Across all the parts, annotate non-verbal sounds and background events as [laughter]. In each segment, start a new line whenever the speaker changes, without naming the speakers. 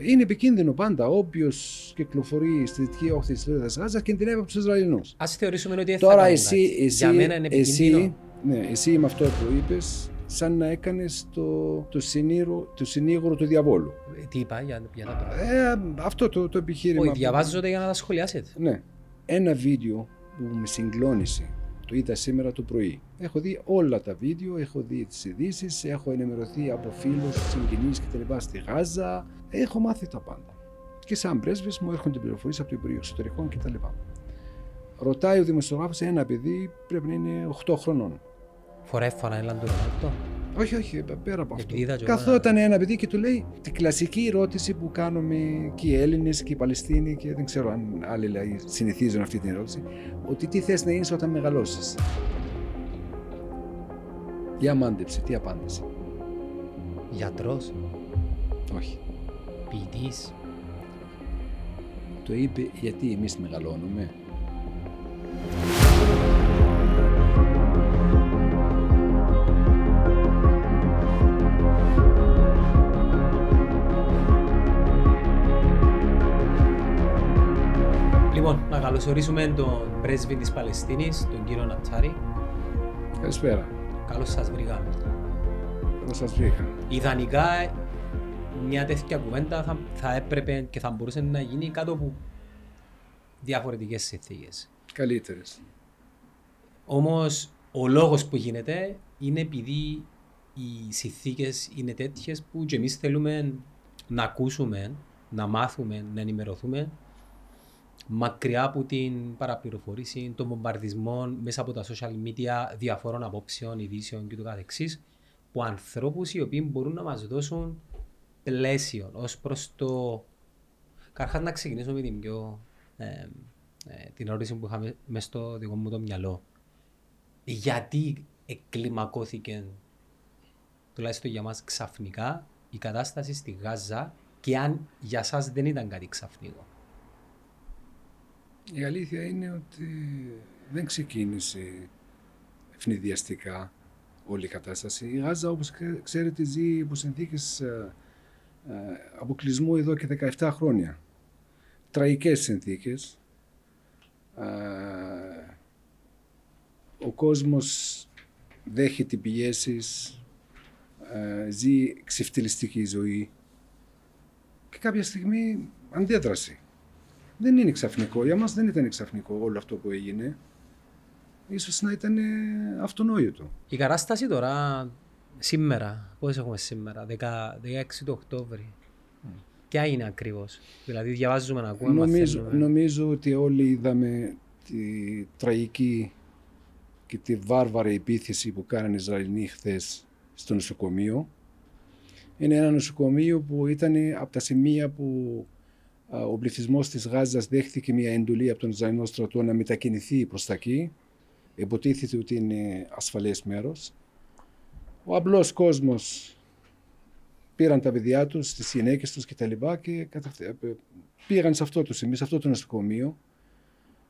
Είναι επικίνδυνο πάντα. Όποιος κυκλοφορεί στη δυτική όχθη της Λόριδας Γάζας κινδυνεύει από του Ισραηλινού.
Α θεωρήσουμε ότι δεν θα
Τώρα
κάνουν
εσύ,
κάτι.
εσύ,
Για μένα είναι επικίνδυνο.
εσύ, ναι, εσύ με αυτό που είπες, σαν να έκανες το, το, συνήγορο, το συνήγορο του διαβόλου.
Ε, Τι είπα για, για τα πράγματα.
Ε, αυτό το, το επιχείρημα.
Όχι,
που-
διαβάζω για να τα σχολιάσετε.
Ναι. Ένα βίντεο που με συγκλώνησε. Το είδα σήμερα το πρωί. Έχω δει όλα τα βίντεο, έχω δει τις ειδήσεις, έχω ενημερωθεί από φίλους, συγγενείς κτλ. στη Γάζα. Έχω μάθει τα πάντα. Και σαν πρέσβης μου έρχονται πληροφορίες από το Υπουργείο Εξωτερικών κτλ. Ρωτάει ο δημοσιογράφος ένα παιδί πρέπει να είναι 8 χρονών.
Φορέφανα έναν του Ρονάλτο.
Όχι, όχι, πέρα από αυτό.
Επειδή είδα και εγώ
Καθόταν ένα παιδί και του λέει την κλασική ερώτηση που κάνουμε και οι Έλληνες και οι Παλαιστίνοι και δεν ξέρω αν άλλοι δηλαδή, συνηθίζουν αυτή την ερώτηση. Ότι τι θες να είσαι όταν μεγαλώσεις. Για μάντεψε, τι απάντησε.
Γιατρός,
Όχι.
ποιητής.
Το είπε γιατί εμείς μεγαλώνουμε.
Καλωσορίσουμε τον πρέσβη της Παλαιστίνης, τον κύριο Νατσάρη.
Καλησπέρα.
Καλώς σας βρήκαμε.
Πώς σας βρήκα;
Ιδανικά, μια τέτοια κουβέντα θα, θα έπρεπε και θα μπορούσε να γίνει κάτω από διαφορετικές συνθήκες.
Καλύτερες.
Όμως, ο λόγος που γίνεται είναι επειδή οι συνθήκες είναι τέτοιες που και εμείς θέλουμε να ακούσουμε, να μάθουμε, να ενημερωθούμε μακριά από την παραπληροφόρηση, των βομβαρδισμών μέσα από τα social media διαφόρων απόψεων, ειδήσεων και το καθεξής που ανθρώπους οι οποίοι μπορούν να μας δώσουν πλαίσιο ως προς το... Καρχάς να ξεκινήσω με την πιο... ε, ε, την ερώτηση που είχαμε μέσα στο δικό μου το μυαλό. Γιατί εκκλιμακώθηκε τουλάχιστον για μας ξαφνικά η κατάσταση στη Γάζα και αν για σας δεν ήταν κάτι ξαφνικό;
Η αλήθεια είναι ότι δεν ξεκίνησε ευνηδιαστικά όλη η κατάσταση. Η Γάζα, όπως ξέ- ξέρετε, ζει υπό συνθήκες ε, ε, αποκλεισμού εδώ και 17 χρόνια. Τραγικές συνθήκες. Ε, ο κόσμος δέχεται πιέσεις, ε, ζει ξεφτυλιστική ζωή και κάποια στιγμή αντέδρασε. Δεν είναι ξαφνικό. Για μας δεν ήταν ξαφνικό όλο αυτό που έγινε. Ίσως να ήταν ε, αυτονόητο.
Η κατάσταση τώρα, σήμερα, πώς έχουμε σήμερα, 10, 16 του Οκτώβρη, ποια είναι ακριβώς; Δηλαδή διαβάζουμε να ακούμε,
Νομίζω,
μαθαίνουμε.
νομίζω ότι όλοι είδαμε τη τραγική και τη βάρβαρη επίθεση που κάνανε οι Ισραηλοί χθες στο νοσοκομείο. Είναι ένα νοσοκομείο που ήταν από τα σημεία που α, ο πληθυσμός της Γάζας δέχθηκε μια εντολή από τον Ισραηλινό στρατό να μετακινηθεί προς τα εκεί. Υποτίθεται ότι είναι ασφαλές μέρος. Ο απλός κόσμος πήραν τα παιδιά τους, τις γυναίκες τους κτλ. Και, και καταφ- πήγαν σε αυτό το σημείο, σε αυτό το νοσοκομείο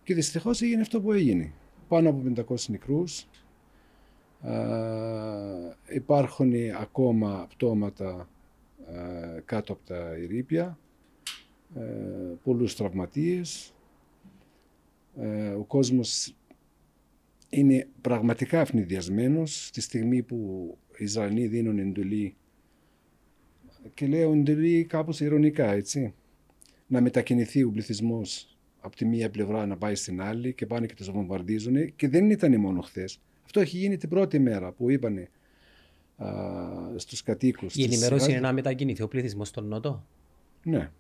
και δυστυχώς έγινε αυτό που έγινε. Πάνω από 500 νεκρούς. Α, υπάρχουν ακόμα πτώματα α, κάτω από τα ερήπια. Ε, πολλούς τραυματίες. Ε, ο κόσμος είναι πραγματικά ευνηδιασμένος τη στιγμή που οι Ισραηλοί δίνουν εντολή και λέω εντολή κάπως ειρωνικά, έτσι. Να μετακινηθεί ο πληθυσμός από τη μία πλευρά να πάει στην άλλη και πάνε και τους βομβαρδίζουν και δεν ήταν μόνο χθες. Αυτό έχει γίνει την πρώτη μέρα που είπανε α, στους κατοίκους.
Η
της
ενημέρωση
Γάζας-
είναι να μετακινηθεί ο πληθυσμός στον Νότο;
Ναι.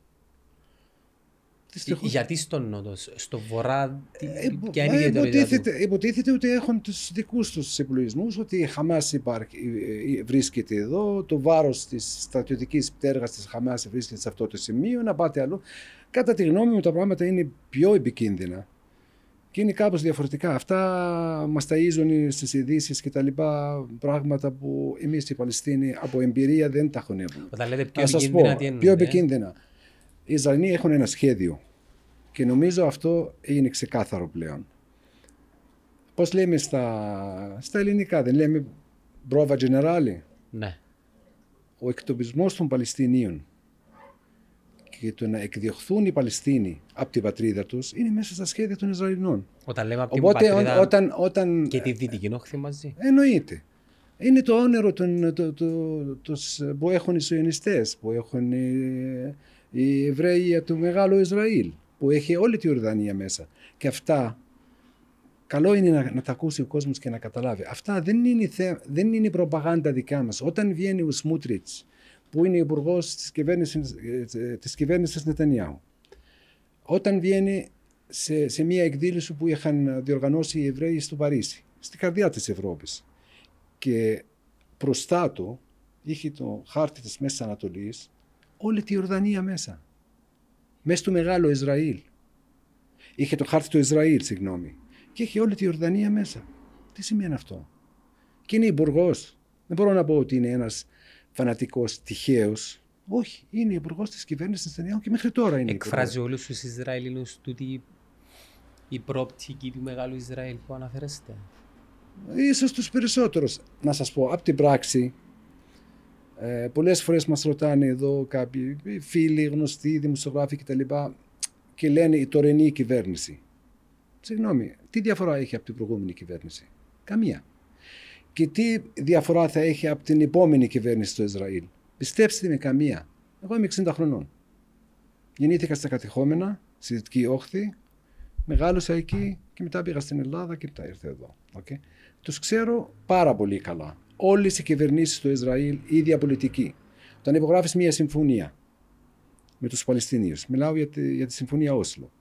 Δυστυχώς-
Γιατί στον Νότο, στο Βορρά, τι,
Ε,
ποια είναι η
ε,
ιδιαιτερότητα του;
υποτίθεται, υποτίθεται ότι έχουν τους δικούς τους επιλογισμούς, ότι η Χαμάς υπάρχει, ε, ε, βρίσκεται εδώ, το βάρος της στρατιωτικής πτέρυγας της Χαμάς βρίσκεται σε αυτό το σημείο, να πάτε αλλού. Κατά τη γνώμη μου τα πράγματα είναι πιο επικίνδυνα και είναι κάπως διαφορετικά. Αυτά μας ταΐζουν στις ειδήσεις και τα λοιπά πράγματα που εμείς οι Παλαιστίνοι από εμπειρία δεν τα χωνεύουμε.
Όταν λέτε πιο
Να σας
επικίνδυνα, τι
πω,
εννοείτε.
πιο επικίνδυνα. Οι Ισραηλοί έχουν ένα σχέδιο και νομίζω αυτό είναι ξεκάθαρο πλέον. Πώς λέμε στα, στα ελληνικά, δεν λέμε μπρόβα generale,
Ναι.
ο εκτοπισμός των Παλαιστινίων και το να εκδιωχθούν οι Παλαιστίνοι από την πατρίδα τους είναι μέσα στα σχέδια των Ισραηλινών.
Όταν λέμε από την
Οπότε
πατρίδα
όταν, όταν,
και τη δυτική όχθη μαζί.
Εννοείται. Είναι το όνειρο των, το, το, το, που έχουν οι Σιωνιστές, που έχουν οι, οι Εβραίοι του Μεγάλου Ισραήλ, που έχει όλη τη Ορδανία μέσα. Και αυτά, καλό είναι να, να τα ακούσει ο κόσμος και να καταλάβει. Αυτά δεν είναι, θε, δεν είναι προπαγάνδα δικά μας. Όταν βγαίνει ο Σμούτριτς, που είναι υπουργός της κυβέρνησης, της κυβέρνησης Νετανιάου, όταν βγαίνει σε, σε μια εκδήλωση που είχαν διοργανώσει οι Εβραίοι στο Παρίσι, στην καρδιά της Ευρώπης, και μπροστά του είχε το χάρτη της Μέσης Ανατολής όλη τη Ιορδανία μέσα. Μέσα στο μεγάλο Ισραήλ. Είχε το χάρτη του Ισραήλ, συγγνώμη. Και είχε όλη τη Ιορδανία μέσα. Τι σημαίνει αυτό; Και είναι υπουργός. Δεν μπορώ να πω ότι είναι ένας φανατικός τυχαίος. Όχι, είναι υπουργός της κυβέρνησης Νετανιάχου και μέχρι τώρα είναι.
Εκφράζει όλους τους Ισραηλινούς τούτη η πρόπτικη του μεγάλου Ισραήλ που αναφέρεστε;
Ίσως τους περισσότερους. Να σας πω, από την πράξη, ε, πολλές φορές μας ρωτάνε εδώ κάποιοι φίλοι, γνωστοί, δημοσιογράφοι κτλ. Και λένε η τωρινή κυβέρνηση. Συγγνώμη, τι διαφορά έχει από την προηγούμενη κυβέρνηση; Καμία. Και τι διαφορά θα έχει από την επόμενη κυβέρνηση στο Ισραήλ; Πιστέψτε με, καμία. Εγώ είμαι 60 χρονών. Γεννήθηκα στα κατεχόμενα, στη Δυτική Όχθη, μεγάλωσα εκεί και μετά πήγα στην Ελλάδα και μετά ήρθα εδώ. Okay. Τους ξέρω πάρα πολύ καλά. Όλες οι κυβερνήσεις του Ισραήλ, η ίδια πολιτική. Όταν υπογράφεις μια συμφωνία με τους Παλαιστινίους, μιλάω για τη, για τη συμφωνία Όσλο,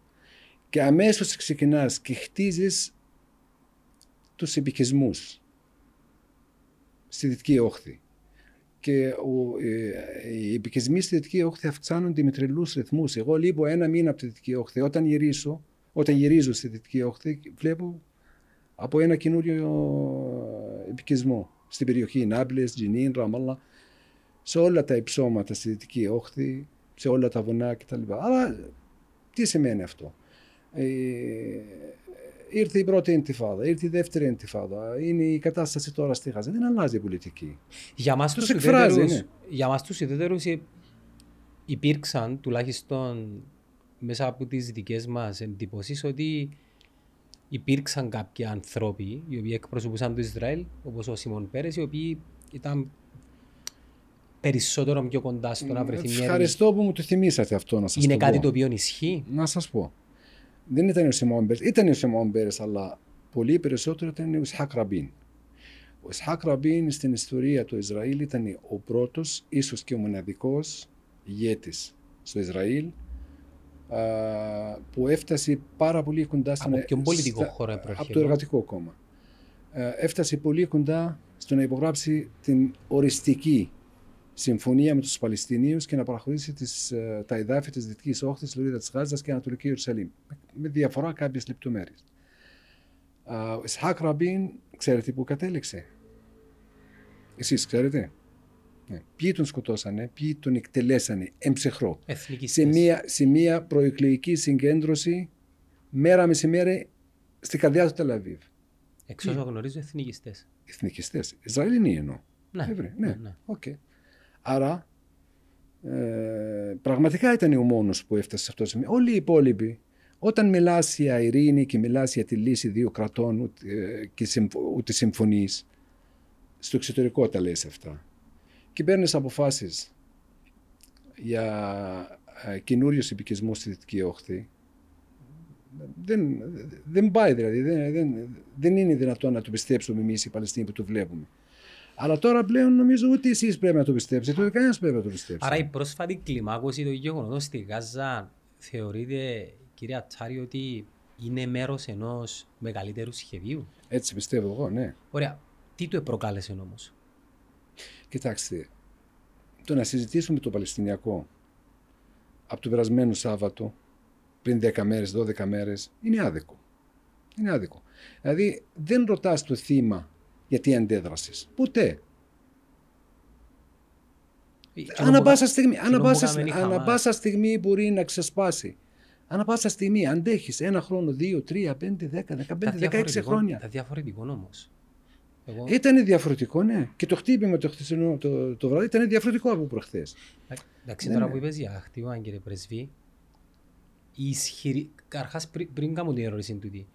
και αμέσως ξεκινάς και χτίζεις τους επικισμούς στη Δυτική Όχθη. Και ο, ε, οι επικισμοί στη Δυτική Όχθη αυξάνονται με τρελούς ρυθμούς. Εγώ λείπω ένα μήνα από τη Δυτική Όχθη. Όταν γυρίσω, όταν γυρίζω στη Δυτική Όχθη, βλέπω από ένα καινούριο επικισμό στην περιοχή Νάμπλες, Τζινίν, Ραμάλα, σε όλα τα υψώματα στη Δυτική Όχθη, σε όλα τα βουνά κτλ. Αλλά τι σημαίνει αυτό; Ε, ήρθε η πρώτη εντυφάδα, ήρθε η δεύτερη εντυφάδα. Είναι η κατάσταση τώρα στη Γάζα. Δεν αλλάζει η πολιτική.
Για μας τους, εκφράζει, ναι. για μας τους ιδιαίτερους υπήρξαν τουλάχιστον μέσα από τις δικές μας εντυπώσεις ότι υπήρξαν κάποιοι άνθρωποι οι οποίοι εκπροσωπούσαν το Ισραήλ, όπως ο Σιμών Πέρες, οι οποίοι ήταν περισσότερο πιο κοντά στο να βρεθεί μια.
Ευχαριστώ που μου το θυμήσατε αυτό να σας
πω. Είναι κάτι το οποίο ισχύει.
Να σας πω. Δεν ήταν ο Σιμών Πέρες, ήταν ο Σιμών Πέρες, αλλά πολύ περισσότερο ήταν ο Ισχάκ Ραμπίν. Ο Ισχάκ Ραμπίν στην ιστορία του Ισραήλ ήταν ο πρώτος, ίσως και ο μοναδικός ηγέτης στο Ισραήλ που έφτασε πάρα πολύ κοντά
στον... Από ποιον πολιτικό στα, χώρο
Από το Εργατικό Κόμμα. Έφτασε πολύ κοντά στο να υπογράψει την οριστική συμφωνία με τους Παλαιστινίους και να παραχωρήσει τις, ε, τα εδάφη της Δυτικής Όχθης, Λωρίδα της Γάζας και Ανατολική Ιερουσαλήμ. Με διαφορά κάποιες λεπτομέρειες. Ο Ισχάκ Ραμπίν, ξέρετε που κατέληξε; Εσείς ξέρετε; Ναι. Ποιοι τον σκοτώσανε, ποιοι τον εκτελέσανε εμψυχρό. Σε μια, σε μια προεκλογική συγκέντρωση μέρα μεσημέρι στην καρδιά του Τελαβίβ.
Εξ όσων γνωρίζω, εθνικιστές.
Εθνικιστές. Ισραηλινοί εννοώ.
Ναι.
ναι, ναι. ναι. Okay. Άρα ε, πραγματικά ήταν ο μόνος που έφτασε σε αυτό το σημείο. Όλοι οι υπόλοιποι, όταν μιλάς για ειρήνη και μιλάς για τη λύση δύο κρατών ούτε, ε, και ούτε συμφωνείς, στο εξωτερικό τα λες αυτά και παίρνει αποφάσει για ε, καινούριους επικισμού στη Δυτική Όχθη, δεν, δεν πάει δηλαδή. Δεν, δεν, δεν είναι δυνατόν να το πιστέψουμε εμείς οι Παλαιστίνοι που το βλέπουμε. Αλλά τώρα πλέον νομίζω ότι εσείς πρέπει να το πιστέψετε, ούτε κανένας πρέπει να το πιστέψει.
Άρα η πρόσφατη κλιμάκωση του γεγονότος στη Γάζα θεωρείται, κυρία Τσάρη, ότι είναι μέρος ενός μεγαλύτερου σχεδίου;
Έτσι πιστεύω εγώ, ναι.
Ωραία. Τι του προκάλεσε όμως;
Κοιτάξτε, το να συζητήσουμε το Παλαιστινιακό από το περασμένο Σάββατο, πριν 10 μέρες, 12 μέρες, είναι άδικο. Είναι άδικο. Δηλαδή δεν ρωτάς το θύμα γιατί αντέδρασες. Ποτέ. Ανά πάσα στιγμή, ανα πάσα, στιγμή μπορεί να ξεσπάσει. Ανά πάσα στιγμή αντέχεις ένα χρόνο, δύο, τρία, πέντε, δέκα, δεκαπέντε, δεκαέξι χρόνια.
Τα διαφορετικό όμως. Εγώ...
Ήταν διαφορετικό, ναι. Και το χτύπημα το χθεσινό το, το βράδυ ήταν διαφορετικό από προχθές.
Εντάξει,
Ναι,
τώρα
ναι.
που είπες για χτύπημα, κύριε Πρεσβή, η ισχυρή... Καρχάς, πριν, πριν κάνω την ερώτηση τούτη,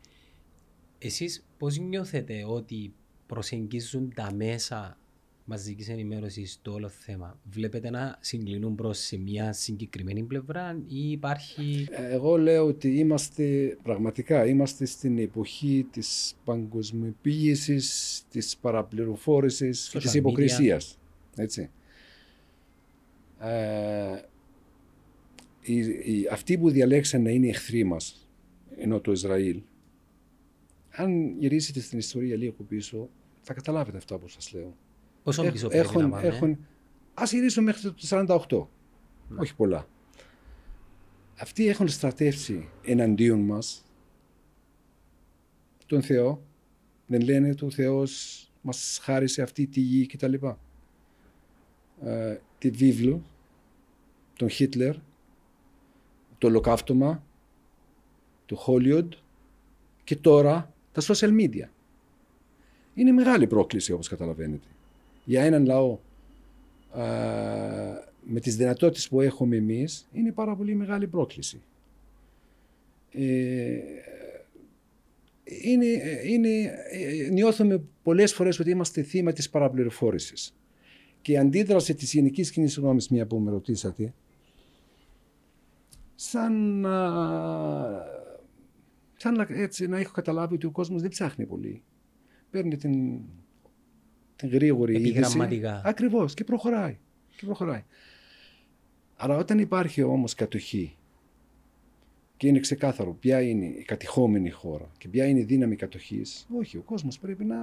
εσείς πώς νιώθετε ότι προσεγγίζουν τα μέσα μαζικής ενημέρωσης το όλο θέμα. Βλέπετε να συγκλίνουν προς σε μια συγκεκριμένη πλευρά ή υπάρχει...
Εγώ λέω ότι είμαστε, πραγματικά, είμαστε στην εποχή της παγκοσμιοποίησης, της παραπληροφόρησης και
Social
της
media.
υποκρισίας. Έτσι. Ε, οι, οι- αυτοί που διαλέξαν να είναι εχθροί μας, ενώ το Ισραήλ, αν γυρίσετε στην ιστορία λίγο πίσω, θα καταλάβετε αυτά που σας λέω.
Πόσο
Έχ-
πίσω πρέπει να
έχουν,
πάμε.
έχουν, ας γυρίσουμε μέχρι το 48.
Ναι.
Όχι πολλά. Αυτοί έχουν στρατεύσει εναντίον μας τον Θεό. Δεν λένε ότι ο Θεός μας χάρισε αυτή τη γη κτλ. Ε, τη βίβλο, τον Χίτλερ, το ολοκαύτωμα, το Χόλιοντ και τώρα τα social media. Είναι μεγάλη πρόκληση όπως καταλαβαίνετε. Για έναν λαό α, με τις δυνατότητες που έχουμε εμείς είναι πάρα πολύ μεγάλη πρόκληση. Ε, είναι, είναι, ε, νιώθουμε πολλές φορές ότι είμαστε θύμα της παραπληροφόρησης. Και η αντίδραση της γενικής κοινής γνώμης, μια που με ρωτήσατε, σαν, να, σαν να, έτσι, να έχω καταλάβει ότι ο κόσμος δεν ψάχνει πολύ. Παίρνει την, την γρήγορη είδηση.
Επιγραμματικά.
Ακριβώς και προχωράει. Και προχωράει. Αλλά όταν υπάρχει όμως κατοχή και είναι ξεκάθαρο ποια είναι η κατηχόμενη χώρα και ποια είναι η δύναμη κατοχής, όχι, ο κόσμος πρέπει να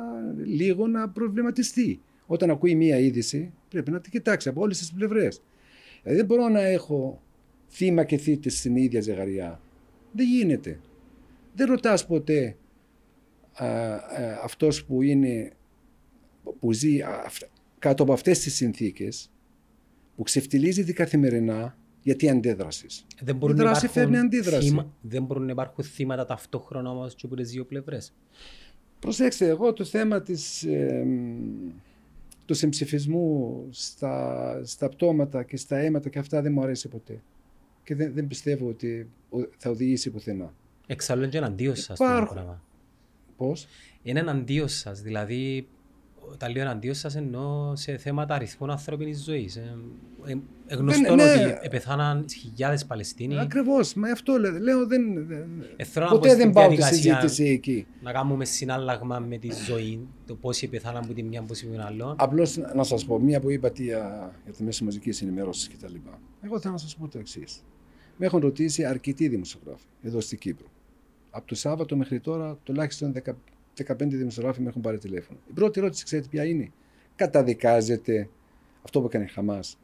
λίγο να προβληματιστεί. Όταν ακούει μία είδηση πρέπει να την κοιτάξει από όλες τις πλευρές. Δηλαδή δεν μπορώ να έχω θύμα και θήτες στην ίδια ζεγαριά. Δεν γίνεται. Δεν ρωτάς ποτέ α, α, αυτός που είναι που ζει α, αυ- κάτω από αυτές τις συνθήκες που ξεφτιλίζεται καθημερινά γιατί αντέδρασης.
Δεν μπορούν,
Η
να
δράση
υπάρχουν
φέρνει αντίδραση.
θύμα- δεν μπορούν να υπάρχουν θύματα ταυτόχρονα όμως και από τις δύο πλευρές.
Προσέξτε, εγώ το θέμα της, ε, μ, του συμψηφισμού στα, στα πτώματα και στα αίματα και αυτά δεν μου αρέσει ποτέ. Και δεν, δεν πιστεύω ότι ο- θα οδηγήσει πουθενά.
Εξάλλου είναι και εναντίον σας το
Υπάρχουν.
πράγμα.
Πώς;
Είναι εναντίον σας, δηλαδή όταν λέω εναντίον σας εννοώ σε θέματα αριθμών ανθρώπινης ζωής. Ε, ε, ε, γνωστό
Ναι, ναι.
ότι επεθάναν χιλιάδες Παλαιστίνοι.
Ακριβώς, μα αυτό λέω. λέω δεν, δεν-
Ε, θέλω να πω
ποτέ
στην
δεν πάω τη
διαδικασία
συζήτηση εκεί.
Να κάνουμε συνάλλαγμα με τη ζωή, το πόσοι πεθάναν από τη μια, πόσοι από την άλλον.
Απλώς να σας πω, μία που είπατε για, για τη μέση μαζικής ενημέρωσης κτλ. Εγώ θέλω να σας πω το εξής. Με έχουν ρωτήσει αρκετοί δημοσιογράφοι εδώ στην Κύπρο. Από το Σάββατο μέχρι τώρα τουλάχιστον 10 15 δημοσιογράφοι με έχουν πάρει τηλέφωνο. Η πρώτη ερώτηση, ξέρετε ποια είναι; Καταδικάζεται αυτό που έκανε η Χαμάς.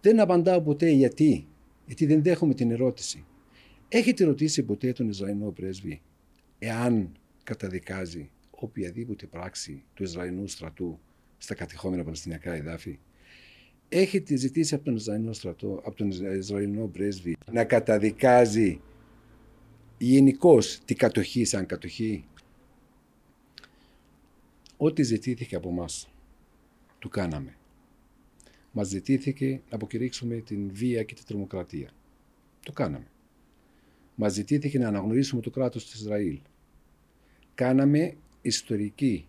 Δεν απαντάω ποτέ γιατί. Γιατί δεν δέχομαι την ερώτηση. Έχετε ρωτήσει ποτέ τον Ισραηλινό πρέσβη εάν καταδικάζει οποιαδήποτε πράξη του Ισραηλινού στρατού στα κατεχόμενα Παλαιστινιακά εδάφη; Έχετε ζητήσει από τον Ισραηλινό στρατό, από τον Ισραηλινό πρέσβη να καταδικάζει γενικώς την κατοχή σαν κατοχή; Ό,τι ζητήθηκε από μας, του κάναμε. Μας ζητήθηκε να αποκηρύξουμε την βία και την τρομοκρατία. Το κάναμε. Μας ζητήθηκε να αναγνωρίσουμε το κράτος του Ισραήλ. Κάναμε ιστορική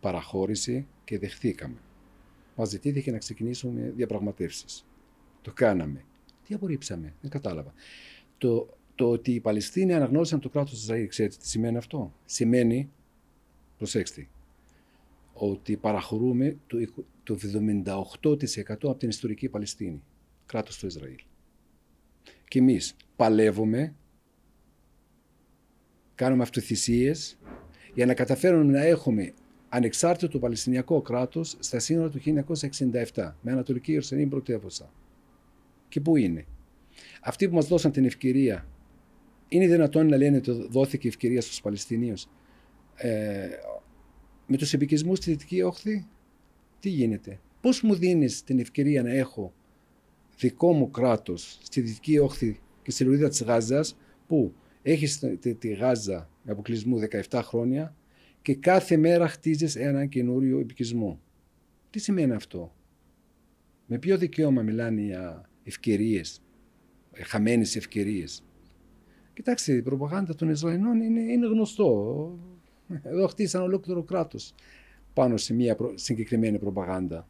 παραχώρηση και δεχθήκαμε. Μας ζητήθηκε να ξεκινήσουμε διαπραγματεύσεις. Το κάναμε. Τι απορρίψαμε, δεν κατάλαβα. Το, το ότι οι Παλαιστίνοι αναγνώρισαν το κράτος του Ισραήλ, ξέρετε τι σημαίνει αυτό; Σημαίνει, προσέξτε, ότι παραχωρούμε το, εικο- το 78% από την ιστορική Παλαιστίνη, κράτος του Ισραήλ. Και εμείς παλεύουμε, κάνουμε αυτοθυσίες για να καταφέρουμε να έχουμε ανεξάρτητο Παλαιστινιακό κράτος στα σύνορα του 1967 με Ανατολική Ιερουσαλήμ πρωτεύουσα. Και πού είναι; Αυτοί που μας δώσαν την ευκαιρία είναι δυνατόν να λένε ότι δόθηκε ευκαιρία στους Παλαιστινίους; Ε, με τους επικισμούς στη Δυτική Όχθη τι γίνεται; Πώς μου δίνεις την ευκαιρία να έχω δικό μου κράτος στη Δυτική Όχθη και στη Λωρίδα της Γάζας που έχεις τη, τη Γάζα με αποκλεισμού 17 χρόνια και κάθε μέρα χτίζεις έναν καινούριο επικισμό; Τι σημαίνει αυτό; Με ποιο δικαίωμα μιλάνε για ευκαιρίες, χαμένες ευκαιρίες; Κοιτάξτε, η προπαγάνδα των Ισραηλινών είναι, είναι γνωστό. Εδώ χτίσαν ολόκληρο κράτος πάνω σε μια συγκεκριμένη προπαγάνδα.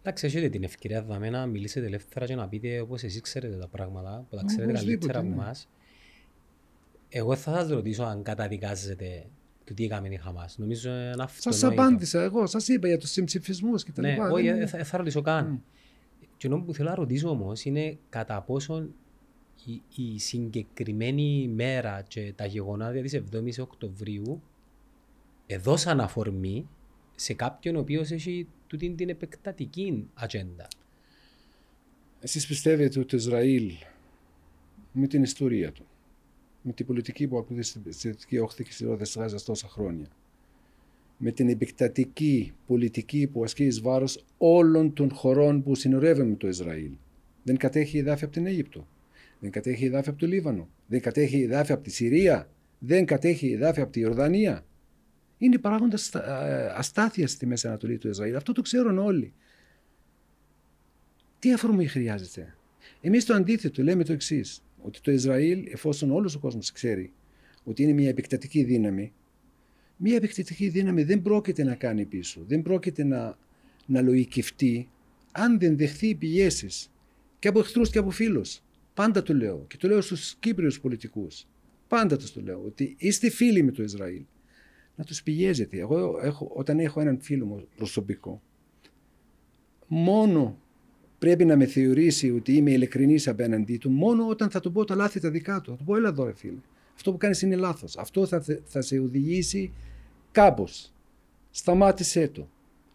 Εντάξει, έχετε την ευκαιρία δαμε, να μιλήσετε ελεύθερα και να πείτε όπως εσείς ξέρετε τα πράγματα, που τα ξέρετε καλύτερα από ναι. εμάς. Εγώ θα σας ρωτήσω αν καταδικάζετε το τι έκαμε η Χαμάς. Νομίζω είναι
αυτονόητο. Σας απάντησα εγώ, σας είπα για τους συμψηφισμούς και τα
ναι, Όχι, δεν θα, θα ρωτήσω καν. Mm. Και ενώ που θέλω να ρωτήσω όμως είναι κατά πόσον η, η συγκεκριμένη μέρα και τα γεγονότα της 7ης Οκτωβρίου έδωσαν αφορμή σε κάποιον ο οποίος έχει τούτη την επεκτατική ατζέντα.
Εσείς πιστεύετε ότι το Ισραήλ με την ιστορία του, με την πολιτική που ακολουθεί στη Δυτική Όχθη και στη Ρόδες Γάζας τόσα χρόνια, με την επεκτατική πολιτική που ασκεί εις βάρος όλων των χωρών που συνορεύουν με το Ισραήλ. Δεν κατέχει εδάφια από την Αίγυπτο, δεν κατέχει εδάφια από το Λίβανο, δεν κατέχει εδάφια από τη Συρία, δεν κατέχει εδάφια από τη Ιορδανία, είναι παράγοντας ε, αστάθειας στη Μέση Ανατολή του Ισραήλ. Αυτό το ξέρουν όλοι. Τι αφορμή χρειάζεται; Εμείς το αντίθετο λέμε το εξής, ότι το Ισραήλ, εφόσον όλος ο κόσμος ξέρει ότι είναι μια επεκτατική δύναμη, μια επεκτατική δύναμη δεν πρόκειται να κάνει πίσω, δεν πρόκειται να, να λογικευτεί αν δεν δεχθεί πιέσεις και από εχθρούς και από φίλους. Πάντα το λέω και το λέω στους Κύπριους πολιτικούς. Πάντα τους το λέω ότι είστε φίλοι με το Ισραήλ να τους πιέζεται. Εγώ έχω, όταν έχω έναν φίλο μου προσωπικό, μόνο πρέπει να με θεωρήσει ότι είμαι ειλικρινής απέναντί του, μόνο όταν θα του πω τα λάθη τα δικά του. Θα του πω, έλα εδώ, ρε φίλε. Αυτό που κάνεις είναι λάθος. Αυτό θα, θα σε οδηγήσει κάπως. Σταμάτησέ το.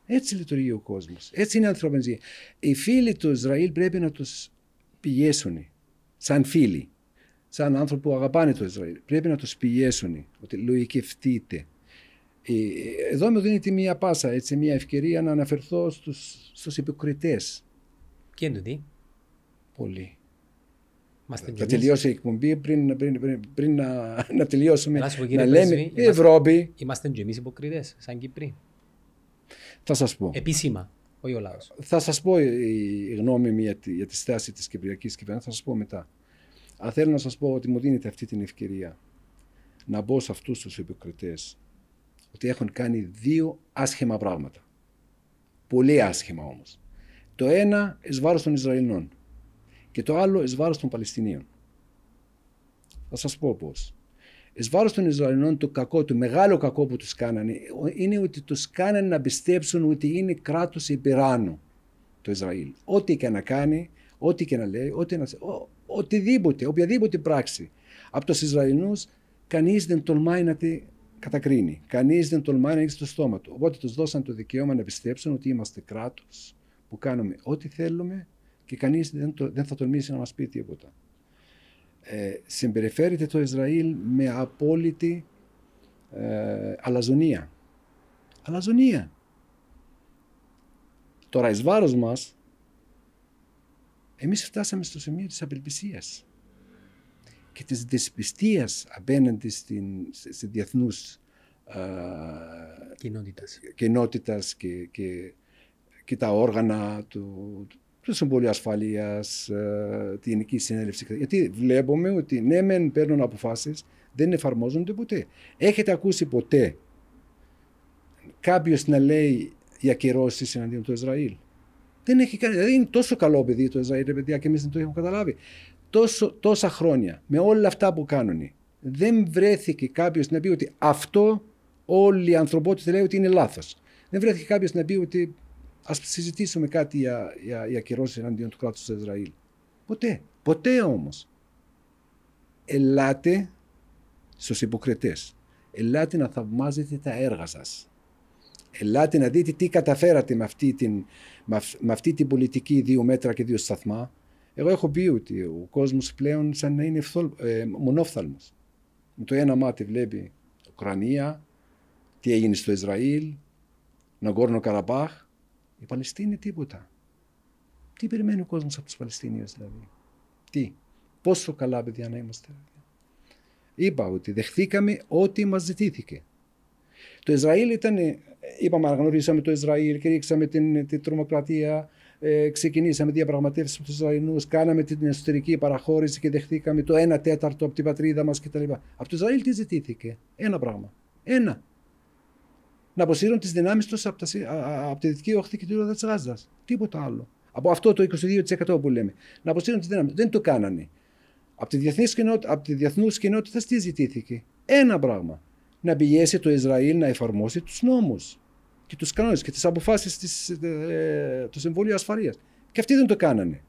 Έτσι λειτουργεί ο κόσμος. Έτσι είναι η ανθρώπινη ζωή. Οι φίλοι του Ισραήλ πρέπει να τους πιέσουν σαν φίλοι. Σαν άνθρωποι που αγαπάνε το Ισραήλ. Πρέπει να τους πιέσουν. Ότι λογικευτείτε. Ε, εδώ μου δίνεται μια πάσα, έτσι, μια ευκαιρία να αναφερθώ στους, στους υποκριτές.
Ποιο είναι το τι;
Πολύ. θα τελειώσει η εκπομπή πριν, πριν, πριν, πριν να, να τελειώσουμε.
Να, να λέμε η Ευρώπη. Είμαστε και εμείς υποκριτές, σαν Κύπροι.
Θα σας πω.
Επίσημα, όχι ο λαός.
Θα σας πω η γνώμη μου για τη, για τη στάση της Κυπριακής Κυβέρνησης, θα σας πω μετά. Αλλά θέλω να σας πω ότι μου δίνετε αυτή την ευκαιρία να μπω σε αυτούς τους υποκριτές ότι έχουν κάνει δύο άσχημα πράγματα. Πολύ άσχημα όμως. Το ένα εις βάρος των Ισραηλινών και το άλλο εις βάρος των Παλαιστινίων. Θα σας πω πώς. Εις βάρος των Ισραηλινών το κακό, το μεγάλο κακό που τους κάνανε είναι ότι τους κάνανε να πιστέψουν ότι είναι κράτος υπεράνω το Ισραήλ. Ό,τι και να κάνει, ό,τι και να λέει, ό,τι να, ο, οτιδήποτε, οποιαδήποτε πράξη από τους Ισραηλινούς κανείς δεν τολμάει να τη κατακρίνει. Κανείς δεν τολμάει να ανοίξει το στόμα του. Οπότε τους δώσαν το δικαίωμα να πιστέψουν ότι είμαστε κράτος που κάνουμε ό,τι θέλουμε και κανείς δεν, δεν θα τολμήσει να μας πει τίποτα. Ε, συμπεριφέρεται το Ισραήλ με απόλυτη ε, αλαζονία. Αλαζονία. Τώρα εις βάρος μας, εμείς φτάσαμε στο σημείο της απελπισίας και της δυσπιστίας απέναντι στην, σε διεθνούς
κοινότητας,
κοινότητας και, και, και, τα όργανα του, του Συμβουλίου Ασφαλείας, τη Γενική Συνέλευση. Γιατί βλέπουμε ότι ναι, μεν παίρνουν αποφάσεις, δεν εφαρμόζονται ποτέ. Έχετε ακούσει ποτέ κάποιος να λέει για κυρώσει εναντίον του Ισραήλ. Δεν έχει κάνει. Δηλαδή είναι τόσο καλό παιδί το Ισραήλ, παιδιά, και εμείς δεν το έχουμε καταλάβει τόσο, τόσα χρόνια με όλα αυτά που κάνουν δεν βρέθηκε κάποιος να πει ότι αυτό όλη η ανθρωπότητα λέει ότι είναι λάθος. Δεν βρέθηκε κάποιος να πει ότι ας συζητήσουμε κάτι για, για, για κυρώσεις εναντίον του κράτους του Ισραήλ. Ποτέ. Ποτέ όμως. Ελάτε στους υποκριτές. Ελάτε να θαυμάζετε τα έργα σας. Ελάτε να δείτε τι καταφέρατε με αυτή την, με αυτή την πολιτική δύο μέτρα και δύο σταθμά εγώ έχω πει ότι ο κόσμος πλέον σαν να είναι ε, μονόφθαλμος. Με το ένα μάτι βλέπει Ουκρανία, τι έγινε στο Ισραήλ, Ναγκόρνο Καραμπάχ. Η Παλαιστίνη τίποτα. Τι περιμένει ο κόσμος από τους Παλαιστίνιους δηλαδή; Τι; Πόσο καλά παιδιά να είμαστε. Είπα ότι δεχθήκαμε ό,τι μας ζητήθηκε. Το Ισραήλ ήταν, είπαμε, αναγνωρίσαμε το Ισραήλ, κηρύξαμε την, την τρομοκρατία, ε, ξεκινήσαμε διαπραγματεύσεις με τους Ισραηλινούς, κάναμε την εσωτερική παραχώρηση και δεχτήκαμε το 1 τέταρτο από την πατρίδα μας κτλ. Από το Ισραήλ τι ζητήθηκε, ένα πράγμα. Ένα. Να αποσύρουν τις δυνάμεις τους από, από τη δυτική όχθη και τη ρόδα της Γάζας. Τίποτα άλλο. Από αυτό το 22% που λέμε. Να αποσύρουν τις δυνάμεις. Δεν το κάνανε. Από τη, από τη διεθνούς κοινότητας τι ζητήθηκε; Ένα πράγμα. Να πιέσει το Ισραήλ να εφαρμόσει τους νόμους και τους κανόνες και τις αποφάσεις ε, του Συμβουλίου Ασφαλείας. Και αυτοί δεν το κάνανε.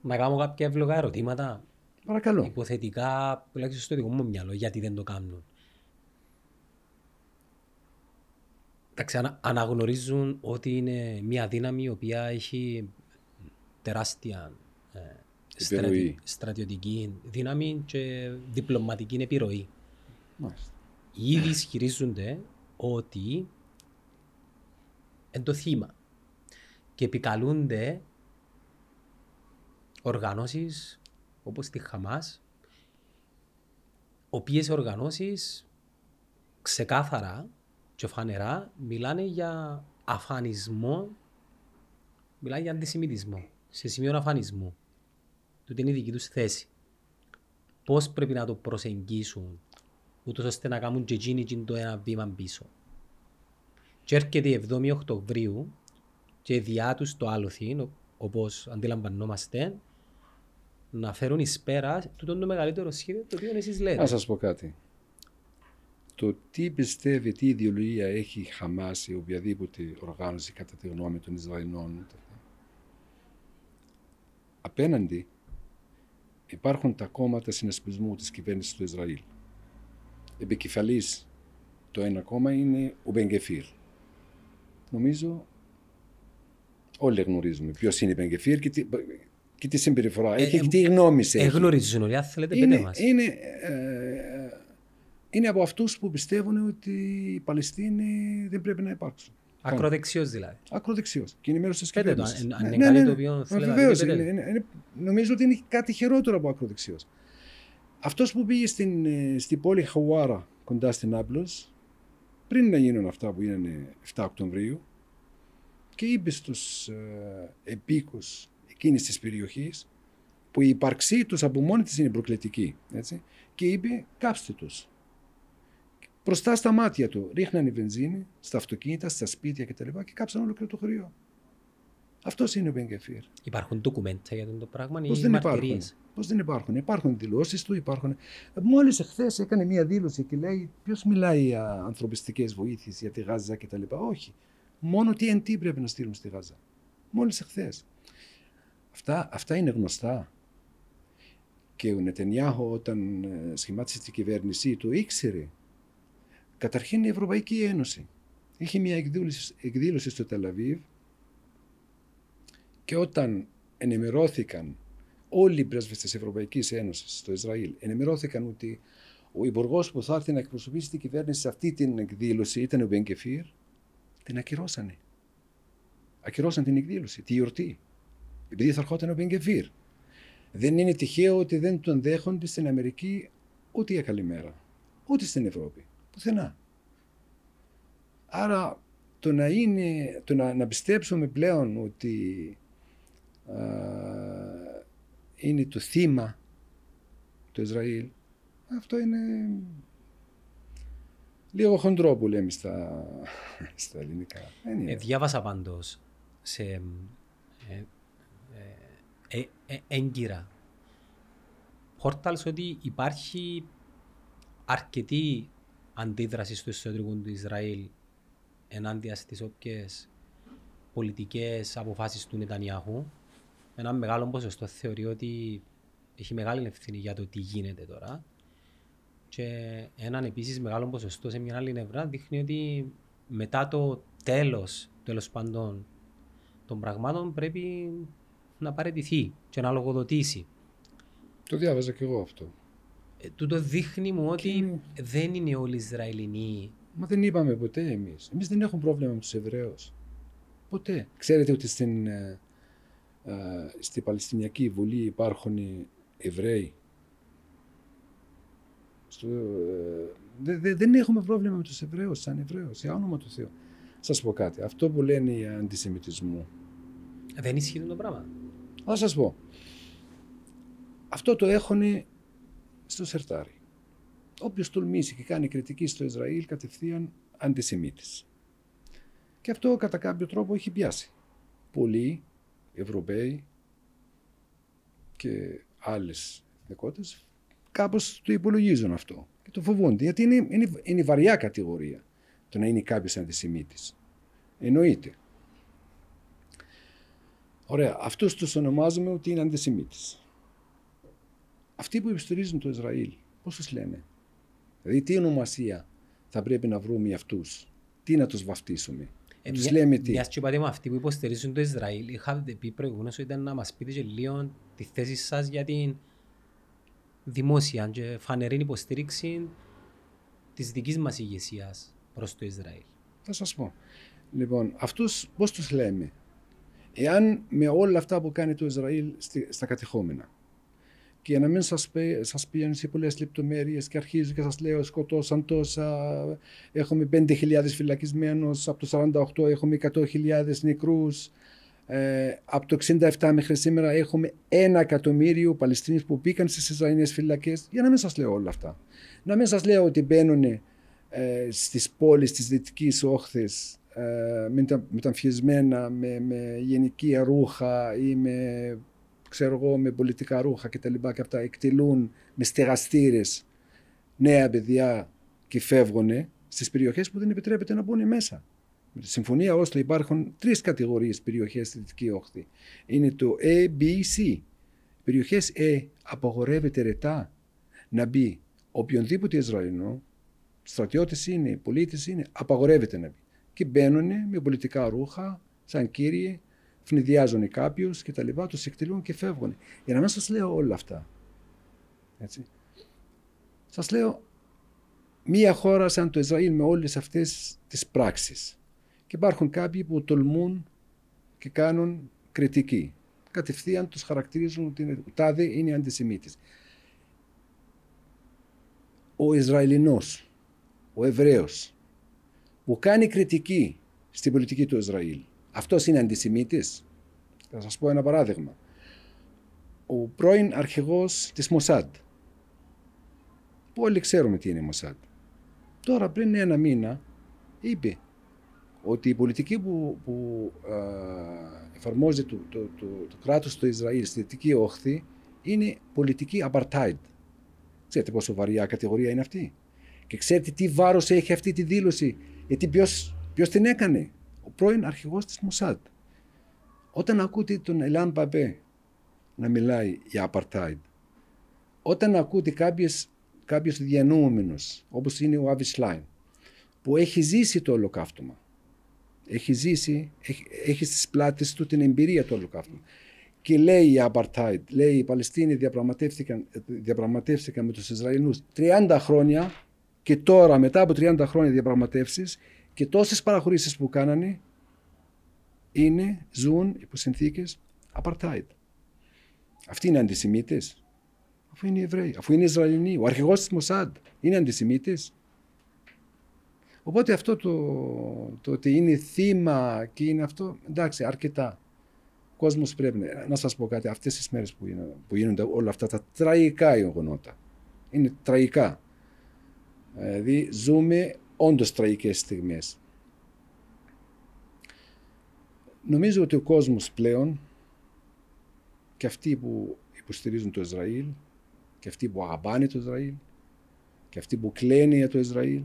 Να κάνω κάποια εύλογα ερωτήματα.
Παρακαλώ.
Υποθετικά, τουλάχιστον στο δικό μου μυαλό, γιατί δεν το κάνουν. Εντάξει, αναγνωρίζουν ότι είναι μια δύναμη η οποία έχει τεράστια ε, στρατι, στρατιωτική δύναμη και διπλωματική επιρροή. Μάλιστα. Ήδη ισχυρίζονται ότι είναι το θύμα. Και επικαλούνται οργανώσεις όπως τη Χαμάς οποίες οργανώσεις ξεκάθαρα και φανερά μιλάνε για αφανισμό μιλάνε για αντισημιτισμό σε σημείο αφανισμού. Τούτη είναι η δική τους θέση. Πώς πρέπει να το προσεγγίσουν ούτως ώστε να κάνουν και εκείνοι το ένα βήμα πίσω. Και έρχεται η 7η Οκτωβρίου και διά τους το άλοθη, όπως αντιλαμβανόμαστε, να φέρουν εις πέρα τούτο το μεγαλύτερο σχέδιο το οποίο εσείς λέτε.
Να σας πω κάτι. Το τι πιστεύει, τι ιδεολογία έχει η Χαμάς ή οποιαδήποτε οργάνωση κατά τη γνώμη των Ισραηλινών απέναντι υπάρχουν τα κόμματα συνασπισμού της κυβέρνησης του Ισραήλ επικεφαλής το ένα κόμμα είναι ο Μπενγκεφίρ. Νομίζω όλοι γνωρίζουμε ποιος είναι ο Μπενγκεφίρ και τι, και τι συμπεριφορά ε, έχει και τι γνώμη έχει.
Ε, γνωρίζουν όλοι, αν θέλετε πείτε μας.
Είναι, ε, είναι από αυτούς που πιστεύουν ότι οι Παλαιστίνοι δεν πρέπει να υπάρξουν.
Ακροδεξιός δηλαδή.
Ακροδεξιός. Και είναι μέρος της
κυβέρνησης. Αν είναι ναι, κάτι ναι, το οποίο
θέλετε Νομίζω ότι είναι κάτι χειρότερο από ακροδεξιός. Αυτός που πήγε στην, ε, στην πόλη Χαουάρα κοντά στην Άπλος, πριν να γίνουν αυτά που είναι 7 Οκτωβρίου, και είπε στους ε, επίκους εκείνης της περιοχής, που η ύπαρξή τους από μόνη της είναι προκλητική, έτσι, και είπε κάψτε τους. Μπροστά στα μάτια του ρίχνανε βενζίνη στα αυτοκίνητα, στα σπίτια κτλ. Και, και κάψαν όλο και το χωριό. Αυτός είναι ο Μπενγκεφίρ.
Υπάρχουν ντοκουμέντα για το πράγμα ή
δεν υπάρχουν; Πώς δεν υπάρχουν; Υπάρχουν δηλώσεις του, υπάρχουν. Μόλις εχθές έκανε μία δήλωση και λέει: Ποιος μιλάει για ανθρωπιστικές βοήθειες, για τη Γάζα κτλ. Όχι. Μόνο TNT πρέπει να στείλουν στη Γάζα. Μόλις εχθές. Αυτά, αυτά είναι γνωστά. Και ο Νετενιάχο όταν ε, σχημάτισε την κυβέρνησή του ήξερε. Καταρχήν η Ευρωπαϊκή Ένωση. Είχε μια εκδήλωση, εκδήλωση στο Τελαβίβ και όταν ενημερώθηκαν όλοι οι πρέσβες της Ευρωπαϊκής Ένωσης στο Ισραήλ, ενημερώθηκαν ότι ο υπουργός που θα έρθει να εκπροσωπήσει την κυβέρνηση σε αυτή την εκδήλωση ήταν ο Μπενκεφίρ, την ακυρώσανε. Ακυρώσαν την εκδήλωση, τη γιορτή. Επειδή θα ερχόταν ο Μπενκεφίρ. Δεν είναι τυχαίο ότι δεν τον δέχονται στην Αμερική ούτε για καλημέρα. Ούτε στην Ευρώπη. Πουθενά. Άρα το να, είναι, το να, να πιστέψουμε πλέον ότι είναι το θύμα του Ισραήλ, αυτό είναι λίγο χοντρό που λέμε στα, [laughs] στα ελληνικά.
Ε, διάβασα πάντως σε ε, ε, ε, ε έγκυρα πόρταλς ότι υπάρχει αρκετή αντίδραση στο εσωτερικό του Ισραήλ ενάντια στις όποιες πολιτικές αποφάσεις του Νετανιάχου ένα μεγάλο ποσοστό θεωρεί ότι έχει μεγάλη ευθύνη για το τι γίνεται τώρα. Και έναν επίσης μεγάλο ποσοστό σε μια άλλη νευρά δείχνει ότι μετά το τέλος τέλος πάντων των πραγμάτων πρέπει να παραιτηθεί και να λογοδοτήσει.
Το διάβαζα και εγώ αυτό.
Ε, τούτο δείχνει μου ότι δεν είναι όλοι Ισραηλινοί.
Μα δεν είπαμε ποτέ εμείς. Εμείς δεν έχουμε πρόβλημα με τους Εβραίους. Ποτέ. Ξέρετε ότι στην ε, στη Παλαιστινιακή Βουλή υπάρχουν Εβραίοι. Στο, ε, Δε- δε- δεν έχουμε πρόβλημα με τους Εβραίους, σαν Εβραίους, για όνομα του Θεού. Σας πω κάτι. Αυτό που λένε οι αντισημιτισμού.
Δεν ισχύει το πράγμα.
Θα σας πω. Αυτό το έχουν στο σερτάρι. Όποιος τολμήσει και κάνει κριτική στο Ισραήλ κατευθείαν αντισημίτης. Και αυτό κατά κάποιο τρόπο έχει πιάσει. Πολλοί Ευρωπαίοι και άλλες εθνικότητες κάπως το υπολογίζουν αυτό και το φοβούνται. Γιατί είναι, είναι, είναι βαριά κατηγορία το να είναι κάποιος αντισημίτης. Εννοείται. Ωραία. Αυτούς τους ονομάζουμε ότι είναι αντισημίτες. Αυτοί που υποστηρίζουν το Ισραήλ, πώς τους λένε; Δηλαδή τι ονομασία θα πρέπει να βρούμε για αυτούς; Τι να τους βαφτίσουμε;
Ε,
τους
μια-
λέμε τι.
Μιας και είπατε με αυτοί που υποστηρίζουν το Ισραήλ, είχατε πει προηγουμένως ότι ήταν να μας πείτε και λίγο τη θέση σας για την δημόσια και φανερή υποστήριξη της δικής μας ηγεσίας προς το Ισραήλ.
Θα σας πω. Λοιπόν, αυτούς πώς τους λέμε; Εάν με όλα αυτά που κάνει το Ισραήλ στη- στα κατεχόμενα και για να μην σας, πει, σας πηγαίνω σε πολλές λεπτομέρειες και αρχίζω και σας λέω σκοτώσαν τόσα, έχουμε 5.000 φυλακισμένους, από το 48 έχουμε 100.000 νεκρούς, ε, από το 67 μέχρι σήμερα έχουμε ένα εκατομμύριο Παλαιστίνιους που μπήκαν στις Ισραηλινές φυλακές. Για να μην σας λέω όλα αυτά. Να μην σας λέω ότι μπαίνουν ε, στις πόλεις της Δυτικής Όχθης ε, μετα, μεταμφιεσμένα με, με γενική ρούχα ή με, ξέρω εγώ, με πολιτικά ρούχα και τα λοιπά και αυτά εκτελούν με στεγαστήρες νέα παιδιά και φεύγουν στις περιοχές που δεν επιτρέπεται να μπουν μέσα. Με τη συμφωνία Όσλο υπάρχουν τρεις κατηγορίες περιοχές στη Δυτική Όχθη. Είναι το A, B, C. Περιοχές A απαγορεύεται ρετά να μπει οποιονδήποτε Ισραηλινό, στρατιώτης είναι, πολίτης είναι, απαγορεύεται να μπει. Και μπαίνουν με πολιτικά ρούχα, σαν κύριοι, φνηδιάζουν κάποιου και τα λοιπά, τους εκτελούν και φεύγουν. Για να μην σας λέω όλα αυτά. Έτσι. Σας λέω μία χώρα σαν το Ισραήλ με όλες αυτές τις πράξεις. Και υπάρχουν κάποιοι που τολμούν και κάνουν κριτική. Κατευθείαν τους χαρακτηρίζουν ότι είναι, τάδε είναι αντισημίτης. Ο Ισραηλινός, ο Εβραίος, που κάνει κριτική στην πολιτική του Ισραήλ, αυτός είναι αντισημίτης. Θα σας πω ένα παράδειγμα. Ο πρώην αρχηγός της Μοσάντ. που Όλοι ξέρουμε τι είναι η Μοσάντ. Τώρα πριν ένα μήνα είπε ότι η πολιτική που, που α, εφαρμόζει το, το, το, το κράτος του Ισραήλ στη Δυτική Όχθη είναι πολιτική apartheid. Ξέρετε πόσο βαριά κατηγορία είναι αυτή; Και ξέρετε τι βάρος έχει αυτή τη δήλωση; Γιατί ποιος, ποιος την έκανε; Ο πρώην αρχηγός της Μοσάντ. Όταν ακούτε τον Ελάν Παπέ να μιλάει για apartheid, όταν ακούτε κάποιες, κάποιος διανοούμενος, όπως είναι ο Άβις Λάιν, που έχει ζήσει το ολοκαύτωμα, έχει ζήσει, έχει, έχει στις πλάτες του την εμπειρία του ολοκαύτωμα και λέει η apartheid, λέει οι Παλαιστίνοι διαπραγματεύτηκαν, διαπραγματεύτηκαν με τους Ισραηλινούς 30 χρόνια και τώρα μετά από 30 χρόνια διαπραγματεύσεις και τόσες παραχωρήσεις που κάνανε είναι, ζουν υπό συνθήκες apartheid. Αυτοί είναι αντισημίτες. Αφού είναι Εβραίοι, αφού είναι Ισραηλινοί. Ο αρχηγός της Μοσάντ είναι αντισημίτης. Οπότε αυτό το, το ότι είναι θύμα και είναι αυτό, εντάξει, αρκετά. Ο κόσμος πρέπει να, να σας πω κάτι, αυτές τις μέρες που, είναι, που γίνονται όλα αυτά τα τραγικά γεγονότα. Είναι τραγικά. Δηλαδή ζούμε όντως τραγικές στιγμές. Νομίζω ότι ο κόσμος πλέον και αυτοί που υποστηρίζουν το Ισραήλ και αυτοί που αγαπάνε το Ισραήλ και αυτοί που κλαίνουν για το Ισραήλ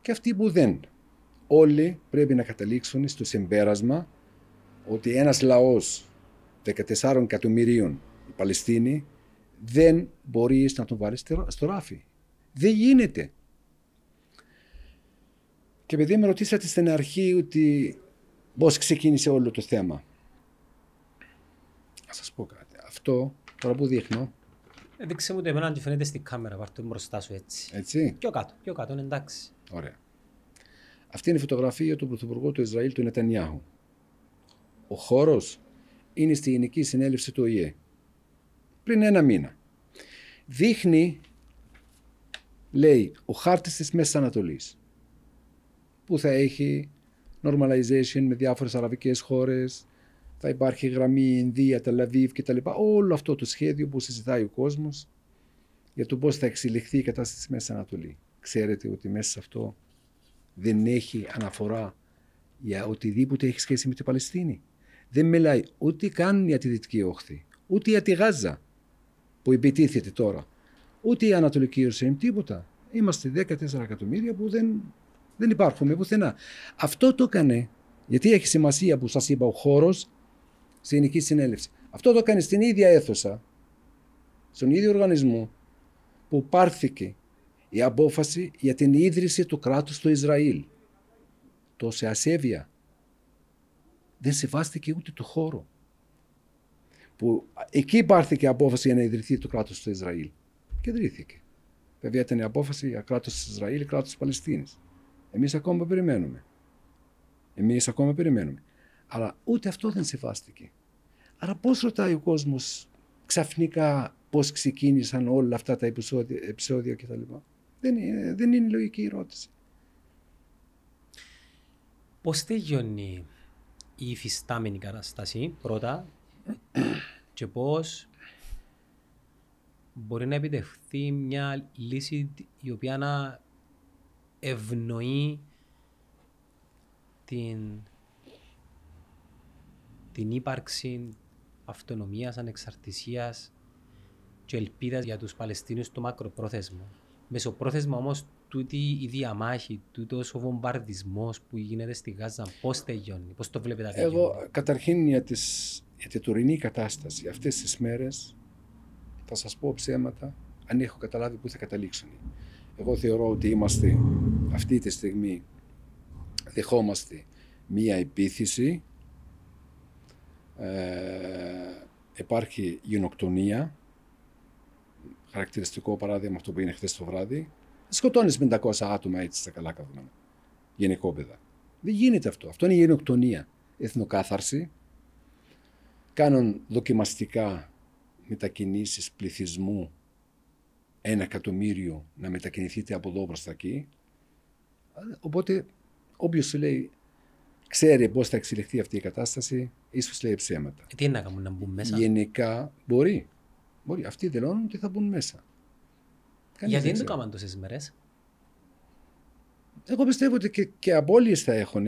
και αυτοί που δεν. Όλοι πρέπει να καταλήξουν στο συμπέρασμα ότι ένας λαός 14 εκατομμυρίων η Παλαιστίνη δεν μπορεί να τον βάλει στο ράφι. Δεν γίνεται. Και επειδή με ρωτήσατε στην αρχή ότι πώς ξεκίνησε όλο το θέμα. Να σας πω κάτι. Αυτό τώρα που δείχνω.
Δείξε μου το εμένα αν φαίνεται στην κάμερα, πάρ' το μπροστά σου έτσι.
Έτσι.
Πιο κάτω, πιο κάτω, είναι εντάξει.
Ωραία. Αυτή είναι η φωτογραφία του Πρωθυπουργού του Ισραήλ, του Νετανιάχου. Ο χώρος είναι στη Γενική Συνέλευση του ΟΗΕ. Πριν ένα μήνα. Δείχνει λέει ο χάρτης της Μέσης Ανατολής που θα έχει normalization με διάφορες αραβικές χώρες, θα υπάρχει γραμμή Ινδία, Τελαβίβ κτλ. Όλο αυτό το σχέδιο που συζητάει ο κόσμος για το πώς θα εξελιχθεί η κατάσταση της Μέσης Ανατολή. Ξέρετε ότι μέσα σε αυτό δεν έχει αναφορά για οτιδήποτε έχει σχέση με την Παλαιστίνη. Δεν μιλάει ούτε καν για τη Δυτική Όχθη, ούτε για τη Γάζα που επιτίθεται τώρα, ούτε η Ανατολική Ιερουσαλήμ, τίποτα. Είμαστε 14 εκατομμύρια που δεν, δεν υπάρχουμε πουθενά. Αυτό το έκανε, γιατί έχει σημασία που σας είπα ο χώρος στην Ελληνική Συνέλευση. Αυτό το έκανε στην ίδια αίθουσα, στον ίδιο οργανισμό που πάρθηκε η απόφαση για την ίδρυση του κράτους του Ισραήλ. Το σε ασέβεια. Δεν σεβάστηκε ούτε το χώρο. Που εκεί πάρθηκε η απόφαση για να ιδρυθεί το κράτος του Ισραήλ. Και ιδρύθηκε. Βέβαια ήταν η απόφαση για κράτος του Ισραήλ, κράτος της Παλαιστίνης. Εμείς ακόμα περιμένουμε. Εμείς ακόμα περιμένουμε. Αλλά ούτε αυτό δεν σεβάστηκε. Άρα πώς ρωτάει ο κόσμος ξαφνικά πώς ξεκίνησαν όλα αυτά τα επεισόδια, επεισόδια κτλ. Δεν είναι, δεν είναι λογική ερώτηση.
Πώς τελειώνει η υφιστάμενη κατάσταση πρώτα και πώς μπορεί να επιτευχθεί μια λύση η οποία να ευνοεί την, την ύπαρξη αυτονομίας, ανεξαρτησίας και ελπίδας για τους Παλαιστίνιους στο μακροπρόθεσμο. Μεσοπρόθεσμα όμως τούτη η διαμάχη, τούτος ο βομβαρδισμός που γίνεται στη Γάζα, πώς τελειώνει, πώς το βλέπετε
αυτό. Εγώ καταρχήν για, τις, για την τωρινή κατάσταση αυτές τις μέρες θα σας πω ψέματα αν έχω καταλάβει πού θα καταλήξουν. Εγώ θεωρώ ότι είμαστε αυτή τη στιγμή δεχόμαστε μία επίθεση ε, υπάρχει γενοκτονία χαρακτηριστικό παράδειγμα αυτό που είναι χθες το βράδυ σκοτώνεις 500 άτομα έτσι στα καλά καύματα. Γενικόπαιδα. Δεν γίνεται αυτό. Αυτό είναι γενοκτονία. Εθνοκάθαρση. Κάνουν δοκιμαστικά μετακινήσεις πληθυσμού ένα εκατομμύριο να μετακινηθείτε από εδώ προς τα εκεί. Οπότε όποιος σου λέει ξέρει πώς θα εξελιχθεί αυτή η κατάσταση, ίσως λέει ψέματα.
Ε, τι είναι να κάνουν να μπουν μέσα;
Γενικά μπορεί. μπορεί. Αυτοί δηλώνουν ότι θα μπουν μέσα.
Γιατί δεν το κάνουν τόσες μέρε.
Εγώ πιστεύω ότι και, και απώλειες θα έχουν.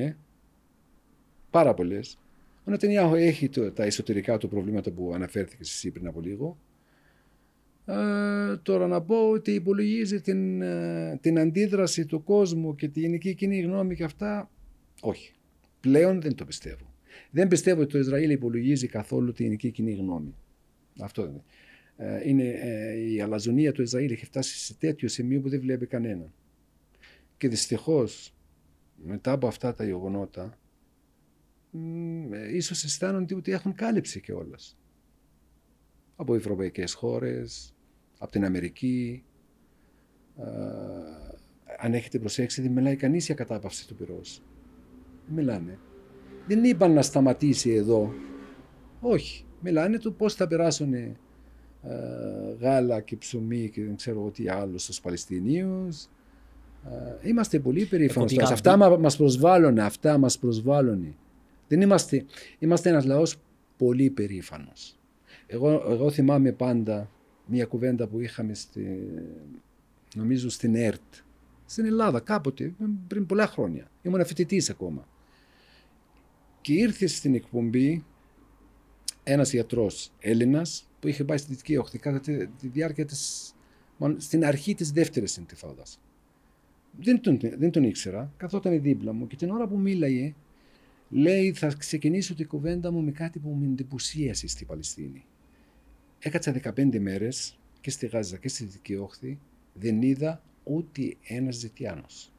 Πάρα πολλές. Ο Νετανιάχου έχει το, τα εσωτερικά του προβλήματα που αναφέρθηκε εσύ πριν από λίγο. Ε, τώρα να πω ότι υπολογίζει την, ε, την αντίδραση του κόσμου και τη γενική κοινή γνώμη και αυτά. Όχι. Πλέον δεν το πιστεύω. Δεν πιστεύω ότι το Ισραήλ υπολογίζει καθόλου τη γενική κοινή γνώμη. Αυτό είναι. Ε, είναι, ε, η αλαζονία του Ισραήλ έχει φτάσει σε τέτοιο σημείο που δεν βλέπει κανένα. Και δυστυχώς μετά από αυτά τα γεγονότα ε, ίσως αισθάνονται ότι έχουν κάλυψη κιόλας. Από ευρωπαϊκές χώρες, από την Αμερική. αν έχετε προσέξει δεν μιλάει κανείς για κατάπαυση του πυρός. Δεν μιλάνε. Δεν είπαν να σταματήσει εδώ. Όχι. Μιλάνε του πώς θα περάσουν ε, γάλα και ψωμί και δεν ξέρω τι άλλο στους Παλαιστινίους. Ε, είμαστε πολύ περήφανοι. Αυτά μας προσβάλλουν, αυτά μας προσβάλλουν. Δεν είμαστε, είμαστε ένας λαός πολύ περήφανος. Εγώ, εγώ θυμάμαι πάντα μια κουβέντα που είχαμε στη, νομίζω στην ΕΡΤ, στην Ελλάδα κάποτε, πριν πολλά χρόνια. Ήμουν φοιτητής ακόμα. Και ήρθε στην εκπομπή ένας γιατρός Έλληνας που είχε πάει στη Δυτική Όχθη κατά τη, τη διάρκεια της, στην αρχή της δεύτερης εντυφάδας. Δεν τον, δεν τον ήξερα, καθόταν δίπλα μου και την ώρα που μίλαγε λέει θα ξεκινήσω την κουβέντα μου με κάτι που με εντυπωσίασε στη Παλαιστίνη. Έκατσα 15 μέρες και στη Γάζα και στη Δυτική Όχθη δεν είδα ούτε ένας Ζητιάνος.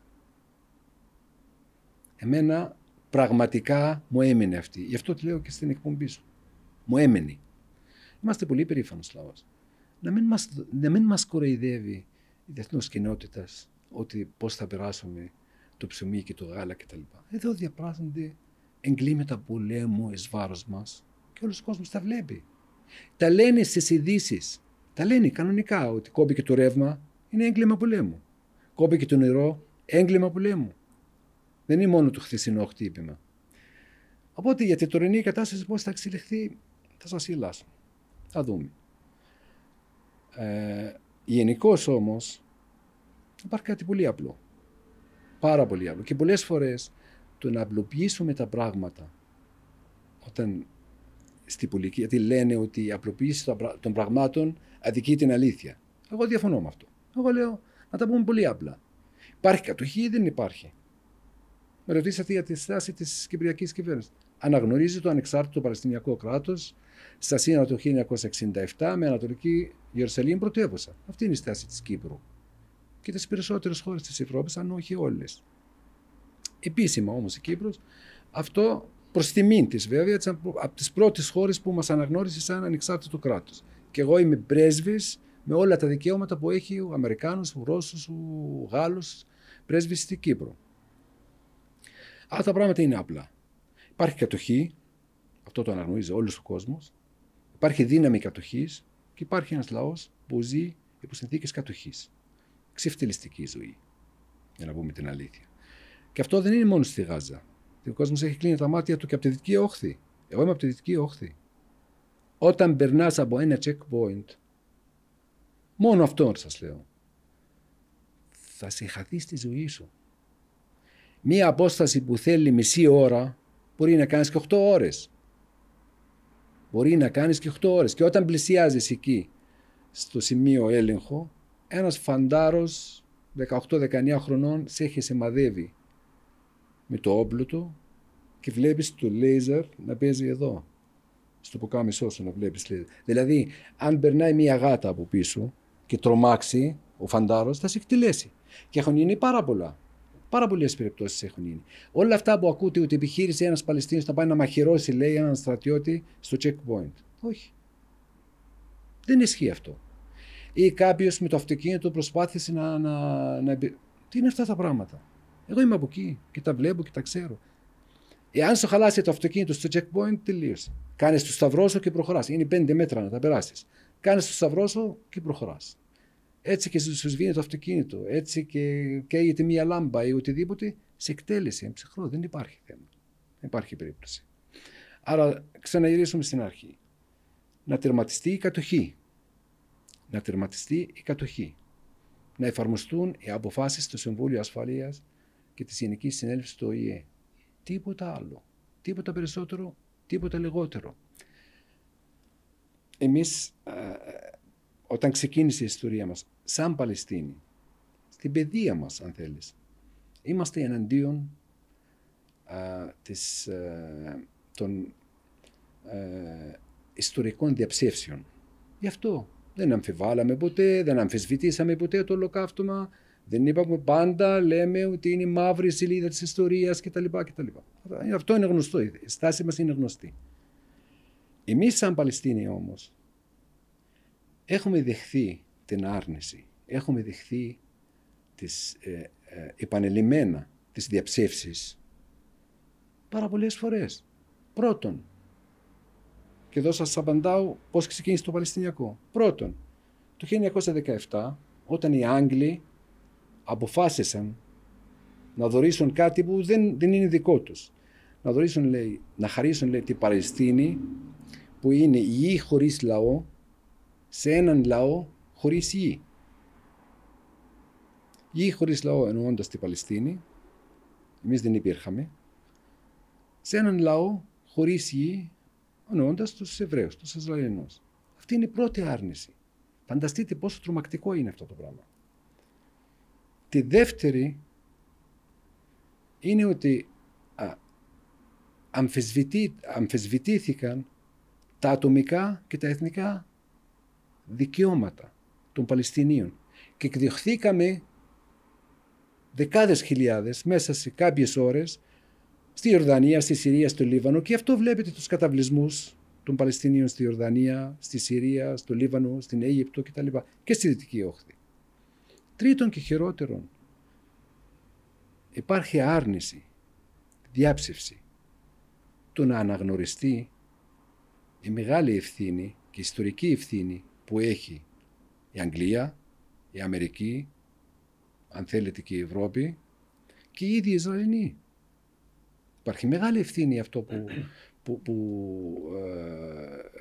Εμένα πραγματικά μου έμεινε αυτή. Γι' αυτό τη λέω και στην εκπομπή σου. Μου έμενε. Είμαστε πολύ περήφανος λαός. Να μην μας να μην μας κοροϊδεύει η διεθνή κοινότητας ότι πώς θα περάσουμε το ψωμί και το γάλα κτλ. Εδώ διαπράττονται εγκλήματα πολέμου εις βάρος μας και όλος ο κόσμος τα βλέπει. Τα λένε στις ειδήσεις. Τα λένε κανονικά ότι κόμπηκε το ρεύμα είναι έγκλημα πολέμου. κόπηκε το νερό, έγκλημα πολέμου. Δεν είναι μόνο το χθεσινό χτύπημα. Οπότε για την τωρινή κατάσταση πώς θα εξελιχθεί θα σας γελάσω. Θα δούμε. Ε, Γενικώς όμως υπάρχει κάτι πολύ απλό. Πάρα πολύ απλό. Και πολλές φορές το να απλοποιήσουμε τα πράγματα όταν στην πολιτική, γιατί λένε ότι η απλοποίηση των πραγμάτων αδικεί την αλήθεια. Εγώ διαφωνώ με αυτό. Εγώ λέω να τα πούμε πολύ απλά. Υπάρχει κατοχή ή δεν υπάρχει; Με ρωτήσατε για τη στάση της Κυπριακής κυβέρνησης. Αναγνωρίζει το ανεξάρτητο Παλαιστινιακό κράτος στα σύνορα του 1967 με Ανατολική Ιερουσαλήμ πρωτεύουσα. Αυτή είναι η στάση της Κύπρου. Και τις περισσότερες χώρες της Ευρώπης, αν όχι όλες. Επίσημα όμως η Κύπρος, αυτό προς τιμήν της βέβαια, από τις πρώτες χώρες που μας αναγνώρισε σαν ανεξάρτητο κράτος. Και εγώ είμαι πρέσβης με όλα τα δικαιώματα που έχει ο Αμερικάνος, ο Ρώσος, ο Γάλλος πρέσβης στην Κύπρο. Αλλά τα πράγματα είναι απλά. Υπάρχει κατοχή, αυτό το αναγνωρίζει όλος ο κόσμος. Υπάρχει δύναμη κατοχής και υπάρχει ένας λαός που ζει υπό συνθήκες κατοχής. Ξεφτυλιστική ζωή, για να πούμε την αλήθεια. Και αυτό δεν είναι μόνο στη Γάζα. Ο κόσμος έχει κλείνει τα μάτια του και από τη δυτική όχθη. Εγώ είμαι από τη δυτική όχθη. Όταν περνάς από ένα checkpoint, μόνο αυτό σας λέω, θα σε χαθείς στη ζωή σου. Μία απόσταση που θέλει μισή ώρα μπορεί να κάνεις και 8 ώρες. Μπορεί να κάνεις και 8 ώρες. Και όταν πλησιάζεις εκεί, στο σημείο έλεγχο, ένας φαντάρος 18-19 χρονών σε έχει σημαδεύει με το όπλο του και βλέπεις το λέιζερ να παίζει εδώ. Στο ποκάμισό σου να βλέπεις λέιζερ. Δηλαδή, αν περνάει μια γάτα από πίσω και τρομάξει ο φαντάρος, θα σε εκτελέσει. Και έχουν γίνει πάρα πολλά. Πάρα πολλές περιπτώσεις έχουν γίνει. Όλα αυτά που ακούτε ότι επιχείρησε ένας Παλαιστίνιος να πάει να μαχαιρώσει, λέει, έναν στρατιώτη στο checkpoint. Όχι. Δεν ισχύει αυτό. Ή κάποιος με το αυτοκίνητο προσπάθησε να, να, να. Τι είναι αυτά τα πράγματα; Εγώ είμαι από εκεί και τα βλέπω και τα ξέρω. Εάν σου χαλάσει το αυτοκίνητο στο checkpoint, τελείωσε. Κάνεις το σταυρό σου και προχωράς. Είναι πέντε μέτρα να τα περάσεις. Κάνεις το σταυρό σου και προχωράς. Έτσι και σου σβήνει το αυτοκίνητο, έτσι και καίγεται μία λάμπα ή οτιδήποτε, σε εκτέλεση, ψυχρό, δεν υπάρχει θέμα. Δεν υπάρχει περίπτωση. Άρα ξαναγυρίσουμε στην αρχή. Να τερματιστεί η κατοχή. Να τερματιστεί η κατοχή. Να εφαρμοστούν οι αποφάσεις του Συμβούλου Ασφαλείας και της Γενικής Συνέλευσης του ΟΗΕ. Τίποτα άλλο. Τίποτα περισσότερο, τίποτα λιγότερο. Εμείς ε, όταν ξεκίνησε η ιστορία μας, σαν Παλαιστίνη, στην παιδεία μας αν θέλεις, είμαστε εναντίον α, της, των ιστορικών διαψεύσεων. Γι' αυτό δεν αμφιβάλαμε ποτέ, δεν αμφισβητήσαμε ποτέ το ολοκαύτωμα, δεν είπαμε πάντα, λέμε ότι είναι η μαύρη σελίδα της ιστορίας κτλ. κτλ. Αυτό είναι γνωστό, η στάση μας είναι γνωστή. Εμείς σαν Παλαιστίνοι όμως έχουμε δεχθεί την άρνηση, έχουμε δεχθεί τις ε, ε, επανελειμμένα τις διαψεύσεις πάρα πολλές φορές. Πρώτον, και εδώ σας απαντάω πώς ξεκίνησε το Παλαιστινιακό. Πρώτον, το 1917, όταν οι Άγγλοι αποφάσισαν να δωρήσουν κάτι που δεν, δεν είναι δικό τους. Να δωρήσουν, λέει, να χαρίσουν, λέει, την Παλαιστίνη που είναι η γη χωρίς λαό σε έναν λαό χωρίς γη. Γη χωρίς λαό εννοώντας την Παλαιστίνη, εμείς δεν υπήρχαμε, σε έναν λαό χωρίς γη εννοώντας τους Εβραίους, τους Ισραηλινούς. Αυτή είναι η πρώτη άρνηση. Φανταστείτε πόσο τρομακτικό είναι αυτό το πράγμα. Τη δεύτερη είναι ότι α, αμφισβητήθηκαν τα ατομικά και τα εθνικά δικαιώματα των Παλαιστινίων και εκδιωχθήκαμε δεκάδες χιλιάδες μέσα σε κάποιες ώρες στη Ιορδανία, στη Συρία, στο Λίβανο και αυτό βλέπετε τους καταβλισμούς των Παλαιστινίων στη Ιορδανία, στη Συρία, στο Λίβανο, στην Αίγυπτο κτλ. και στη Δυτική Όχθη. Τρίτον και χειρότερον, υπάρχει άρνηση, διάψευση, το να αναγνωριστεί η μεγάλη ευθύνη και η ιστορική ευθύνη που έχει η Αγγλία, η Αμερική, αν θέλετε και η Ευρώπη και οι ίδιοι οι Ισραηλοί. Υπάρχει μεγάλη ευθύνη αυτό που, που, που ε,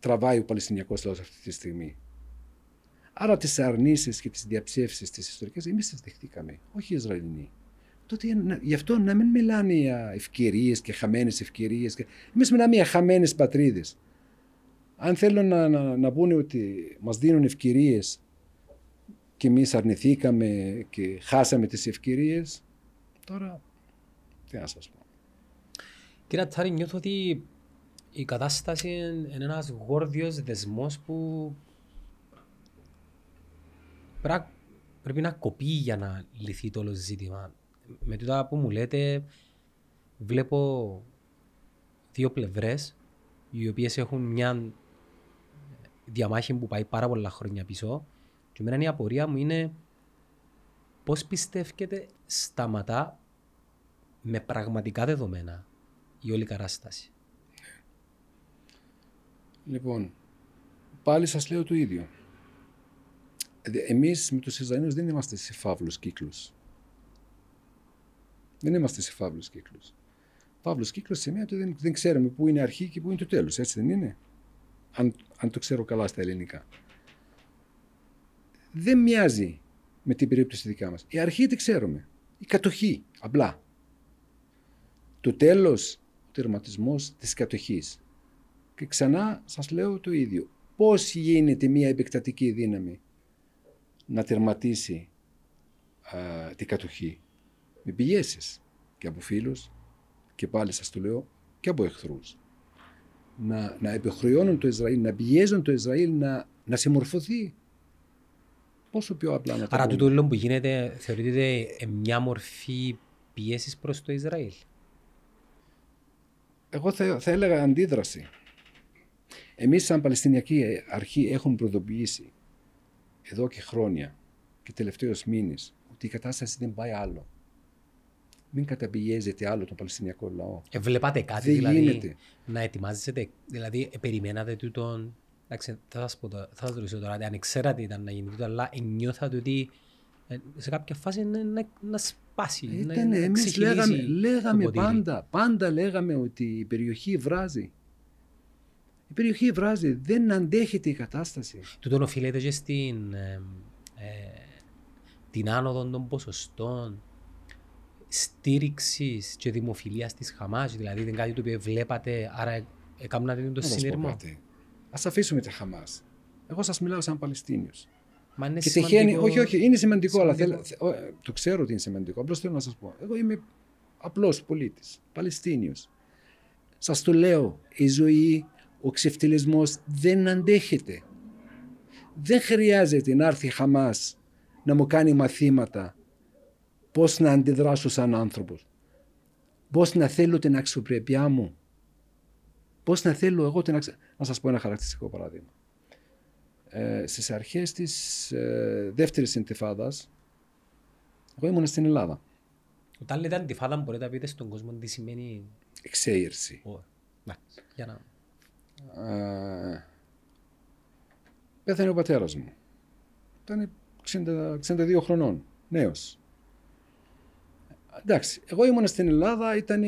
τραβάει ο Παλαιστινιακός λαός αυτή τη στιγμή. Άρα τις αρνήσεις και τις διαψεύσεις τις ιστορικές εμείς τις δεχτήκαμε, όχι οι Ισραηλινοί. Τότε γι' αυτό να μην μιλάνε για ευκαιρίες και χαμένες ευκαιρίες. Εμείς μιλάμε για χαμένες πατρίδες. Αν θέλουν να, να, να πούνε ότι μας δίνουν ευκαιρίες και εμείς αρνηθήκαμε και χάσαμε τις ευκαιρίες, τώρα τι να σας πω.
Κύριε Τσάρη, νιώθω ότι η κατάσταση είναι ένας γόρδιος δεσμός που πρέπει να κοπεί για να λυθεί το όλο ζήτημα με τούτα που μου λέτε, βλέπω δύο πλευρές οι οποίες έχουν μια διαμάχη που πάει πάρα πολλά χρόνια πίσω και εμένα η απορία μου είναι πώς πιστεύετε σταματά με πραγματικά δεδομένα η όλη κατάσταση.
Λοιπόν, πάλι σας λέω το ίδιο. Εμείς με τους Ισραηλινούς δεν είμαστε σε φαύλους κύκλους. Δεν είμαστε σε φαύλους κύκλους. Φαύλος κύκλος σημαίνει ότι δεν, δεν ξέρουμε πού είναι αρχή και πού είναι το τέλος. Έτσι δεν είναι; Αν, αν το ξέρω καλά στα ελληνικά. Δεν μοιάζει με την περίπτωση δικά μας. Η αρχή τι ξέρουμε. Η κατοχή. Απλά. Το τέλος, ο τερματισμός της κατοχής. Και ξανά σας λέω το ίδιο. Πώς γίνεται μια επεκτατική δύναμη; Να τερματίσει α, την κατοχή με πιέσεις και από φίλους και πάλι σας το λέω και από εχθρούς. Να, να επιχρεώνουν το Ισραήλ, να πιέζουν το Ισραήλ να, να συμμορφωθεί. Πόσο πιο απλά να το
Άρα το όλο που γίνεται θεωρείται μια μορφή πίεσης προς το Ισραήλ;
Εγώ θα, θα έλεγα αντίδραση. Εμείς σαν Παλαιστινιακή Αρχή έχουμε προειδοποιήσει εδώ και χρόνια και τελευταίους μήνες ότι η κατάσταση δεν πάει άλλο μην καταπιέζετε άλλο τον Παλαιστινιακό λαό.
Ε, βλέπατε κάτι
Δεν
δηλαδή
γίνεται.
να ετοιμάζεστε, δηλαδή ε, περιμένατε τούτον, εντάξει, θα σας, πω, τώρα- θα σας ρωτήσω τώρα, αν ξέρατε ήταν να γίνει τούτο, αλλά νιώθατε ότι ε, σε κάποια φάση να, να, να σπάσει, να,
Ήταν,
να
εμείς
ξεχυλήσει
λέγαμε,
το
λέγαμε
ποτήρι.
πάντα, πάντα λέγαμε ότι η περιοχή βράζει. Η περιοχή βράζει, δεν αντέχεται η κατάσταση.
Τούτον οφείλεται και στην ε, ε, την άνοδο των ποσοστών στήριξης και δημοφιλίας της Χαμάς, δηλαδή δεν κάτι το οποίο βλέπατε, άρα έκανατε το
Να σας πω
συνειρμό.
κάτι. Ας αφήσουμε τη Χαμάς. Εγώ σας μιλάω σαν Παλαιστίνιος.
Μα είναι
Και τυχαίνει,
σημαντικό-
όχι, όχι, είναι σημαντικό, αλλά
σημαντικό.
θέλω- θε- ο, ε, το ξέρω ότι είναι σημαντικό. Απλώς θέλω να σας πω. Εγώ είμαι απλός πολίτης, Παλαιστίνιος. Σας το λέω, η ζωή, ο ξεφτυλισμός δεν αντέχεται. Δεν χρειάζεται να έρθει η Χαμάς να μου κάνει μαθήματα πώς να αντιδράσω σαν άνθρωπος. Πώς να θέλω την αξιοπρέπειά μου. Πώς να θέλω εγώ την αξιοπρέπειά Να σας πω ένα χαρακτηριστικό παράδειγμα ε, στις αρχές της ε, δεύτερης συντεφάδας εγώ ήμουν στην Ελλάδα.
Όταν λέτε αντιφάδα μπορείτε να πείτε στον κόσμο τι σημαίνει...
Εξέγερση.
Ω, εντάξει, για να...
Ε, πέθανε ο πατέρας μου. Ήταν 60, 62 χρονών, νέος. Εντάξει, εγώ ήμουν στην Ελλάδα, ήταν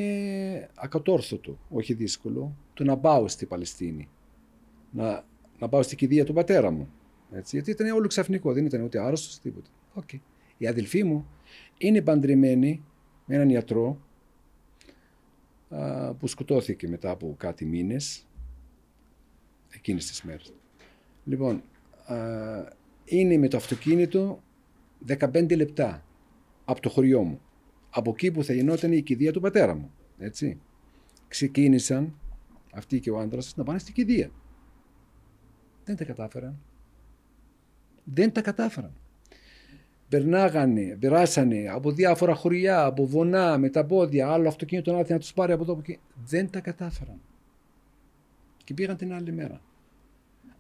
ακατόρθωτο, όχι δύσκολο, το να πάω στη Παλαιστίνη. Να, να πάω στην κηδεία του πατέρα μου. Έτσι, γιατί ήταν όλο ξαφνικό, δεν ήταν ούτε άρρωστος, τίποτα. Οκ. Η αδελφή μου είναι παντρεμένη με έναν ιατρό α, που σκοτώθηκε μετά από κάτι μήνες εκείνες τις μέρες. Λοιπόν, α, είναι με το αυτοκίνητο 15 λεπτά από το χωριό μου. Από εκεί που θα γινόταν η κηδεία του πατέρα μου. Έτσι. Ξεκίνησαν αυτοί και ο άντρας να πάνε στην κηδεία. Δεν τα κατάφεραν. Δεν τα κατάφεραν. Περνάγανε, περάσανε από διάφορα χωριά, από βονά, με τα πόδια, άλλο αυτοκίνητο να έρθει να τους πάρει από εδώ από εκεί. Δεν τα κατάφεραν. Και πήγαν την άλλη μέρα.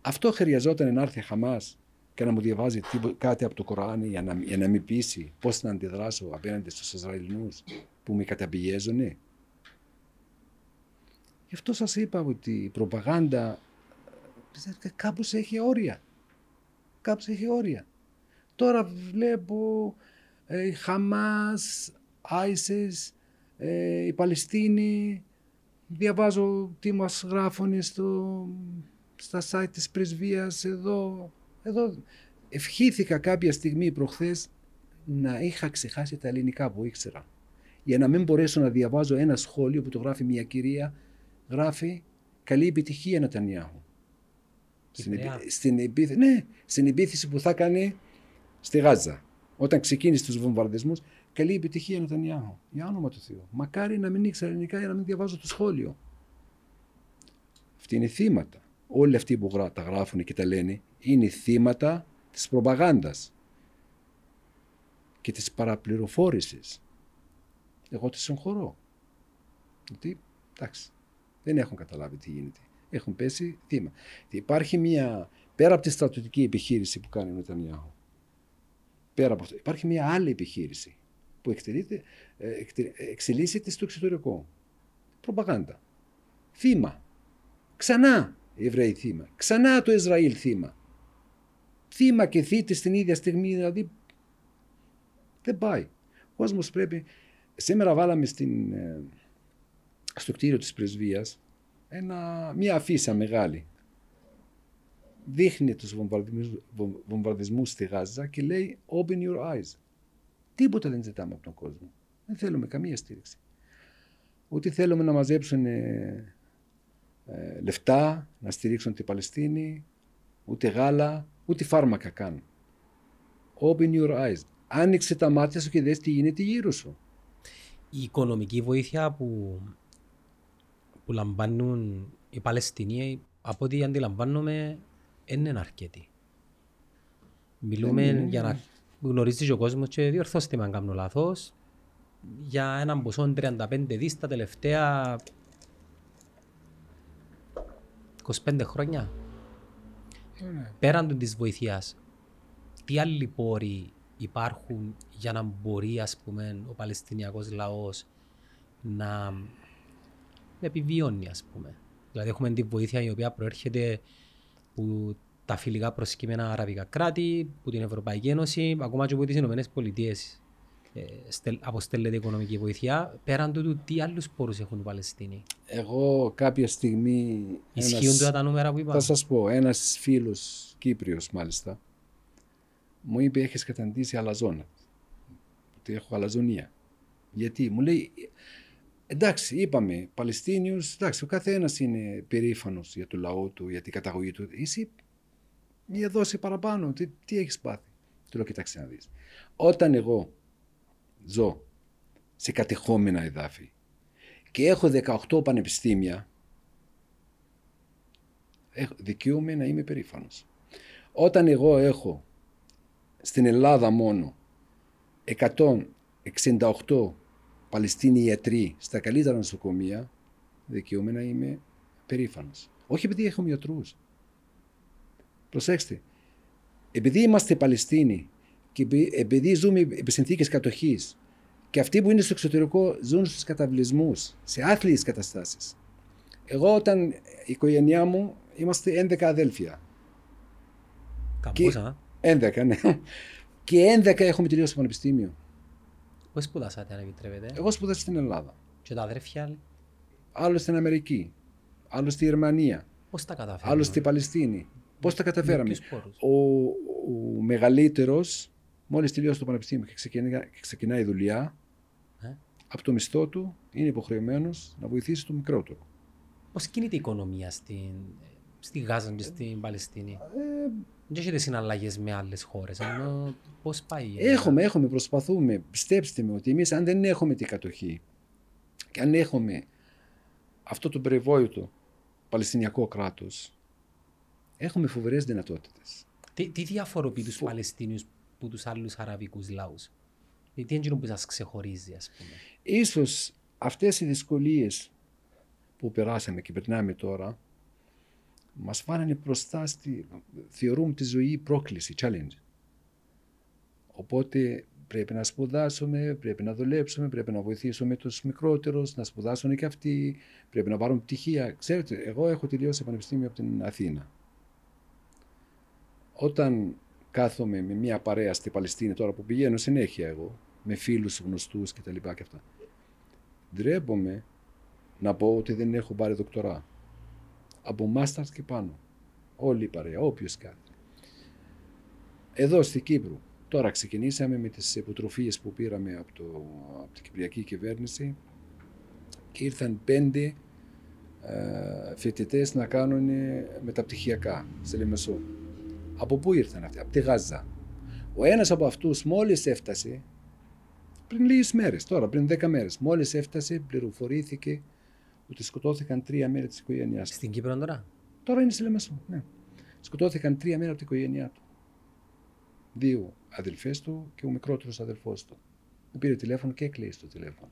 Αυτό χρειαζόταν να έρθει η Χαμάς και να μου διαβάζει τίπο- κάτι από το Κοράνι για να, για να με πείσει πώς να αντιδράσω απέναντι στους Ισραηλινούς που με καταπιέζουνε. Γι' αυτό σας είπα ότι η προπαγάνδα ε, κάπως έχει όρια. Κάπως έχει όρια. Τώρα βλέπω ε, Χαμάς, Άισες, ε, η Παλαιστίνη, διαβάζω τι μας γράφουν στο, στα site της πρεσβείας εδώ. εδώ. Ευχήθηκα κάποια στιγμή προχθές να είχα ξεχάσει τα ελληνικά που ήξερα. Για να μην μπορέσω να διαβάζω ένα σχόλιο που το γράφει μια κυρία, γράφει καλή επιτυχία Νετανιάχου. Στην, επί, στην, επίθεση, ναι, στην επίθεση που θα κάνει στη Γάζα. Όταν ξεκίνησε τους βομβαρδισμούς, καλή επιτυχία Νετανιάχου. Για όνομα του Θεού. Μακάρι να μην ήξερα ελληνικά για να μην διαβάζω το σχόλιο. Αυτοί είναι θύματα. Όλοι αυτοί που τα γράφουν και τα λένε είναι θύματα της προπαγάνδας και της παραπληροφόρησης. Εγώ τη συγχωρώ. Γιατί, εντάξει, δεν έχουν καταλάβει τι γίνεται. Έχουν πέσει θύμα. Υπάρχει μια, πέρα από τη στρατιωτική επιχείρηση που κάνει ο Νετανιάχου, πέρα από αυτό, υπάρχει μια άλλη επιχείρηση που ε, εξελίσσεται στο εξωτερικό. Προπαγάνδα. Θύμα. Ξανά οι Εβραίοι θύμα. Ξανά το Ισραήλ θύμα. Θύμα και θήτη στην ίδια στιγμή, δηλαδή δεν πάει. Ο κόσμος πρέπει... Σήμερα βάλαμε στην, ε, στο κτίριο της πρεσβείας ένα, μια αφίσα μεγάλη. Δείχνει τους βομβαρδισμούς, στη Γάζα και λέει Open your eyes. Τίποτα δεν ζητάμε από τον κόσμο. Δεν θέλουμε καμία στήριξη. Ούτε θέλουμε να μαζέψουν ε, ε, λεφτά, να στηρίξουν την Παλαιστίνη, ούτε γάλα, ούτε φάρμακα καν. Open your eyes. Άνοιξε τα μάτια σου και δες τι γίνεται γύρω σου.
Η οικονομική βοήθεια που, που λαμβάνουν οι Παλαιστινοί, από ό,τι αντιλαμβάνομαι, δεν είναι αρκετή. Μιλούμε ε, για να γνωρίζεις ο κόσμος και διορθώστε με αν κάνω λάθος. Για έναν ποσό 35 δις τα τελευταία 25 χρόνια. Ναι. Πέραν της βοηθεία, τι άλλοι πόροι υπάρχουν για να μπορεί ας πούμε, ο Παλαιστινιακός λαός να επιβιώνει ας πούμε. Δηλαδή έχουμε τη βοήθεια η οποία προέρχεται από τα φιλικά προσκύμενα αραβικά κράτη, από την Ευρωπαϊκή Ένωση, ακόμα και από τις Ηνωμένες Πολιτείες ε, αποστέλλεται οικονομική βοήθεια. Πέραν του, τι άλλους πόρους έχουν οι Παλαιστίνοι;
Εγώ κάποια στιγμή...
Ισχύουν τώρα τα νούμερα που είπα.
Θα σας πω, ένας φίλος Κύπριος μάλιστα, μου είπε έχεις καταντήσει αλαζόνα. Ότι έχω αλαζονία. Γιατί; Μου λέει, εντάξει είπαμε Παλαιστίνιους, εντάξει ο καθένας είναι περήφανος για το λαό του, για την καταγωγή του. Εσύ μια δόση παραπάνω, τι, τι έχεις πάθει; Του λέω κοιτάξτε να δεις. Όταν εγώ ζω σε κατεχόμενα εδάφη και έχω 18 πανεπιστήμια, δικαιούμαι να είμαι περήφανος. Όταν εγώ έχω στην Ελλάδα μόνο 168 Παλαιστίνοι ιατροί στα καλύτερα νοσοκομεία, δικαιούμαι να είμαι περήφανος. Όχι επειδή έχουμε ιατρού. Προσέξτε, επειδή είμαστε Παλαιστίνοι και επειδή ζούμε επί συνθήκες κατοχής και αυτοί που είναι στο εξωτερικό ζουν στους καταβλισμούς, σε άθλιες καταστάσεις. Εγώ, όταν η οικογένειά μου είμαστε 11 αδέλφια.
Καμπούσα.
11, ναι. Και 11 έχουμε τελειώσει το πανεπιστήμιο.
Πώ σπουδάσατε, αν επιτρέπετε;
Εγώ σπούδασα στην Ελλάδα.
Και τα αδέρφια.
Άλλο στην Αμερική. Άλλο στη Γερμανία.
Πώς τα καταφέραμε.
Άλλο στην Παλαιστίνη. Πώς τα καταφέραμε. Ο, ο μεγαλύτερος, μόλις τελειώσει το πανεπιστήμιο και ξεκινάει, και ξεκινάει η δουλειά, ε; από το μισθό του είναι υποχρεωμένος να βοηθήσει τον μικρότερο.
Πώς κινείται η οικονομία στην, στη Γάζα και στην Παλαιστίνη; Ε, δεν έχετε συναλλαγές με άλλες χώρες. Πώς πάει.
Έχουμε, έχουμε, προσπαθούμε. Πιστέψτε με ότι εμείς, αν δεν έχουμε την κατοχή και αν έχουμε αυτό το περιβόητο Παλαιστινιακό κράτος, έχουμε φοβερές δυνατότητες.
Τι, τι διαφοροποιεί τους Φο... Παλαιστίνιους από τους άλλους αραβικούς λαούς, Τι είναι που σας ξεχωρίζει, ας πούμε.
σω αυτές οι δυσκολίες που περάσαμε και περνάμε τώρα, μας βάλανε μπροστά στη, θεωρούμε τη ζωή πρόκληση, challenge. Οπότε πρέπει να σπουδάσουμε, πρέπει να δουλέψουμε, πρέπει να βοηθήσουμε τους μικρότερους, να σπουδάσουν και αυτοί, πρέπει να πάρουν πτυχία. Ξέρετε, εγώ έχω τελειώσει πανεπιστήμιο από την Αθήνα. Όταν κάθομαι με μια παρέα στη Παλαιστίνη τώρα που πηγαίνω συνέχεια εγώ, με φίλους γνωστούς και τα λοιπά και αυτά. Ντρέπομαι να πω ότι δεν έχω πάρει δοκτορά. Από μάσταρς και πάνω. Όλη η παρέα, όποιος κάνει. Εδώ στην Κύπρο. Τώρα ξεκινήσαμε με τις υποτροφίες που πήραμε από, το, από την Κυπριακή κυβέρνηση και ήρθαν πέντε ε, φοιτητές να κάνουν μεταπτυχιακά σε Λεμεσό. Από πού ήρθαν αυτοί, από τη Γάζα. Ο ένας από αυτούς μόλις έφτασε, πριν λίγες μέρες, τώρα πριν δέκα μέρες, μόλις έφτασε, πληροφορήθηκε ότι σκοτώθηκαν τρία μέρη της οικογένειάς του.
Στην Κύπρο τώρα;
Τώρα είναι σε Λεμεσό, ναι. Σκοτώθηκαν τρία μέρη από την οικογένειά του. Δύο αδελφές του και ο μικρότερος αδελφός του. Μου πήρε τηλέφωνο και έκλεισε το τηλέφωνο.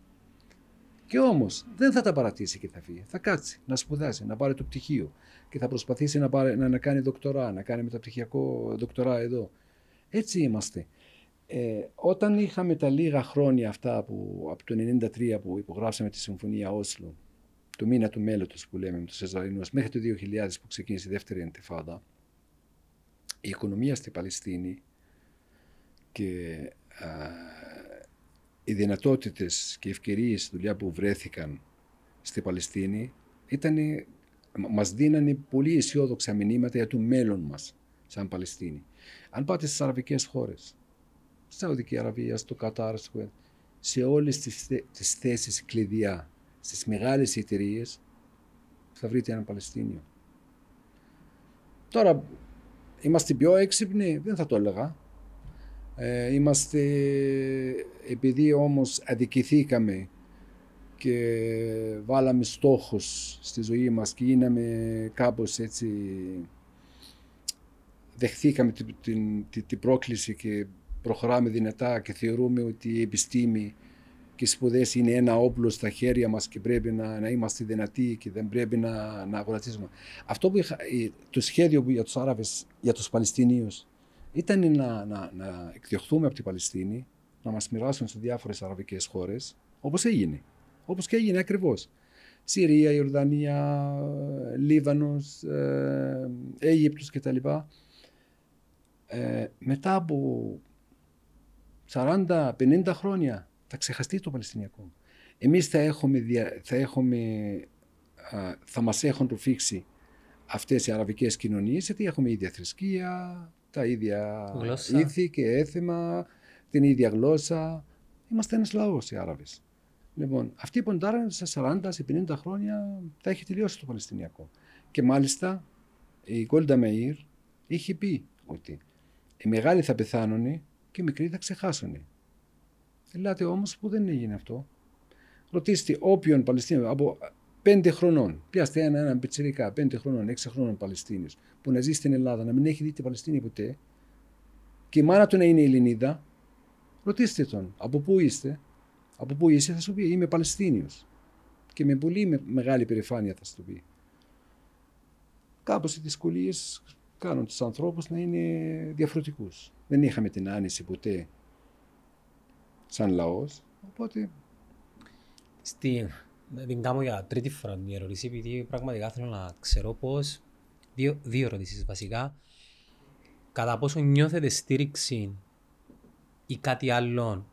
Και όμως δεν θα τα παρατήσει και θα φύγει. Θα κάτσει να σπουδάσει, να πάρει το πτυχίο και θα προσπαθήσει να, πάρει, να, να κάνει δοκτορά, να κάνει μεταπτυχιακό δοκτορά εδώ. Έτσι είμαστε. Ε, όταν είχαμε τα λίγα χρόνια αυτά που, από το 1993 που υπογράψαμε τη Συμφωνία Όσλο, το μήνα του μέλλοντος που λέμε με τους Ισραηλινούς, μέχρι το 2000 που ξεκίνησε η δεύτερη εντεφάδα, η οικονομία στη Παλαιστίνη και α, οι δυνατότητες και οι ευκαιρίες δουλειά που βρέθηκαν στη Παλαιστίνη ήταν, μας δίνανε πολύ αισιόδοξα μηνύματα για το μέλλον μας σαν Παλαιστίνη. Αν πάτε στις αραβικές χώρες, στη Σαουδική Αραβία, στο Κατάρ, σε όλες τις, τις θέσεις κλειδιά, στις μεγάλες εταιρείες, θα βρείτε έναν Παλαιστίνιο. Τώρα, είμαστε πιο έξυπνοι, δεν θα το έλεγα. Ε, είμαστε, επειδή όμως αδικηθήκαμε και βάλαμε στόχους στη ζωή μας και γίναμε κάπως έτσι, δεχθήκαμε την, την, την, την πρόκληση και προχωράμε δυνατά και θεωρούμε ότι η επιστήμη και οι σπουδές είναι ένα όπλο στα χέρια μας και πρέπει να, να είμαστε δυνατοί και δεν πρέπει να, να αγορατήσουμε. Αυτό που είχα, το σχέδιο που για τους Άραβες, για τους Παλαιστινίους, ήταν να, να, να εκδιωχθούμε από την Παλαιστίνη, να μας μοιράσουν σε διάφορες αραβικές χώρες, όπως έγινε. Όπως και έγινε ακριβώς. Συρία, Ιορδανία, Λίβανος, ε, Αίγυπτος κτλ. Ε, μετά από 40-50 χρόνια θα ξεχαστεί το Παλαιστινιακό. Εμείς θα έχουμε, θα, έχουμε, θα μας έχουν προφήξει αυτές οι αραβικές κοινωνίες γιατί έχουμε ίδια θρησκεία, τα ίδια γλώσσα. ήθη και έθιμα, την ίδια γλώσσα. Είμαστε ένας λαός οι Άραβες. Λοιπόν, αυτοί που τώρα σε 40, σε 50 χρόνια θα έχει τελειώσει το Παλαιστινιακό. Και μάλιστα η Γκόλντα Μεϊρ είχε πει ότι οι μεγάλοι θα πεθάνουν και οι μικροί θα ξεχάσουν. Ελάτε όμως που δεν έγινε αυτό. Ρωτήστε όποιον Παλαιστίνιο από πέντε χρονών, πιάστε ένα, ένα πιτσιρικά, πέντε χρονών, έξι χρονών Παλαιστίνιος, που να ζει στην Ελλάδα, να μην έχει δει την Παλαιστίνη ποτέ, και η μάνα του να είναι Ελληνίδα, ρωτήστε τον, από πού είστε, από πού είσαι, θα σου πει, είμαι Παλαιστίνιος. Και με πολύ μεγάλη περηφάνεια θα σου πει. Κάπως οι δυσκολίες κάνουν τους ανθρώπους να είναι διαφορετικούς. Δεν είχαμε την άνεση ποτέ σαν λαός. Οπότε.
Στην να την κάνω για τρίτη φορά την ερώτηση, επειδή πραγματικά θέλω να ξέρω πώ. Δύο, δύο ερωτήσεις βασικά. Κατά πόσο νιώθετε στήριξη ή κάτι άλλο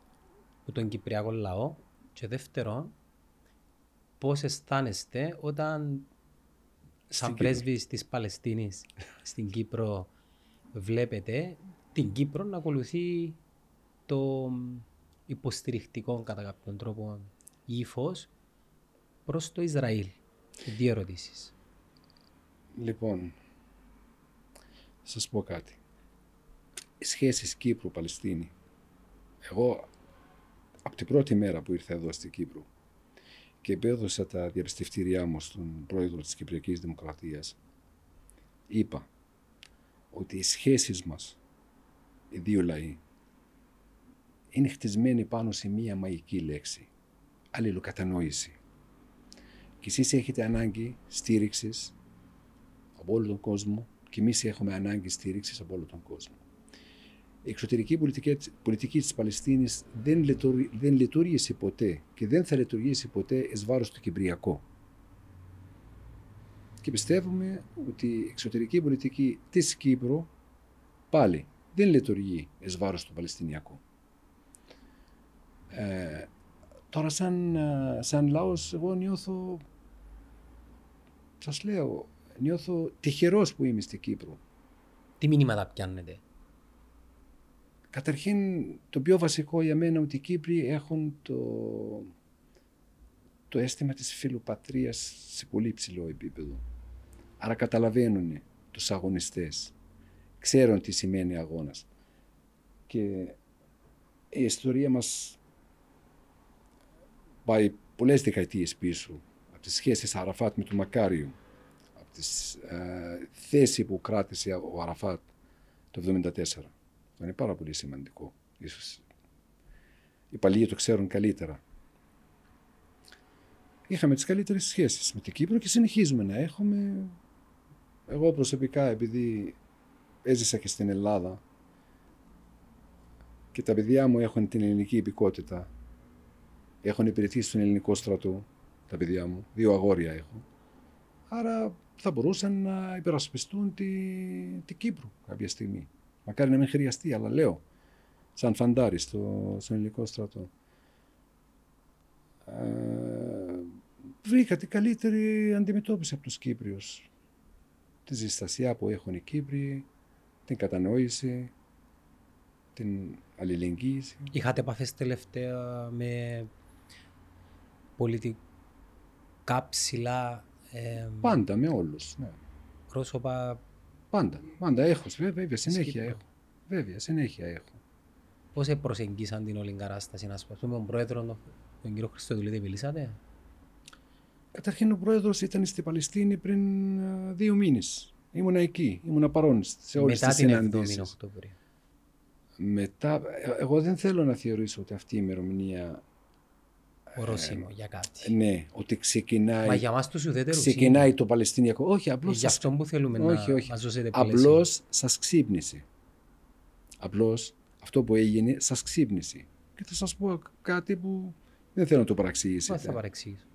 από τον Κυπριακό λαό; Και δεύτερον, πώς αισθάνεστε όταν σαν πρέσβης της Παλαιστίνης στην Κύπρο βλέπετε την Κύπρο να ακολουθεί το υποστηρικτικό κατά κάποιον τρόπο ύφος; Προς το Ισραήλ. Δύο ερωτήσεις.
Λοιπόν, θα σας πω κάτι. Οι σχέσεις Κύπρου-Παλαιστίνη. Εγώ από την πρώτη μέρα που ήρθα εδώ στην Κύπρο και επέδωσα τα διαπιστευτήριά μου στον πρόεδρο της Κυπριακής Δημοκρατίας είπα ότι οι σχέσεις μας, οι δύο λαοί, είναι χτισμένοι πάνω σε μία μαγική λέξη. Αλληλοκατανόηση. Και εσείς έχετε ανάγκη στήριξης από όλο τον κόσμο και εμείς έχουμε ανάγκη στήριξης από όλο τον κόσμο. Η εξωτερική πολιτική, πολιτική της Παλαιστίνης δεν, λειτουργεί, δεν λειτουργήσε ποτέ και δεν θα λειτουργήσει ποτέ εις βάρος του Κυπριακού. Και πιστεύουμε ότι η εξωτερική πολιτική της Κύπρου πάλι δεν λειτουργεί εις βάρος του Παλαιστινιακού. Ε, τώρα σαν, ε, σαν λαός εγώ νιώθω, σας λέω, νιώθω τυχερός που είμαι στην Κύπρο.
Τι μηνύματα πιάνετε;
Καταρχήν το πιο βασικό για μένα ότι οι Κύπροι έχουν το, το αίσθημα της φιλοπατρίας σε πολύ ψηλό επίπεδο. Άρα καταλαβαίνουν τους αγωνιστές. Ξέρουν τι σημαίνει αγώνας. Και η ιστορία μας πάει πολλές δεκαετίες πίσω. Από τις σχέσεις Αραφάτ με τον Μακάριο. Από τη ε, θέση που κράτησε ο Αραφάτ το 1974. Αυτό είναι πάρα πολύ σημαντικό. Ίσως οι παλιοί το ξέρουν καλύτερα. Είχαμε τις καλύτερες σχέσεις με την Κύπρο και συνεχίζουμε να έχουμε. Εγώ προσωπικά επειδή έζησα και στην Ελλάδα και τα παιδιά μου έχουν την ελληνική υπηκότητα. Έχουν υπηρετήσει στον ελληνικό στρατό τα παιδιά μου. Δύο αγόρια έχω. Άρα θα μπορούσαν να υπερασπιστούν τη, την Κύπρο κάποια στιγμή. Μακάρι να μην χρειαστεί, αλλά λέω, σαν φαντάρι στο, στον ελληνικό στρατό. Ε, βρήκα την καλύτερη αντιμετώπιση από τους Κύπριους. Τη ζεστασία που έχουν οι Κύπροι, την κατανόηση, την αλληλεγγύη.
Είχατε επαφές τελευταία με πολιτικά ψηλά ε,
Πάντα με όλους, ναι.
πρόσωπα.
Πάντα, πάντα έχω, βέβαια, συνέχεια έχω. Βέβαια, συνέχεια έχω.
Πώς προσεγγίσαν την όλη κατάσταση, να πούμε, τον πρόεδρο, τον κύριο Χριστοδουλίδη, μιλήσατε;
Καταρχήν ο πρόεδρος ήταν στη Παλαιστίνη πριν ε, δύο μήνες. Ήμουνα εκεί, ήμουνα παρόν σε όλες
Μετά
τις
την 7η
συναντήσεις.
Οκτώβρη.
Μετά, ε, εγώ δεν θέλω να θεωρήσω ότι αυτή η ημερομηνία,
Ορόσημο για κάτι.
ναι, ότι ξεκινάει,
Μα για μας τους ουδέτερους
ξεκινάει
είναι.
το Παλαιστινιακό. Όχι,
Ε,
απλώς,
Γι'
σας,
αυτό που θέλουμε
όχι,
να
όχι.
μας δώσετε πλαίσιο.
απλώς σας ξύπνησε. Απλώς αυτό που έγινε σας ξύπνησε. Και θα σας πω κάτι που δεν θέλω να το
Μα θα
παραξηγήσετε.
παρεξηγήσω.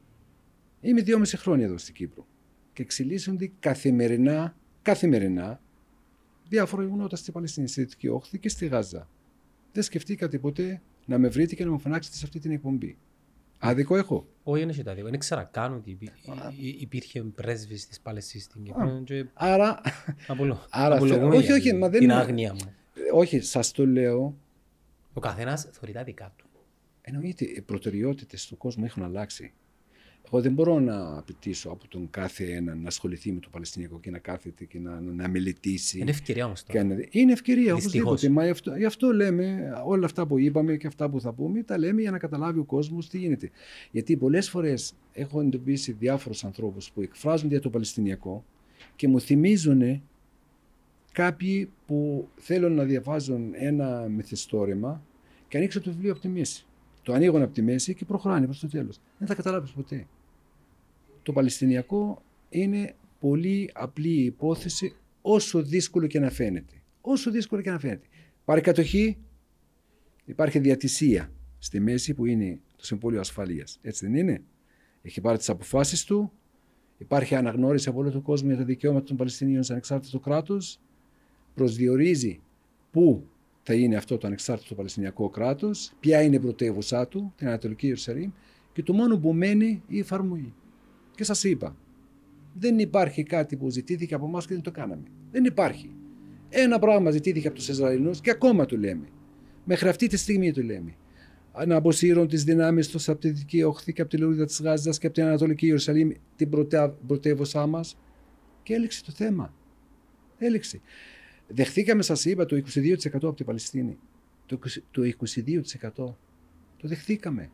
Είμαι δυόμιση χρόνια εδώ στην Κύπρο και εξελίσσονται καθημερινά, καθημερινά διάφορα γεγονότα στη Παλαιστίνη, στη Δυτική Όχθη και στη Γάζα. Δεν σκεφτήκατε ποτέ να με βρείτε και να μου φωνάξετε σε αυτή την εκπομπή. Άδικο έχω.
Όχι, δεν έχει τα δύο. Δεν ήξερα καν ότι υπή- υ- υ- υπήρχε πρέσβης της Παλαιστίνης στην Κύπρο. Και
Άρα,
απολο-
Άρα
απολογούμε
θε- όχι,
για
όχι,
την-
μα δεν
την
είναι-
άγνοια μου.
όχι, σας το λέω.
Ο καθένας θεωρεί τα δικά του.
Εννοείται, οι προτεραιότητες του κόσμου έχουν αλλάξει. Εγώ δεν μπορώ να απαιτήσω από τον κάθε έναν να ασχοληθεί με το Παλαιστινιακό και να κάθεται και να, να μελετήσει.
Είναι ευκαιρία όμως τώρα.
Και να- Είναι ευκαιρία
Δυστυχώς.
οπωσδήποτε. Μα γι' αυτό, γι' αυτό λέμε όλα αυτά που είπαμε και αυτά που θα πούμε, τα λέμε για να καταλάβει ο κόσμος τι γίνεται. Γιατί πολλές φορές έχω εντοπίσει διάφορους ανθρώπους που εκφράζονται για το Παλαιστινιακό και μου θυμίζουν κάποιοι που θέλουν να διαβάζουν ένα μυθιστόρημα και ανοίξουν το βιβλίο από τη μέση. Το ανοίγουν από τη μέση και προχωράνε προς το τέλος. Δεν θα καταλάβεις ποτέ. Το Παλαιστινιακό είναι πολύ απλή υπόθεση όσο δύσκολο και να φαίνεται. Όσο δύσκολο και να φαίνεται. Πάρει κατοχή, υπάρχει διατησία στη μέση που είναι το Συμβούλιο Ασφαλείας. Έτσι δεν είναι; Έχει πάρει τις αποφάσεις του, υπάρχει αναγνώριση από όλο τον κόσμο για τα δικαιώματα των Παλαιστινίων σε ανεξάρτητο κράτος, προσδιορίζει πού θα είναι αυτό το ανεξάρτητο Παλαιστινιακό κράτος, ποια είναι η πρωτεύουσά του, την Ανατολική Ιερουσαλήμ και το μόνο που μένει η εφαρμογή. Και σας είπα, δεν υπάρχει κάτι που ζητήθηκε από εμάς και δεν το κάναμε. Δεν υπάρχει. Ένα πράγμα ζητήθηκε από τους Ισραηλινούς και ακόμα το λέμε. Μέχρι αυτή τη στιγμή το λέμε. Να αποσύρουν τις δυνάμεις τους από τη Δυτική Όχθη και από τη Λωρίδα της Γάζας και από την Ανατολική Ιερουσαλήμ, την πρωτεα- πρωτεύουσά μας. Και έληξε το θέμα. Έληξε. Δεχθήκαμε, σας είπα, το 22% από την Παλαιστίνη. Το 20 Το 22%. Το δεχθήκαμε.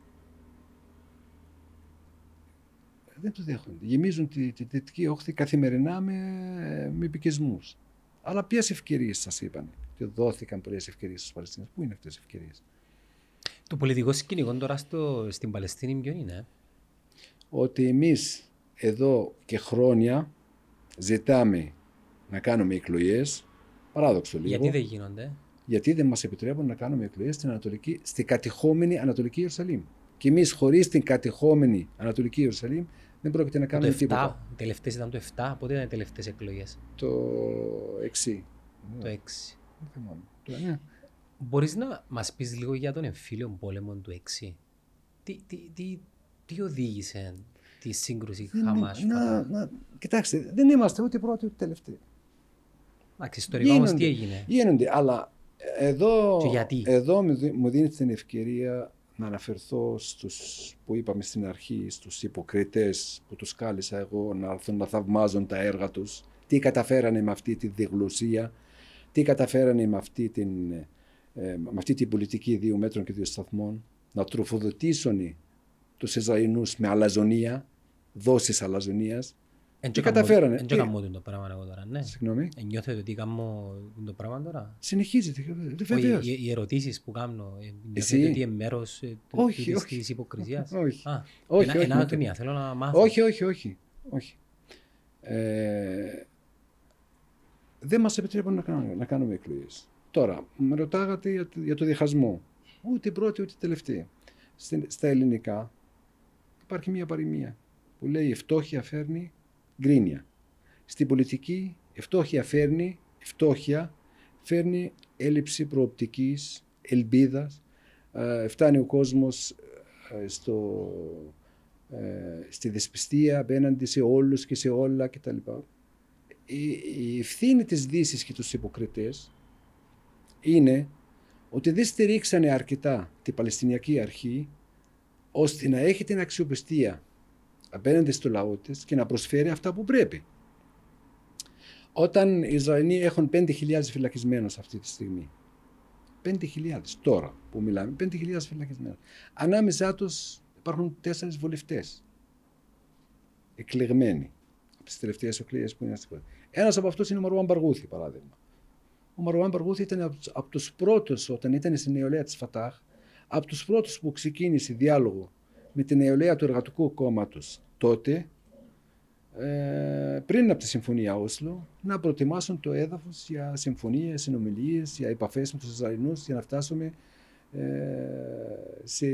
δεν το δέχονται. Γεμίζουν τη, τη δυτική όχθη καθημερινά με, με επικισμούς. Αλλά ποιες ευκαιρίες σας είπαν, και δόθηκαν πολλές ευκαιρίες στους Παλαιστίνιου. Πού είναι αυτές οι ευκαιρίες;
Το πολιτικό σκηνικό τώρα στο, στην Παλαιστίνη ποιο είναι.
Ότι εμείς εδώ και χρόνια ζητάμε να κάνουμε εκλογές. Παράδοξο λίγο.
Γιατί δεν γίνονται;
γιατί δεν μας επιτρέπουν να κάνουμε εκλογέ στην, Ανατολική, στην κατεχόμενη Ανατολική Ιερουσαλήμ. Και εμείς χωρίς την κατεχόμενη Ανατολική Ιερουσαλήμ δεν πρόκειται να
Το
κάνουμε
7,
τίποτα.
οι τελευταίες ήταν το 7, πότε ήταν οι τελευταίες εκλογές;
Το 6.
Το 6.
Δεν θυμάμαι. Το, ναι.
Μπορείς να μας πεις λίγο για τον εμφύλιο πόλεμο του 6. Τι, τι, τι, τι οδήγησε τη σύγκρουση
Δεν είναι-
Χαμάς
να,
Φατάχ.
να, κοιτάξτε, δεν είμαστε ούτε πρώτοι ούτε τελευταίοι.
Εντάξει, ιστορικά όμως τι
Γίνονται.
έγινε;
Γίνονται, αλλά εδώ,
Και γιατί;
εδώ μου δι- μου δίνεις την ευκαιρία να αναφερθώ στους που είπαμε στην αρχή, στους υποκριτές που τους κάλεσα εγώ να έρθουν να θαυμάζουν τα έργα τους, τι καταφέρανε με αυτή τη διγλωσία, τι καταφέρανε με αυτή την, ε, με αυτή την πολιτική δύο μέτρων και δύο σταθμών, να τροφοδοτήσουν τους Ισραηλινούς με αλαζονία, δόσεις αλαζονίας.
Εν
Τι
και καμώ-
καταφέρανε.
εν και
Τι-
καμώ το πράγμα εγώ τώρα, ναι.
Συγγνώμη.
Ε, Νιώθετε ότι κάνω το πράγμα τώρα;
Συνεχίζεται,
Όχι,
βεβαίως.
οι, οι ερωτήσεις που κάνω, ε,
Εσύ;
νιώθετε ότι είναι μέρος ε, του-
Όχι,
τούτης
όχι.
της υποκρισίας;
Όχι.
Α,
Όχι,
ένα,
όχι,
ένα
ούτε.
άκρη, θέλω να μάθω.
Όχι, όχι, όχι. όχι. Ε, δεν μας επιτρέπουν να κάνουμε, να κάνουμε εκλογές. Τώρα, με ρωτάγατε για, το- για το διχασμό. Ούτε πρώτη ούτε τελευταία. Στην- στα ελληνικά υπάρχει μια παροιμία που λέει η φτώχεια φέρνει γκρίνια. Στην πολιτική η φτώχεια φέρνει, η φτώχεια φέρνει έλλειψη προοπτικής, ελπίδας. Ε, φτάνει ο κόσμος ε, στο, ε, στη δυσπιστία απέναντι σε όλους και σε όλα κτλ. Η, η ευθύνη της Δύσης και τους υποκριτές είναι ότι δεν στηρίξανε αρκετά την Παλαιστινιακή Αρχή ώστε να έχει την αξιοπιστία απέναντι στο λαό της και να προσφέρει αυτά που πρέπει. Όταν οι Ισραηλοί έχουν 5.000 φυλακισμένους αυτή τη στιγμή, 5.000 τώρα που μιλάμε, 5.000 φυλακισμένους. Ανάμεσά τους υπάρχουν τέσσερις βολευτές εκλεγμένοι από τις τελευταίες εκλογές που είναι στην χώρα. Ένας από αυτούς είναι ο Μαρουάν Μπαργούθη, παράδειγμα. Ο Μαρουάν Μπαργούθη ήταν από τους, από τους πρώτους, όταν ήταν στην νεολαία της Φατάχ, από τους πρώτους που ξεκίνησε διάλογο με την νεολαία του Εργατικού Κόμματος τότε, ε, πριν από τη Συμφωνία Όσλο, να προετοιμάσουν το έδαφος για συμφωνίες, συνομιλίες, για επαφές με τους Ισραηλινούς, για να φτάσουμε ε, σε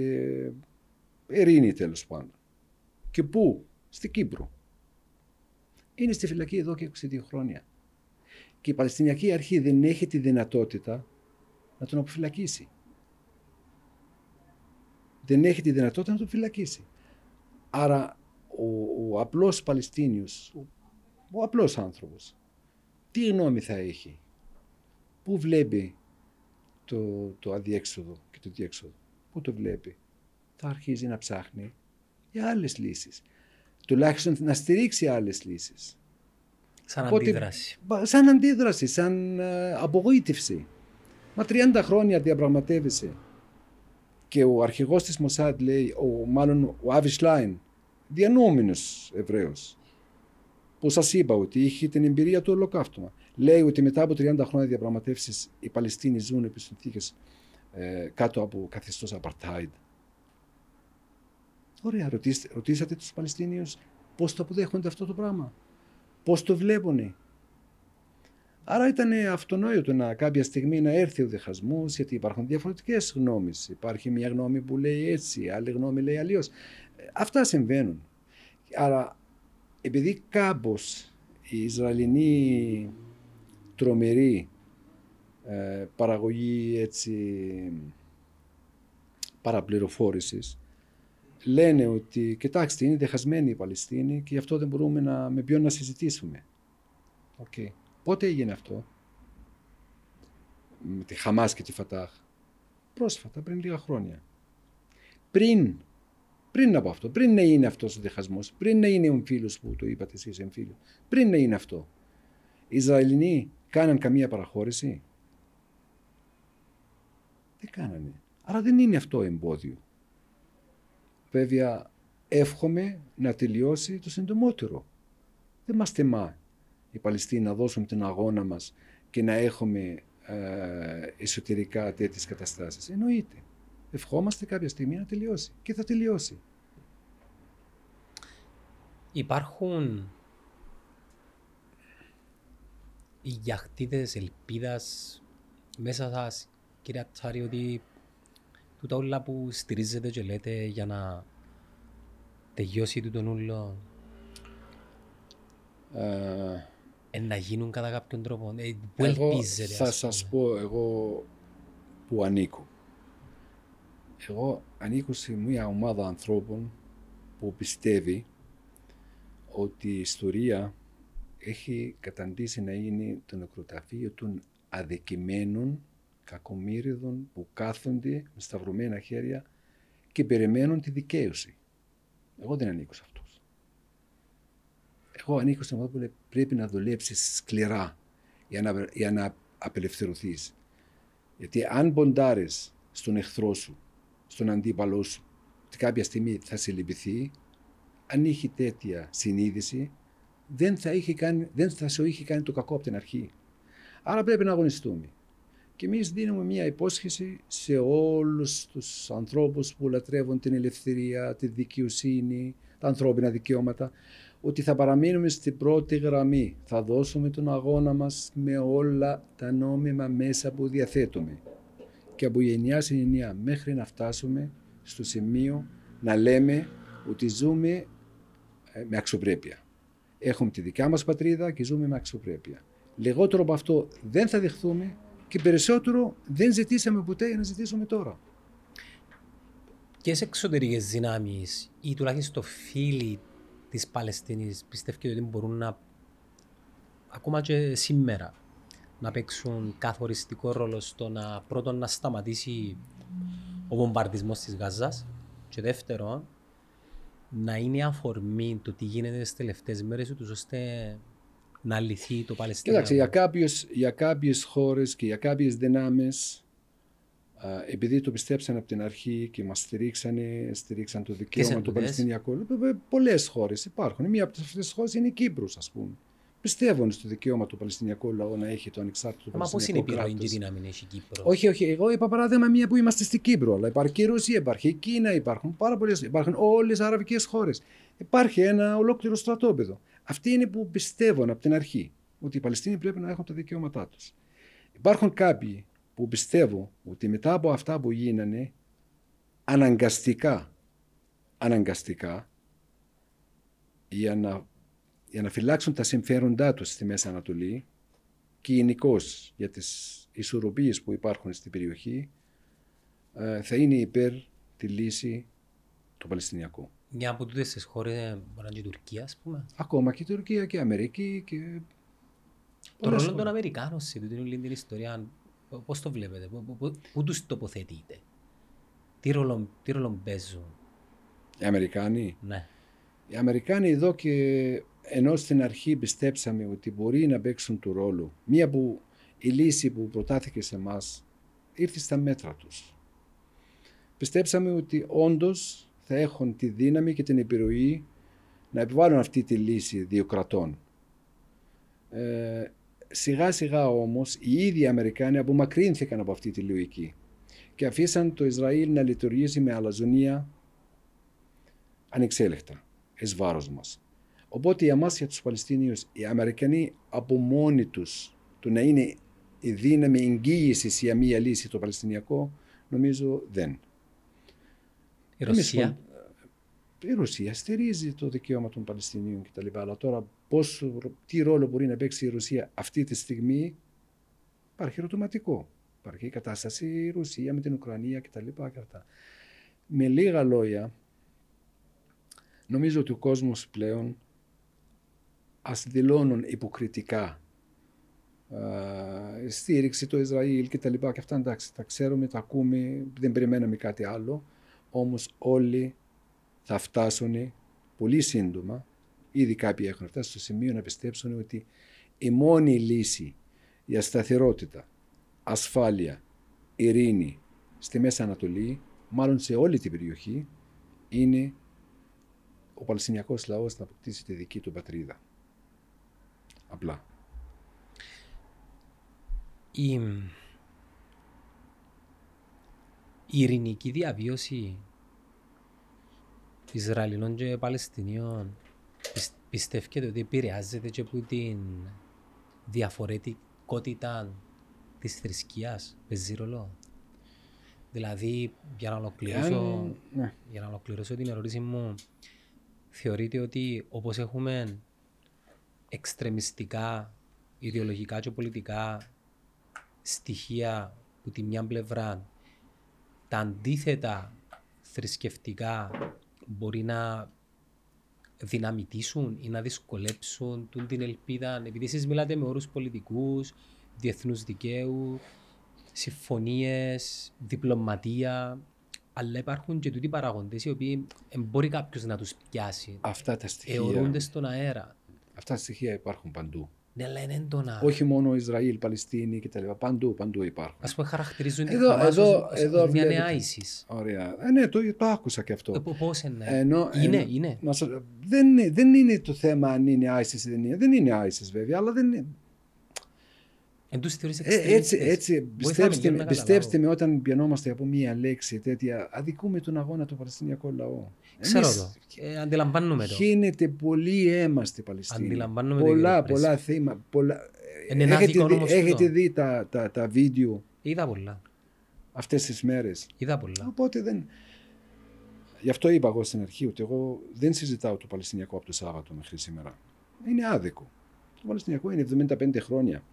ειρήνη τέλος πάντων. Και πού; Στην Κύπρο. Είναι στη φυλακή εδώ και 22 χρόνια. Και η Παλαιστινιακή Αρχή δεν έχει τη δυνατότητα να τον αποφυλακίσει. Δεν έχει τη δυνατότητα να τον φυλακίσει. Άρα ο, ο απλός Παλαιστίνιος, ο, ο απλός άνθρωπος, τι γνώμη θα έχει, πού βλέπει το, το αδιέξοδο και το διέξοδο, πού το βλέπει, θα αρχίζει να ψάχνει για άλλες λύσεις. Τουλάχιστον να στηρίξει άλλες λύσεις.
Σαν
Οπότε-
αντίδραση.
Μπα- Σαν αντίδραση, σαν ε, απογοήτευση. Μα 30 χρόνια διαπραγματεύεσαι. Και ο αρχηγός της Μοσάντ λέει, ο, μάλλον ο Άβι Σλάιν, διανόμενος Εβραίος, που σας είπα ότι είχε την εμπειρία του ολοκαύτωμα. Λέει ότι μετά από 30 χρόνια διαπραγματεύσεις οι Παλαιστίνοι ζουν επί συνθήκες ε, κάτω από καθεστώς apartheid. Ωραία, ρωτήστε, ρωτήσατε τους Παλαιστίνιους πώς το αποδέχονται αυτό το πράγμα; Πώς το βλέπουνε; Άρα ήταν αυτονόητο να κάποια στιγμή να έρθει ο διχασμός γιατί υπάρχουν διαφορετικές γνώμες. Υπάρχει μια γνώμη που λέει έτσι, άλλη γνώμη λέει αλλιώς. Ε, Αυτά συμβαίνουν. Άρα επειδή κάπως η Ισραηλινή τρομερή ε, παραγωγή έτσι παραπληροφόρησης λένε ότι κοιτάξτε είναι διχασμένοι οι Παλαιστίνοι και γι' αυτό δεν μπορούμε να, με ποιον να συζητήσουμε. Οκ. Πότε έγινε αυτό; Με τη Χαμάς και τη Φατάχ. Πρόσφατα, πριν λίγα χρόνια. Πριν, πριν από αυτό, πριν να είναι αυτός ο διχασμός, πριν να είναι ο εμφύλιος που το είπατε εσείς εμφύλιο, πριν να είναι αυτό. Οι Ισραηλινοί κάναν καμία παραχώρηση; Δεν κάνανε. Άρα δεν είναι αυτό εμπόδιο. Βέβαια, εύχομαι να τελειώσει το συντομότερο. Δεν μας τιμά οι Παλαιστίνοι να δώσουν την αγώνα μας και να έχουμε ε, εσωτερικά τέτοιες καταστάσεις. Εννοείται. Ευχόμαστε κάποια στιγμή να τελειώσει. Και θα τελειώσει.
Υπάρχουν οι γιαχτίδες ελπίδας μέσα σας, κύριε Ατσάρη, ότι τούτα όλα που στηρίζετε και λέτε για να τελειώσει τούτο ούλο.
Ε,
ε, να γίνουν κατά κάποιον τρόπο. Ε, πού
Εγώ
ελπίζετε,
θα
ας
σας
πούμε.
πω εγώ που ανήκω. Εγώ ανήκω σε μια ομάδα ανθρώπων που πιστεύει ότι η ιστορία έχει καταντήσει να είναι το νεκροταφείο των αδικημένων κακομύριδων που κάθονται με σταυρωμένα χέρια και περιμένουν τη δικαίωση. Εγώ δεν ανήκω σε αυτούς. Εγώ ανήκω σε ομάδα που λέει, πρέπει να δουλέψεις σκληρά για να, για να απελευθερωθείς. Γιατί αν ποντάρεις στον εχθρό σου, στον αντίπαλό σου, ότι κάποια στιγμή θα σε λυπηθεί, αν είχε τέτοια συνείδηση, δεν θα, είχε κάνει, δεν θα σου είχε κάνει το κακό από την αρχή. Άρα πρέπει να αγωνιστούμε. Και εμείς δίνουμε μια υπόσχεση σε όλους τους ανθρώπους που λατρεύουν την ελευθερία, τη δικαιοσύνη, τα ανθρώπινα δικαιώματα, ότι θα παραμείνουμε στην πρώτη γραμμή. Θα δώσουμε τον αγώνα μας με όλα τα νόμιμα μέσα που διαθέτουμε. Και από γενιά σε γενιά μέχρι να φτάσουμε στο σημείο να λέμε ότι ζούμε ε, με αξιοπρέπεια. Έχουμε τη δικιά μας πατρίδα και ζούμε με αξιοπρέπεια. Λιγότερο από αυτό δεν θα δεχθούμε και περισσότερο δεν ζητήσαμε ποτέ για να ζητήσουμε τώρα.
Ποιες εξωτερικές δυνάμεις ή τουλάχιστον φίλοι της Παλαιστίνης πιστεύετε ότι μπορούν να ακόμα και σήμερα να παίξουν καθοριστικό ρόλο στο να πρώτον να σταματήσει ο βομβαρδισμός της Γάζας και δεύτερον να είναι αφορμή το τι γίνεται στις τελευταίες μέρες ούτως ώστε να λυθεί το Παλαιστίνιο.
Κοίταξε, για, κάποιους, για κάποιες χώρες και για κάποιες δυνάμεις α, επειδή το πιστέψαν από την αρχή και μας στηρίξανε, στηρίξαν το δικαίωμα
είναι
του
τούτες;
Παλαιστινιακού. Πολλές χώρες υπάρχουν. Μία από αυτές τις χώρες είναι η Κύπρος, ας πούμε. Πιστεύουν στο δικαίωμα του Παλαιστινιακού λαού να έχει το ανεξάρτητο
Μα πώς είναι η
Παλαιστινιακό
επιρροή και η
κράτος.
δύναμη έχει η Κύπρος.
Όχι, όχι. Εγώ είπα παράδειγμα μία που είμαστε στην Κύπρο. Αλλά υπάρχει και η Ρωσία, υπάρχει η Κίνα, υπάρχουν πάρα πολλές. Υπάρχουν όλες οι αραβικές χώρες. Υπάρχει ένα ολόκληρο στρατόπεδο. Αυτοί είναι που πιστεύουν από την αρχή ότι οι Παλαιστίνοι πρέπει να έχουν τα δικαιώματά τους. Υπάρχουν κάποιοι που πιστεύουν ότι μετά από αυτά που γίνανε αναγκαστικά, αναγκαστικά για να, για να φυλάξουν τα συμφέροντά τους στη Μέση Ανατολή και γενικώς για τις ισορροπίες που υπάρχουν στην περιοχή ε, θα είναι υπέρ τη λύση του Παλαιστινιακού.
Μια από τούτες τις χώρες ε, μπορεί να είναι και η Τουρκία, ας πούμε.
Ακόμα και η Τουρκία και η Αμερική και
Το
πολλές
ρόλο των
χώρες.
Αμερικάνων σε τούτη όλη την ιστορία, πώς το βλέπετε, πού- πού- πού- πού τους τοποθετείτε, τι ρόλο, τι ρόλο παίζουν,
Οι Αμερικάνοι;
ναι.
Οι Αμερικάνοι εδώ και ενώ στην αρχή πιστέψαμε ότι μπορεί να παίξουν το ρόλο, μία που η λύση που προτάθηκε σε εμάς ήρθε στα μέτρα τους. Πιστέψαμε ότι όντως θα έχουν τη δύναμη και την επιρροή να επιβάλλουν αυτή τη λύση δύο κρατών. Ε, σιγά σιγά όμως οι ίδιοι Αμερικάνοι απομακρύνθηκαν από αυτή τη λογική και αφήσαν το Ισραήλ να λειτουργήσει με αλαζονία ανεξέλεκτα, εις βάρος μας. Οπότε για μας, για τους Παλαιστίνιους, οι Αμερικανοί από μόνοι τους, το να είναι η δύναμη εγγύησης για μία λύση το Παλαιστινιακό, νομίζω δεν.
Η
Εμείς
Ρωσία,
λοιπόν, η Ρωσία στηρίζει το δικαίωμα των Παλαιστινίων κτλ. Αλλά τώρα πώς, τι ρόλο μπορεί να παίξει η Ρωσία αυτή τη στιγμή υπάρχει ερωτηματικό. Υπάρχει η κατάσταση η Ρωσία με την Ουκρανία κτλ. Και αυτά. Με λίγα λόγια, νομίζω ότι ο κόσμος πλέον ας δηλώνουν υποκριτικά ε, στήριξη το Ισραήλ και τα λοιπά και αυτά εντάξει τα ξέρουμε, τα ακούμε, δεν περιμέναμε κάτι άλλο όμως όλοι θα φτάσουν πολύ σύντομα ήδη κάποιοι έχουν φτάσει στο σημείο να πιστέψουν ότι η μόνη λύση για σταθερότητα, ασφάλεια, ειρήνη στη Μέση Ανατολή μάλλον σε όλη την περιοχή είναι ο Παλαιστινιακός λαός να αποκτήσει τη δική του πατρίδα. Απλά.
η, η ειρηνική διαβίωση Ισραηλινών και Παλαιστινίων πισ- πιστεύετε ότι επηρεάζεται και από την διαφορετικότητα της θρησκείας, παίζει ρόλο. Δηλαδή, για να ολοκληρώσω,
Εάν- ναι.
για να ολοκληρώσω την ερώτηση μου, θεωρείτε ότι όπως έχουμε εξτρεμιστικά ιδεολογικά και πολιτικά στοιχεία που τη μια πλευρά τα αντίθετα θρησκευτικά μπορεί να δυναμητήσουν ή να δυσκολέψουν την ελπίδα. Επειδή εσείς μιλάτε με όρους πολιτικούς, διεθνούς δικαίου, συμφωνίες, διπλωματία, αλλά υπάρχουν και τούτοι παραγοντές οι οποίοι μπορεί κάποιος να τους πιάσει.
Αυτά τα στοιχεία.
Εωρούνται στον αέρα.
Αυτά τα στοιχεία υπάρχουν παντού.
Ναι, αλλά είναι έντονα.
Όχι μόνο Ισραήλ, Παλαιστίνη κτλ. Παντού, παντού υπάρχουν.
Α πούμε, χαρακτηρίζουν την
Εδώ-
Χαμάς
εδώ-
ως- ως
εδώ
μια
βλέπετε.
νέα ISIS.
Ωραία. Ε, ναι, το, το άκουσα και αυτό.
Ε, πο- Πώς είναι;
Ενώ-
είναι,
ενώ-
είναι.
Να σας- δεν, είναι, δεν είναι το θέμα αν είναι ISIS ή δεν είναι. Δεν είναι ISIS βέβαια, αλλά δεν είναι.
Εν τους θεωρείς
Ε, έτσι,
εξτρεμιστές.
έτσι
Βοήθαμε
πιστέψτε,
λίγο
με,
να
πιστέψτε
καταλάβω.
με, όταν πιανόμαστε από μία λέξη τέτοια, αδικούμε τον αγώνα του Παλαιστινιακού λαού.
Ξέρω
Εμείς
το. Ε, Αντιλαμβάνομαι το.
Χύνεται πολύ αίμα στη Παλαιστίνη.
Αντιλαμβάνομαι το,
πολλά,
κύριε
πολλά θύματα. Πολλά...
Είναι ένα
έχετε
δικό
δει,
όμως
έχετε
τούτο.
δει τα, τα, τα βίντεο;
Είδα πολλά.
αυτές τις μέρες.
Είδα πολλά.
Οπότε δεν... Γι' αυτό είπα εγώ στην αρχή ότι εγώ δεν συζητάω το Παλαιστινιακό από το Σάββατο μέχρι σήμερα. Είναι άδικο. Το Παλαιστινιακό είναι 75 χρόνια.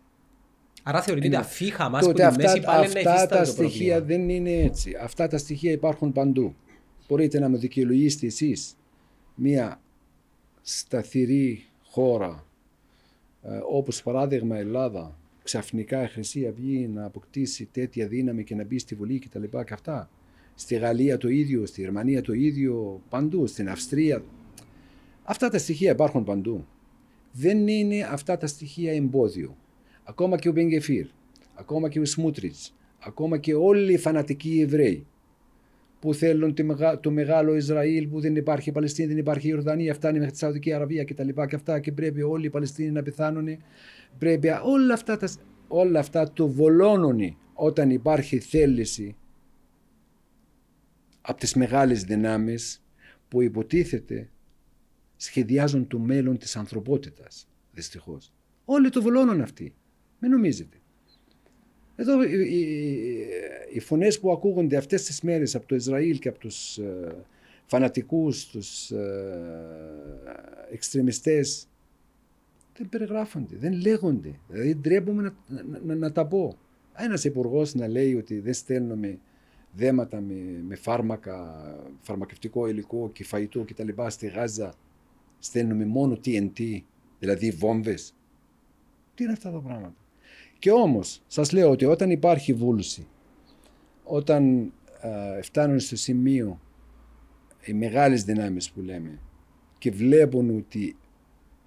Άρα θεωρείτε
Είναι-
ότι αφή Χαμάς που
Τότε
τη
αυτά,
μέση πάλι να
αυτά
υφίσταται
τα
το
στοιχεία
πρόβλημα.
δεν είναι έτσι. Αυτά τα στοιχεία υπάρχουν παντού. Μπορείτε να με δικαιολογήσετε εσείς μια σταθερή χώρα ε, όπως παράδειγμα Ελλάδα ξαφνικά η Χρυσή Αυγή να αποκτήσει τέτοια δύναμη και να μπει στη Βουλή και τα λοιπά και αυτά. Στη Γαλλία το ίδιο, στη Γερμανία το ίδιο, παντού, στην Αυστρία. Αυτά τα στοιχεία υπάρχουν παντού. Δεν είναι αυτά τα στοιχεία εμπόδιο. Ακόμα και ο Μπενγκεφίρ, ακόμα και ο Σμούτριτς, ακόμα και όλοι οι φανατικοί Εβραίοι που θέλουν τη μεγα- το μεγάλο Ισραήλ που δεν υπάρχει Παλαιστίνη, δεν υπάρχει Ιορδανία, φτάνει μέχρι τη Σαουδική Αραβία και τα λοιπά και αυτά και πρέπει όλοι οι Παλαιστίνοι να πεθάνουν. Πρέπει όλα αυτά, τα, όλα αυτά το βολώνουν όταν υπάρχει θέληση από τις μεγάλες δυνάμεις που υποτίθεται σχεδιάζουν το μέλλον της ανθρωπότητας, δυστυχώς. Όλοι το βολώνουν αυτοί. Μην νομίζετε. Εδώ οι, οι, οι φωνές που ακούγονται αυτές τις μέρες από το Ισραήλ και από τους ε, φανατικούς, τους ε, εξτρεμιστές δεν περιγράφονται, δεν λέγονται. Δηλαδή ντρέπομαι να, να, να, να τα πω. Ένας υπουργός να λέει ότι δεν στέλνουμε δέματα με, με φάρμακα, φαρμακευτικό υλικό και φαγητό και τα λοιπά στη Γάζα. Στέλνουμε μόνο TNT, δηλαδή βόμβες. Τι είναι αυτά τα πράγματα; Και όμως, σας λέω ότι όταν υπάρχει βούληση, όταν α, φτάνουν στο σημείο οι μεγάλες δυνάμεις που λέμε και βλέπουν ότι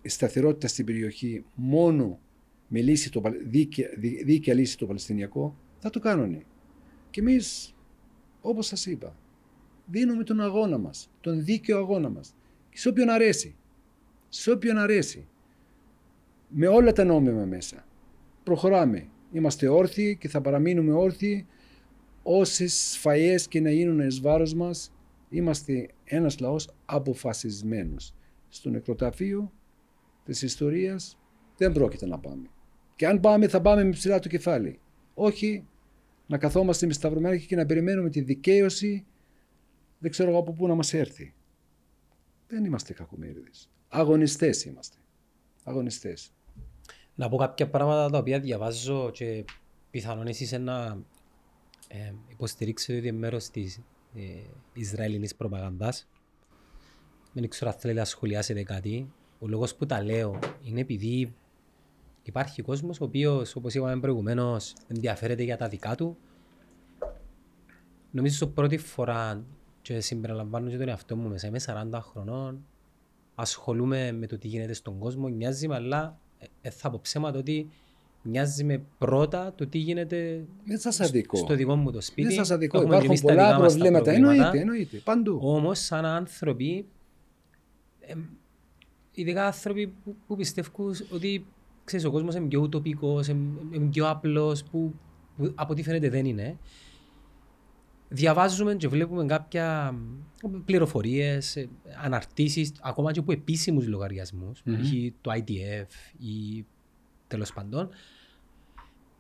η σταθερότητα στην περιοχή μόνο με λύση το, Παλ- δίκαια, δι- δίκαια λύση το Παλαιστινιακό θα το κάνουν. Και εμείς, όπως σας είπα, δίνουμε τον αγώνα μας, τον δίκαιο αγώνα μας. Και σε όποιον αρέσει. Σε όποιον αρέσει. Με όλα τα νόμιμα μέσα. Προχωράμε. Είμαστε όρθιοι και θα παραμείνουμε όρθιοι όσες φαίες και να γίνουν εις βάρος μας. Είμαστε ένας λαός αποφασισμένος. Στο νεκροταφείο της ιστορίας δεν πρόκειται να πάμε. Και αν πάμε θα πάμε με ψηλά το κεφάλι. Όχι να καθόμαστε με σταυρωμένα και να περιμένουμε τη δικαίωση δεν ξέρω εγώ από πού να μας έρθει. Δεν είμαστε κακομύριδες. Αγωνιστές είμαστε. Αγωνιστές.
Να πω κάποια πράγματα τα οποία διαβάζω και πιθανόν εσείς να ε, υποστηρίξετε ότι είναι μέρος της ε, Ισραηλινής προπαγανδάς. Δεν ξέρω αν θέλετε να σχολιάσετε κάτι. Ο λόγος που τα λέω είναι επειδή υπάρχει κόσμος ο οποίος, όπως είπαμε προηγουμένως, ενδιαφέρεται για τα δικά του. Νομίζω στο πρώτη φορά και συμπεριλαμβάνω και τον εαυτό μου μέσα, είμαι 40 χρονών, ασχολούμαι με το τι γίνεται στον κόσμο, νοιάζει με, αλλά ε, ε, θα πω ψέματα ότι νοιάζει με πρώτα το τι γίνεται
Δεν σας αδικώ.
στο δικό μου το σπίτι.
Δεν σας αδικώ.
Έχουμε και
Υπάρχουν
εμείς τα
πολλά
δικά μας τα
προβλήματα. Εννοείται, εννοείται. Παντού.
Όμως σαν άνθρωποι, ε, ειδικά άνθρωποι που, που πιστεύουν ότι ξέρεις, ο κόσμος είναι πιο ουτοπικός, είναι, είναι πιο απλός, που, που από ό,τι φαίνεται δεν είναι. Διαβάζουμε και βλέπουμε κάποια πληροφορίες, ε, αναρτήσεις, ακόμα και από επίσημους λογαριασμούς,
Μμμ.
π.χ. το IDF ή τέλος παντών,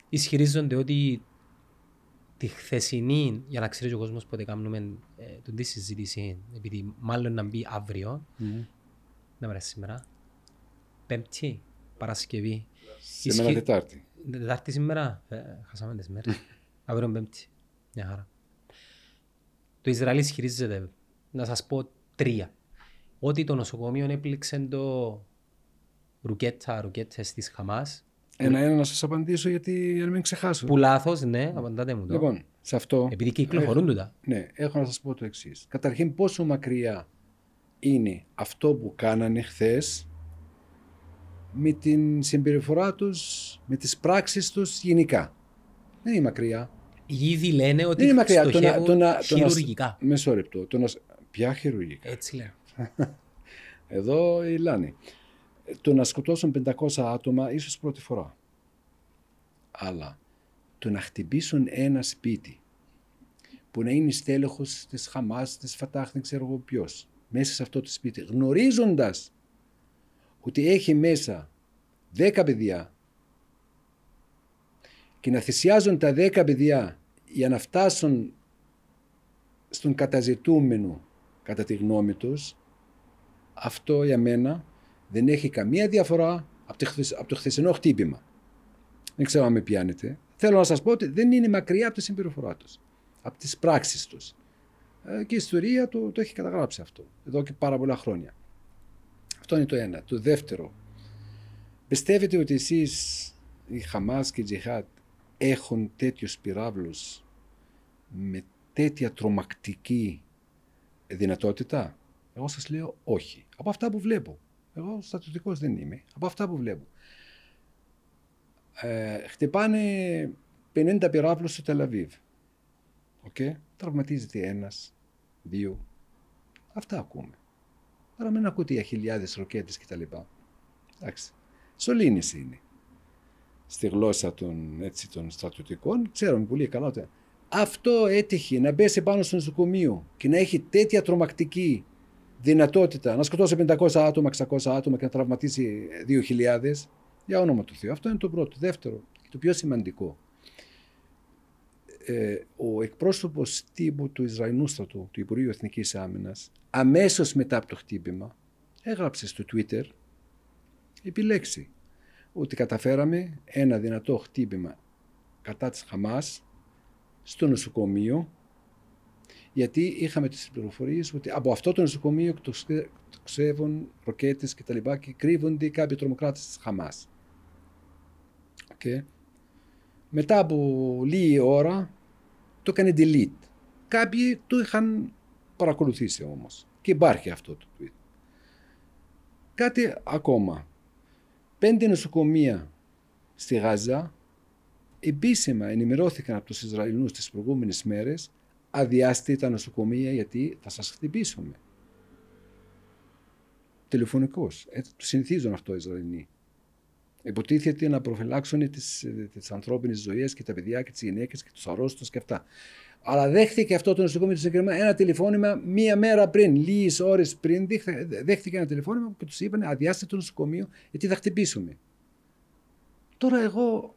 ισχυρίζονται ότι τη χθεσινή, για να ξέρει ο κόσμος πότε κάνουμε ε, τον τη συζήτηση, επειδή μάλλον να μπει αύριο,
Μμμ.
να μέρα σήμερα, Πέμπτη, Παρασκευή.
Σε μένα
Ισχύει-
Τετάρτη.
Τετάρτη σήμερα. Ε, χάσαμε τις μέρες. Αύριο Πέμπτη. Μια χαρά. Το Ισραήλ ισχυρίζεται, να σας πω τρία. Ότι το νοσοκομείο έπληξε το ρουκέτα, ρουκέτες της Χαμάς.
Ένα-ένα να σας απαντήσω γιατί για να μην ξεχάσω.
Που λάθος, ναι, απαντάτε μου το.
Λοιπόν, σε αυτό
Επειδή κυκλοφορούν τούτα.
ναι, έχω να σας πω το εξής. Καταρχήν πόσο μακριά είναι αυτό που κάνανε χθες με την συμπεριφορά τους, με τις πράξεις τους γενικά. Δεν είναι μακριά.
Ήδη λένε ότι
Δεν είναι μακριά. Το να,
στοχεύουν
το να, το να,
χειρουργικά.
μεσόρεπτο. Το να, ποια χειρουργικά;
Έτσι λέω. [laughs]
Εδώ η Λάνη. Το να σκοτώσουν 500 άτομα ίσως πρώτη φορά. Αλλά το να χτυπήσουν ένα σπίτι που να είναι στέλεχος της Χαμάς, της Φατάχ, δεν ξέρω εγώ ποιος, μέσα σε αυτό το σπίτι, γνωρίζοντας ότι έχει μέσα 10 παιδιά και να θυσιάζουν τα 10 παιδιά για να φτάσουν στον καταζητούμενο κατά τη γνώμη τους, αυτό για μένα δεν έχει καμία διαφορά από το, χθεσ- από το χθεσινό χτύπημα. Δεν ξέρω αν με πιάνετε. Θέλω να σας πω ότι δεν είναι μακριά από τη συμπεριφορά τους, από τις πράξεις τους. Ε, Και η ιστορία το, το έχει καταγράψει αυτό, εδώ και πάρα πολλά χρόνια. Αυτό είναι το ένα. Το δεύτερο, πιστεύετε ότι εσείς, οι Χαμάς και οι Τζιχάτ, έχουν τέτοιους πυράβλους με τέτοια τρομακτική δυνατότητα. Εγώ σας λέω όχι. Από αυτά που βλέπω. Εγώ στατιωτικός δεν είμαι. Από αυτά που βλέπω. Ε, χτυπάνε 50 πυραύλους στο Τελαβίβ. Οκ. Τραυματίζεται ένας, δύο. Αυτά ακούμε. Τώρα μην ακούτε για χιλιάδες ροκέτες κτλ. Εντάξει. Σωλήνες είναι. Στη γλώσσα των, έτσι, των στρατιωτικών, ξέρουμε πολύ καλά ότι αυτό έτυχε να πέσει πάνω στο νοσοκομείο και να έχει τέτοια τρομακτική δυνατότητα να σκοτώσει 500 άτομα, 600 άτομα και να τραυματίσει 2.000. Για όνομα του Θεού. Αυτό είναι το πρώτο. Δεύτερο, και το πιο σημαντικό. Ε, ο εκπρόσωπος τύπου του Ισραηλινού στρατού, του Υπουργείου Εθνικής Άμυνας, αμέσως μετά από το χτύπημα, έγραψε στο Twitter επιλέξει ότι καταφέραμε ένα δυνατό χτύπημα κατά της Χαμάς στο νοσοκομείο γιατί είχαμε τις πληροφορίες ότι από αυτό το νοσοκομείο εκτοξε- εκτοξεύουν ροκέτες και τα λοιπά και κρύβονται κάποιοι τρομοκράτες της Χαμάς. Okay. Μετά από λίγη ώρα το έκανε delete. Κάποιοι το είχαν παρακολουθήσει όμως. Και υπάρχει αυτό το tweet. Κάτι ακόμα. Πέντε νοσοκομεία στη Γάζα επίσημα ενημερώθηκαν από τους Ισραηλινούς τις προηγούμενες μέρες αδειάστε τα νοσοκομεία γιατί θα σας χτυπήσουμε. Τηλεφωνικός. Ε, το συνηθίζουν αυτό οι Ισραηλινοί. Υποτίθεται να προφυλάξουν τις, τις ανθρώπινες ζωές και τα παιδιά και τις γυναίκες και τους αρρώστους και αυτά. Αλλά δέχτηκε αυτό το νοσοκομείο του συγκεκριμένα ένα τηλεφώνημα μία μέρα πριν, λίγες ώρες πριν. δέχτε- Δέχτηκε ένα τηλεφώνημα και τους είπαν αδειάστε το νοσοκομείο γιατί θα χτυπήσουμε. Τώρα εγώ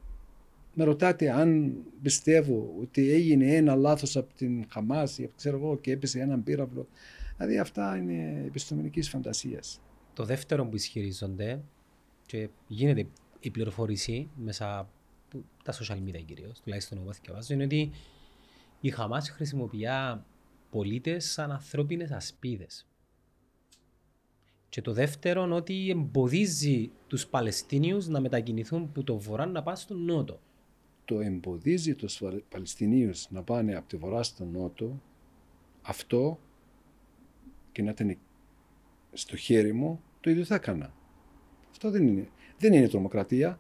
με ρωτάτε αν πιστεύω ότι έγινε ένα λάθος από την Χαμάς ή από ξέρω εγώ και έπεσε έναν πύραυλο. Δηλαδή αυτά είναι επιστημονικής φαντασίας.
Το δεύτερο που ισχυρίζονται και γίνεται η πληροφόρηση μέσα από τα social media κυρίως, τουλάχιστον εγώ διαβάζω, είναι ότι η Χαμάς χρησιμοποιεί πολίτες σαν ανθρώπινες ασπίδες. Και το δεύτερο ότι εμποδίζει τους Παλαιστίνιους να μετακινηθούν που το βορρά να πάνε στον νότο.
Το εμποδίζει τους Παλαι- Παλαιστινίους να πάνε από τη βορρά στον νότο αυτό και να ήταν στο χέρι μου το ίδιο θα έκανα. Αυτό δεν είναι, δεν είναι τρομοκρατία.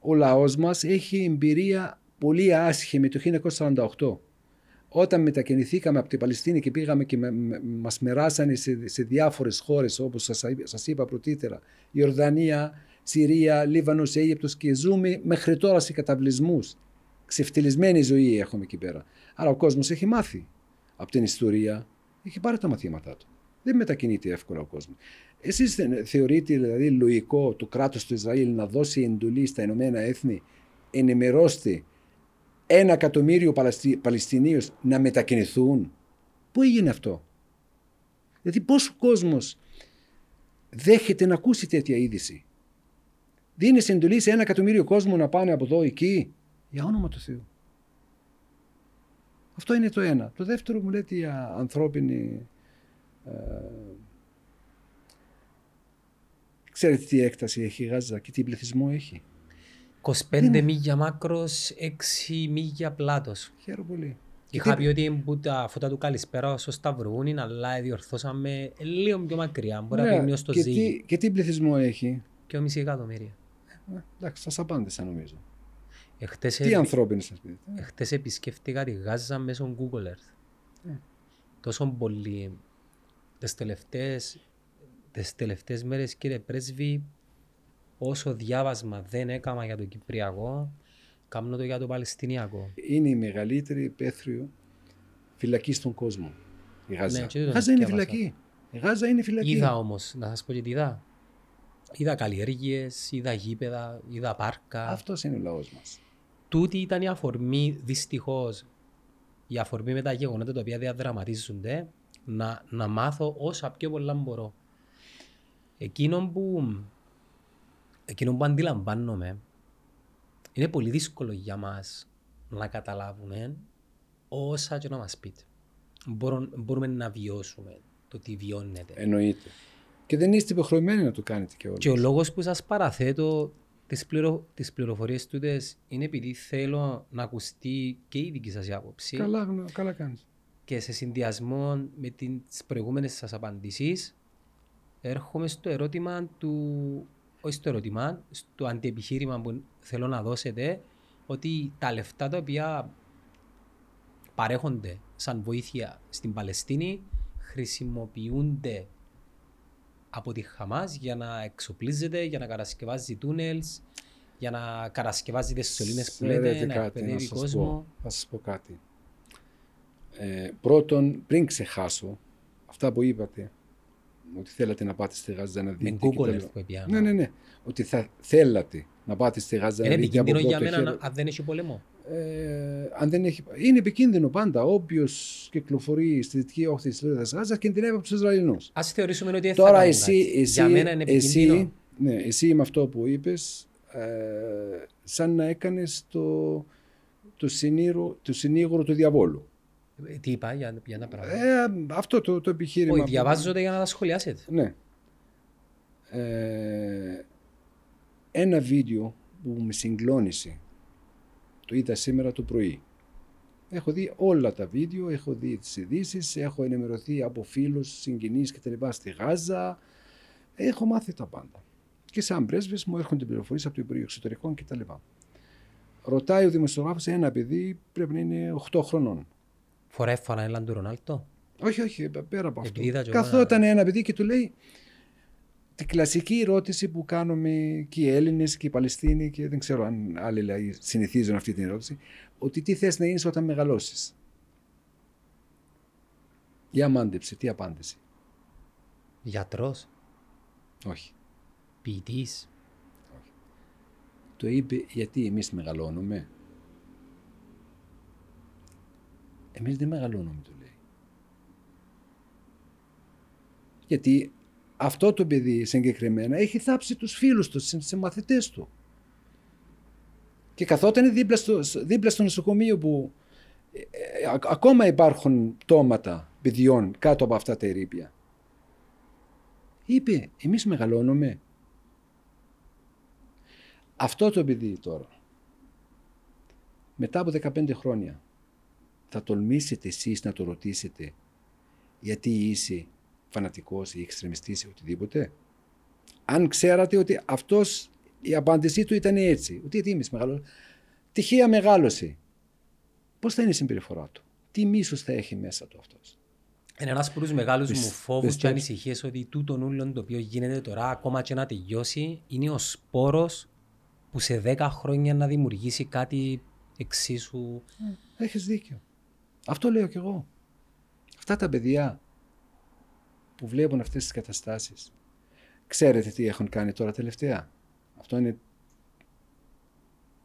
Ο λαός μας έχει εμπειρία πολύ άσχημη το 1948. Όταν μετακινηθήκαμε από την Παλαιστίνη και πήγαμε και με, με- μας μεράσανε σε, σε διάφορες χώρες όπως σας, είπα- σας είπα πρωτήτερα, Ιορδανία, Συρία, Λίβανος, Αίγυπτος και ζούμε μέχρι τώρα σε καταβλισμούς. Ξεφτυλισμένη ζωή έχουμε εκεί πέρα. Άρα ο κόσμος έχει μάθει από την ιστορία, έχει πάρει τα μαθήματά του. Δεν μετακινείται εύκολα ο κόσμος. Εσείς δεν θεωρείτε δηλαδή λογικό το κράτος του Ισραήλ να δώσει εντολή στα Ηνωμένα Έθνη ενημερώστε ένα εκατομμύριο Παλαιστι... Παλαιστινίους να μετακινηθούν; Πού έγινε αυτό; Δηλαδή πόσο κόσμος δέχεται να ακούσει τέτοια είδηση; Δίνεις εντολή σε ένα εκατομμύριο κόσμο να πάνε από εδώ εκεί; Για όνομα του Θεού. Αυτό είναι το ένα. Το δεύτερο μου λέτε για ανθρώπινη. Ε, ξέρετε τι έκταση έχει η Γάζα και τι πληθυσμό έχει;
25
Είναι.
μίλια μάκρος, 6 μίλια πλάτος.
Χαίρομαι πολύ.
Είχα πει ότι που τα φώτα του καλησπέρα στο Σταυρούνι, αλλά διορθώσαμε λίγο πιο μακριά. Μπορεί να
Ωραία.
πήγαινε στο
και,
Ζήγη.
τι, και τι πληθυσμό έχει;
Και ο μισή εκατομμύρια.
Ε, εντάξει, σας απάντησα νομίζω.
Εχθές,
Τι
επι-
ανθρώπινοι σας πείτε; Ε,
εχθές επισκέφτηκα τη Γάζα μέσω Google Earth.
Ε.
Τόσο πολύ. Τις τελευταίες, τις τελευταίες μέρες κύριε πρέσβη, όσο διάβασμα δεν έκανα για το Κυπριακό, κάνω το για το Παλαιστινιακό.
Είναι η μεγαλύτερη υπαίθριο φυλακή στον κόσμο. Η Γάζα.
Ναι, και
η
δεν
Γάζα είναι
διάβασα.
φυλακή. Η Γάζα είναι φυλακή.
Είδα όμως, να σας πω και τι είδα. Είδα καλλιέργειες, είδα γήπεδα, είδα πάρκα.
Αυτός είναι ο λαός μας.
Τούτη ήταν η αφορμή, δυστυχώς, η αφορμή με τα γεγονότα τα οποία διαδραματίζονται, να, να μάθω όσα πιο πολλά μπορώ. Εκείνο που, εκείνο που αντιλαμβάνομαι, είναι πολύ δύσκολο για μας να καταλάβουμε όσα και να μας πείτε. Μπορούμε, μπορούμε να βιώσουμε το τι βιώνετε.
Εννοείται. Και δεν είστε υποχρεωμένοι να το κάνετε και
Και ο
όλοι.
λόγος που σας παραθέτω τις, πληρο... τις πληροφορίες τούτες είναι επειδή θέλω να ακουστεί και η δική σας η άποψη
Καλά, γνω- καλά κάνεις.
και σε συνδυασμό με τις προηγούμενες σας απαντήσεις έρχομαι στο ερώτημα του, όχι στο ερώτημα, στο αντιεπιχείρημα που θέλω να δώσετε ότι τα λεφτά τα οποία παρέχονται σαν βοήθεια στην Παλαιστίνη χρησιμοποιούνται από τη Χαμάς για να εξοπλίζεται, για να κατασκευάζει τούνελς, για να κατασκευάζει τις σωλήνες που λέτε,
Ξέρετε
να
κάτι, να
εκπαιδεύει
σας
κόσμο.
πω. Θα σας πω κάτι. Ε, πρώτον, πριν ξεχάσω αυτά που είπατε, ότι θέλατε να πάτε στη Γάζα να δείτε.
Με
και
Google
τα
Earth
λοιπά.
που έπιανα.
Ναι, ναι, ναι. Ότι θα θέλατε να πάτε στη Γάζα
Είναι
να δείτε από
επικίνδυνο για
πρώτο
μένα
χέρι.
να- αν δεν έχει πόλεμο.
Ε, αν δεν έχει... Είναι επικίνδυνο πάντα. Όποιος κυκλοφορεί στη δυτική όχθη της Λόριδας Γάζας κινδυνεύει από τους Ισραηλινούς.
Ας θεωρήσουμε ότι δεν θα
Τώρα
κάνουν
εσύ,
κάτι.
εσύ,
για μένα είναι επικίνδυνο.
εσύ, ναι, εσύ με αυτό που είπες, ε, σαν να έκανες το, το, συνήγορο, το συνήγορο του διαβόλου.
Ε, Τι είπα για, για ένα πράγμα;
Ε, αυτό το, το επιχείρημα.
Όχι,
που-
διαβάζονται για να τα σχολιάσετε.
Ναι. Ε, ένα βίντεο που με συγκλώνησε, το είδα σήμερα το πρωί. Έχω δει όλα τα βίντεο, έχω δει τις ειδήσεις, έχω ενημερωθεί από φίλους, συγγενείς και τα λοιπά στη Γάζα. Έχω μάθει τα πάντα. Και σαν πρέσβης μου έρχονται πληροφορίες από το Υπουργείο Εξωτερικών κτλ. Ρωτάει ο δημοσιογράφος ένα παιδί πρέπει να είναι 8 χρονών.
Φοράει φανέλα του Ρονάλτο.
Όχι, όχι, πέρα από αυτό.
Επειδή είδα και εγώ
Καθόταν ένα παιδί και του λέει την κλασική ερώτηση που κάνουμε και οι Έλληνες και οι Παλαιστίνοι και δεν ξέρω αν άλλοι λαοί συνηθίζουν αυτή την ερώτηση, ότι τι θες να γίνεις όταν μεγαλώσεις. Για μάντεψε, τι απάντησε.
Γιατρός,
Όχι.
ποιητής.
Το είπε γιατί εμείς μεγαλώνουμε. Εμείς δεν μεγαλώνουμε, του λέει. Γιατί αυτό το παιδί συγκεκριμένα έχει θάψει τους φίλους του, σε, σε μαθητές του. Και καθόταν δίπλα στο, δίπλα στο νοσοκομείο που ε, ε, α- ακόμα υπάρχουν πτώματα παιδιών κάτω από αυτά τα ερήπια. Είπε, εμείς μεγαλώνουμε. Αυτό το παιδί τώρα, μετά από 15 χρόνια, θα τολμήσετε εσείς να το ρωτήσετε γιατί είσαι φανατικός ή εξτρεμιστής ή οτιδήποτε. Αν ξέρατε ότι αυτός η απάντησή του ήταν έτσι, ότι γιατί εμείς μεγαλώσαμε, τυχαία μεγάλωσε. Πώς θα είναι η συμπεριφορά του, τι μίσος θα έχει μέσα του αυτός;
Είναι ένας από τους μεγάλους
Πισ-
μου φόβους και
πιστέψτε.
ανησυχίες ότι τούτον ούλον το οποίο γίνεται τώρα ακόμα και να τελειώσει είναι ο σπόρος που σε 10 χρόνια να δημιουργήσει κάτι εξίσου
Έχεις δίκιο. Αυτό λέω κι εγώ. Αυτά τα παιδιά που βλέπουν αυτές τις καταστάσεις, ξέρετε τι έχουν κάνει τώρα τελευταία; Αυτό είναι...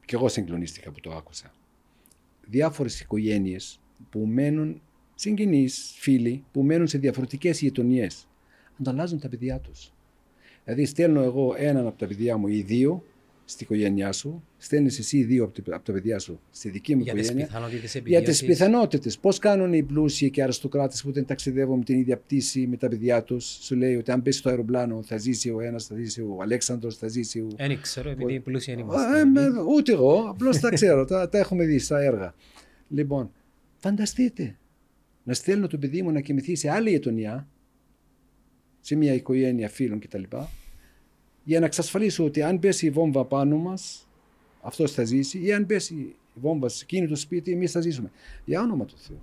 Κι εγώ συγκλονίστηκα που το άκουσα. Διάφορες οικογένειες που μένουν, συγγενείς, φίλοι, που μένουν σε διαφορετικές γειτονιές, ανταλλάζουν τα παιδιά τους. Δηλαδή στέλνω εγώ έναν από τα παιδιά μου ή δύο στην οικογένειά σου, στέλνεις εσύ δύο από τα- από τα παιδιά σου στη δική μου
Για τις
οικογένεια.
πιθανότητες
Για τις
επιβίωσης.
πιθανότητες. Πώς κάνουν οι πλούσιοι και οι αριστοκράτες που δεν ταξιδεύουν με την ίδια πτήση με τα παιδιά τους; Σου λέει ότι αν πέσει στο αεροπλάνο θα ζήσει ο ένας, θα ζήσει ο Αλέξανδρος, θα ζήσει ο.
Δεν ξέρω, επειδή πλούσιοι δεν
Ε,
είμαστε.
με- ούτε εγώ, απλώς τα ξέρω, τα, τα έχουμε δει στα έργα. Λοιπόν, φανταστείτε να στέλνω το παιδί μου να κοιμηθεί σε άλλη γειτονιά, σε μια οικογένεια φίλων κτλ. Για να εξασφαλίσω ότι αν πέσει η βόμβα πάνω μας, αυτός θα ζήσει, ή αν πέσει η βόμβα σε εκείνο το σπίτι, εμείς θα ζήσουμε. Για όνομα του Θεού.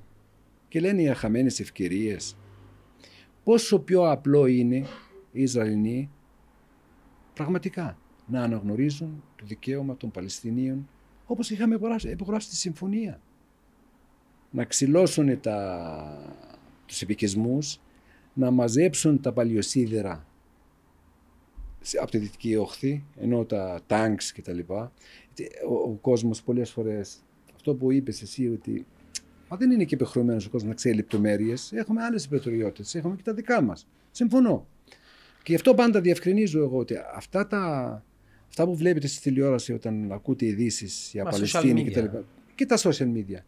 Και λένε οι χαμένε ευκαιρίες. Πόσο πιο απλό είναι οι Ισραηλοί πραγματικά να αναγνωρίζουν το δικαίωμα των Παλαιστινίων όπως είχαμε υπογράψει- υπογράψει τη συμφωνία. Να ξυλώσουν τα, τους επικισμούς, να μαζέψουν τα παλιοσίδερα σε- από τη δυτική όχθη, ενώ τα τάγκς και τα λοιπά. Ο, ο κόσμος πολλές φορές, αυτό που είπες εσύ ότι Μα δεν είναι και υπεχρεωμένο ο κόσμος να ξέρει λεπτομέρειες. Έχουμε άλλες υπερτεριότητε. Έχουμε και τα δικά μας. Συμφωνώ. Και γι' αυτό πάντα διευκρινίζω εγώ ότι αυτά, τα, αυτά που βλέπετε στη τηλεόραση όταν ακούτε ειδήσεις για
Μα,
Παλαιστίνη
social
και τα
media.
λοιπά. Και τα social media.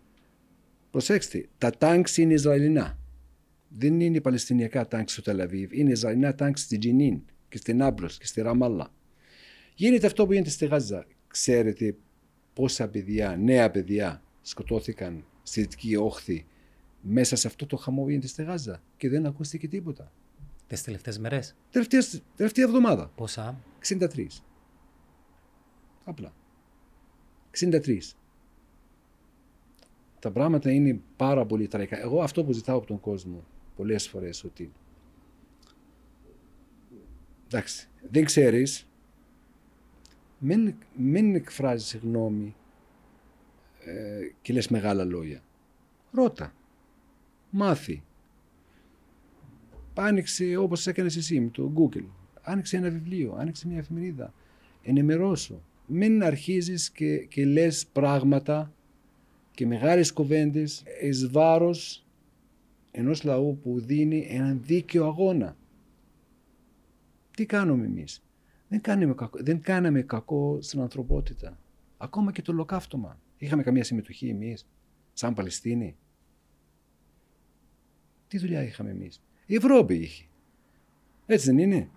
Προσέξτε, τα τάγκς είναι Ισραηλινά. Δεν είναι Παλαιστινιακά τάγκς στο Τελαβίβ. Είναι Ισραηλινά τάγκς στη Τζινίν και στην Νάμπλος και στη Ραμάλα. Γίνεται αυτό που γίνεται στη Γάζα. Ξέρετε πόσα παιδιά, νέα παιδιά σκοτώθηκαν στη Δυτική Όχθη μέσα σε αυτό το χαμό που γίνεται στη Γάζα και δεν ακούστηκε τίποτα.
Τις τελευταίες μέρες;
Τελευταία, τελευταία εβδομάδα.
Πόσα;
63. Απλά. 63. Τα πράγματα είναι πάρα πολύ τραγικά. Εγώ αυτό που ζητάω από τον κόσμο πολλές φορές ότι εντάξει, δεν ξέρεις μην, μην εκφράζεις γνώμη ε, και λες μεγάλα λόγια. Ρώτα. Μάθει. Άνοιξε όπως έκανες εσύ με το Google. Άνοιξε ένα βιβλίο, άνοιξε μια εφημερίδα. Ενημερώσου. Μην αρχίζεις και, και λες πράγματα και μεγάλες κουβέντες εις βάρος ενός λαού που δίνει έναν δίκαιο αγώνα. Τι κάνουμε εμείς; Δεν κάναμε κακό, δεν κάναμε κακό στην ανθρωπότητα. Ακόμα και το ολοκαύτωμα. Είχαμε καμία συμμετοχή εμείς, σαν Παλαιστίνη. Τι δουλειά είχαμε εμείς; Η Ευρώπη είχε. Έτσι δεν είναι;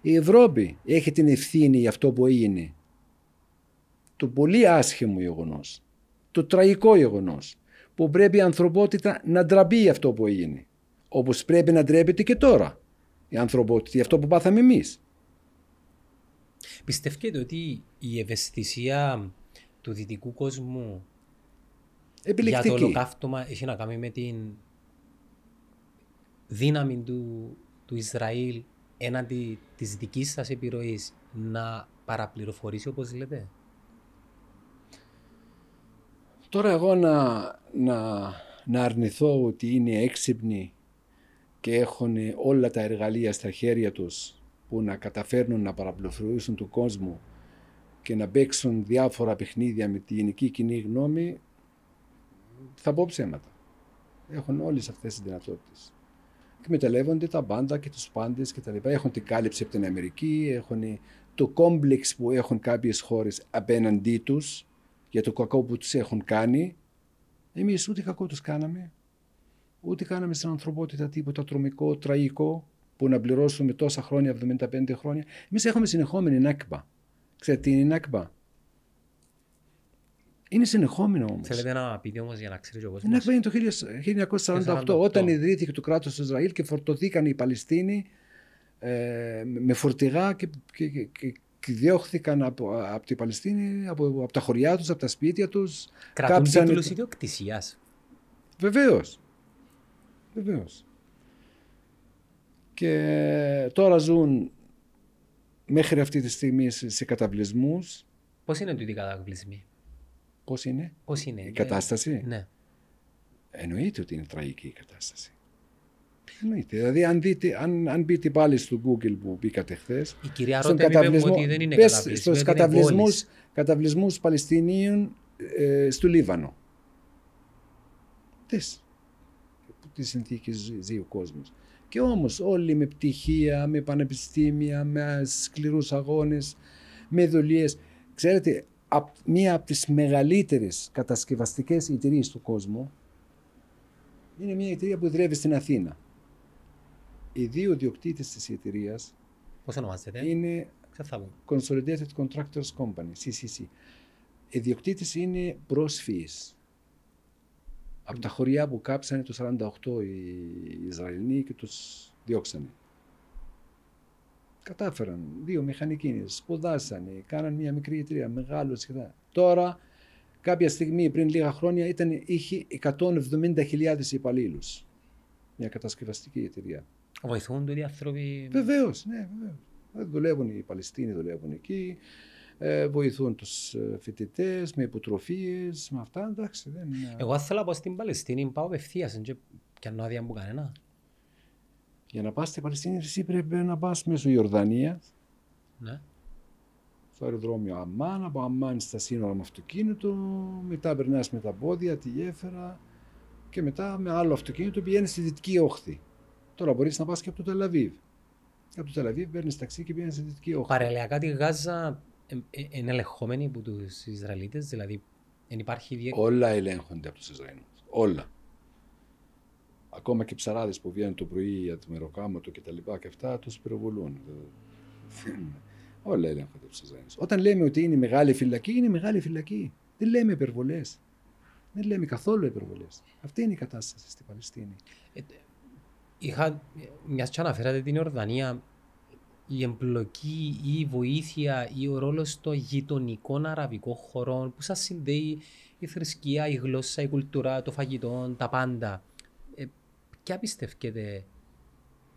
Η Ευρώπη έχει την ευθύνη για αυτό που έγινε. Το πολύ άσχημο γεγονός. Το τραγικό γεγονός. Που πρέπει η ανθρωπότητα να ντραπεί για αυτό που έγινε. Όπως πρέπει να ντρέπεται και τώρα η ανθρωπότητα για αυτό που πάθαμε εμείς.
Πιστεύετε ότι η ευαισθησία του δυτικού κόσμου για το
Επιλεκτική.
ολοκαύτωμα έχει να κάνει με την δύναμη του, του Ισραήλ έναντι της δικής σας επιρροής να παραπληροφορήσει όπως λέτε;
Τώρα εγώ να, να, να αρνηθώ ότι είναι έξυπνοι και έχουν όλα τα εργαλεία στα χέρια τους που να καταφέρνουν να παραπληροφορήσουν τον κόσμο και να παίξουν διάφορα παιχνίδια με τη γενική κοινή γνώμη, θα πω ψέματα. Έχουν όλες αυτές τις δυνατότητες. Εκμεταλλεύονται τα μπάντα και τους πάντες και τα λοιπά. Έχουν την κάλυψη από την Αμερική, έχουν το κόμπλεξ που έχουν κάποιες χώρες απέναντί τους για το κακό που τους έχουν κάνει. Εμείς ούτε κακό τους κάναμε, ούτε κάναμε στην ανθρωπότητα τίποτα τρομικό, τραγικό, που να πληρώσουμε τόσα χρόνια, 75 χρόνια. Εμείς έχουμε συνεχόμενη νάκπα. Ξέρετε τι είναι η νάκπα. Είναι συνεχόμενο όμως.
Θέλετε να πείτε όμως για να ξέρει και ο
Η
κόσμος.
Νάκπα είναι το 1948,
48.
όταν ιδρύθηκε το κράτος του Ισραήλ και φορτωθήκαν οι Παλαιστίνοι ε, με φορτηγά και, και, και, και- και διώχθηκαν από, από την Παλαιστίνη, από, από τα χωριά τους, από τα σπίτια τους.
Κρατούν
κάψανε-
τίτλους ιδιοκτησίας.
Βεβαίως. Βεβαίως. Και τώρα ζουν μέχρι αυτή τη στιγμή σε, σε καταβλισμούς.
Πώς είναι τούτοι οι κατακλυσμοί.
Πώς είναι;
Πώς είναι.
η κατάσταση;
Ναι.
Εννοείται ότι είναι τραγική η κατάσταση. Εννοείται. Δηλαδή, αν, δείτε, αν, αν μπείτε πάλι στο Google που μπήκατε χθες.
Η κυρία Ρότε είπε μου ότι δεν είναι καταβλισμή.
στους
ότι είναι
καταβλισμούς,
πόλεις.
καταβλισμούς Παλαιστινίων ε, στο Λίβανο. Δες τις συνθήκες ζει, ζει ο κόσμος. Και όμως όλοι με πτυχία, με πανεπιστήμια, με σκληρούς αγώνες, με δουλειές. Ξέρετε, μία από τις μεγαλύτερες κατασκευαστικές εταιρείες του κόσμου είναι μια εταιρεία που δουλεύει στην Αθήνα. Οι δύο διοκτήτες της εταιρείας
Πώς ονομάζεται;
είναι Consolidated Contractors Company, CCC. Οι διοκτήτες είναι πρόσφυγες. Από τα χωριά που κάψανε το 48 οι Ισραηλοί και τους διώξανε. Κατάφεραν δύο μηχανικοί, σπουδάσανε, κάναν μια μικρή εταιρεία, μεγάλο σχεδόν. Τώρα, κάποια στιγμή πριν λίγα χρόνια, ήταν, είχε 170.000 υπαλλήλους. Μια κατασκευαστική εταιρεία.
Βοηθούν οι άνθρωποι.
Βεβαίως, ναι, βεβαίως. Ε, δουλεύουν οι Παλαιστίνοι, δουλεύουν εκεί. Ε, βοηθούν τους ε, φοιτητές με υποτροφίες, με αυτά. Εντάξει, δεν είναι...
Εγώ θέλω να πάω στην Παλαιστίνη, πάω απευθείας και αν άδεια μου κανένα.
Για να πας στην Παλαιστίνη, εσύ πρέπει να πας μέσω Ιορδανία.
Ναι.
Στο αεροδρόμιο Αμάν, από Αμάν στα σύνορα με αυτοκίνητο, μετά περνάς με τα πόδια, τη γέφυρα και μετά με άλλο αυτοκίνητο πηγαίνεις στη δυτική όχθη. Τώρα μπορείς να πας και από το Τελαβίβ. Από το Τελαβίβ παίρνεις ταξί και πηγαίνεις στη δυτική όχθη.
Παρελιακά τη Γάζα είναι ελεγχόμενη από τους Ισραηλίτες, δηλαδή δεν υπάρχει
Όλα ελέγχονται από τους Ισραηλινούς. Όλα. Ακόμα και ψαράδες που βγαίνουν το πρωί για το μεροκάματο και τα λοιπά και αυτά, τους πυροβολούν. Όλα ελέγχονται από τους Ισραηλινούς. Όταν λέμε ότι είναι μεγάλη φυλακή, είναι μεγάλη φυλακή. Δεν λέμε υπερβολές. Δεν λέμε καθόλου υπερβολές. Αυτή είναι η κατάσταση στην Παλαιστίνη. Ε,
είχα, μιας και αναφέρατε την Ορδανία, η εμπλοκή ή η βοήθεια ή ο ρόλος των γειτονικών αραβικών χωρών που σας συνδέει η θρησκεία, η γλώσσα, η κουλτούρα, το φαγητό, τα πάντα. Ε, ποια πιστεύετε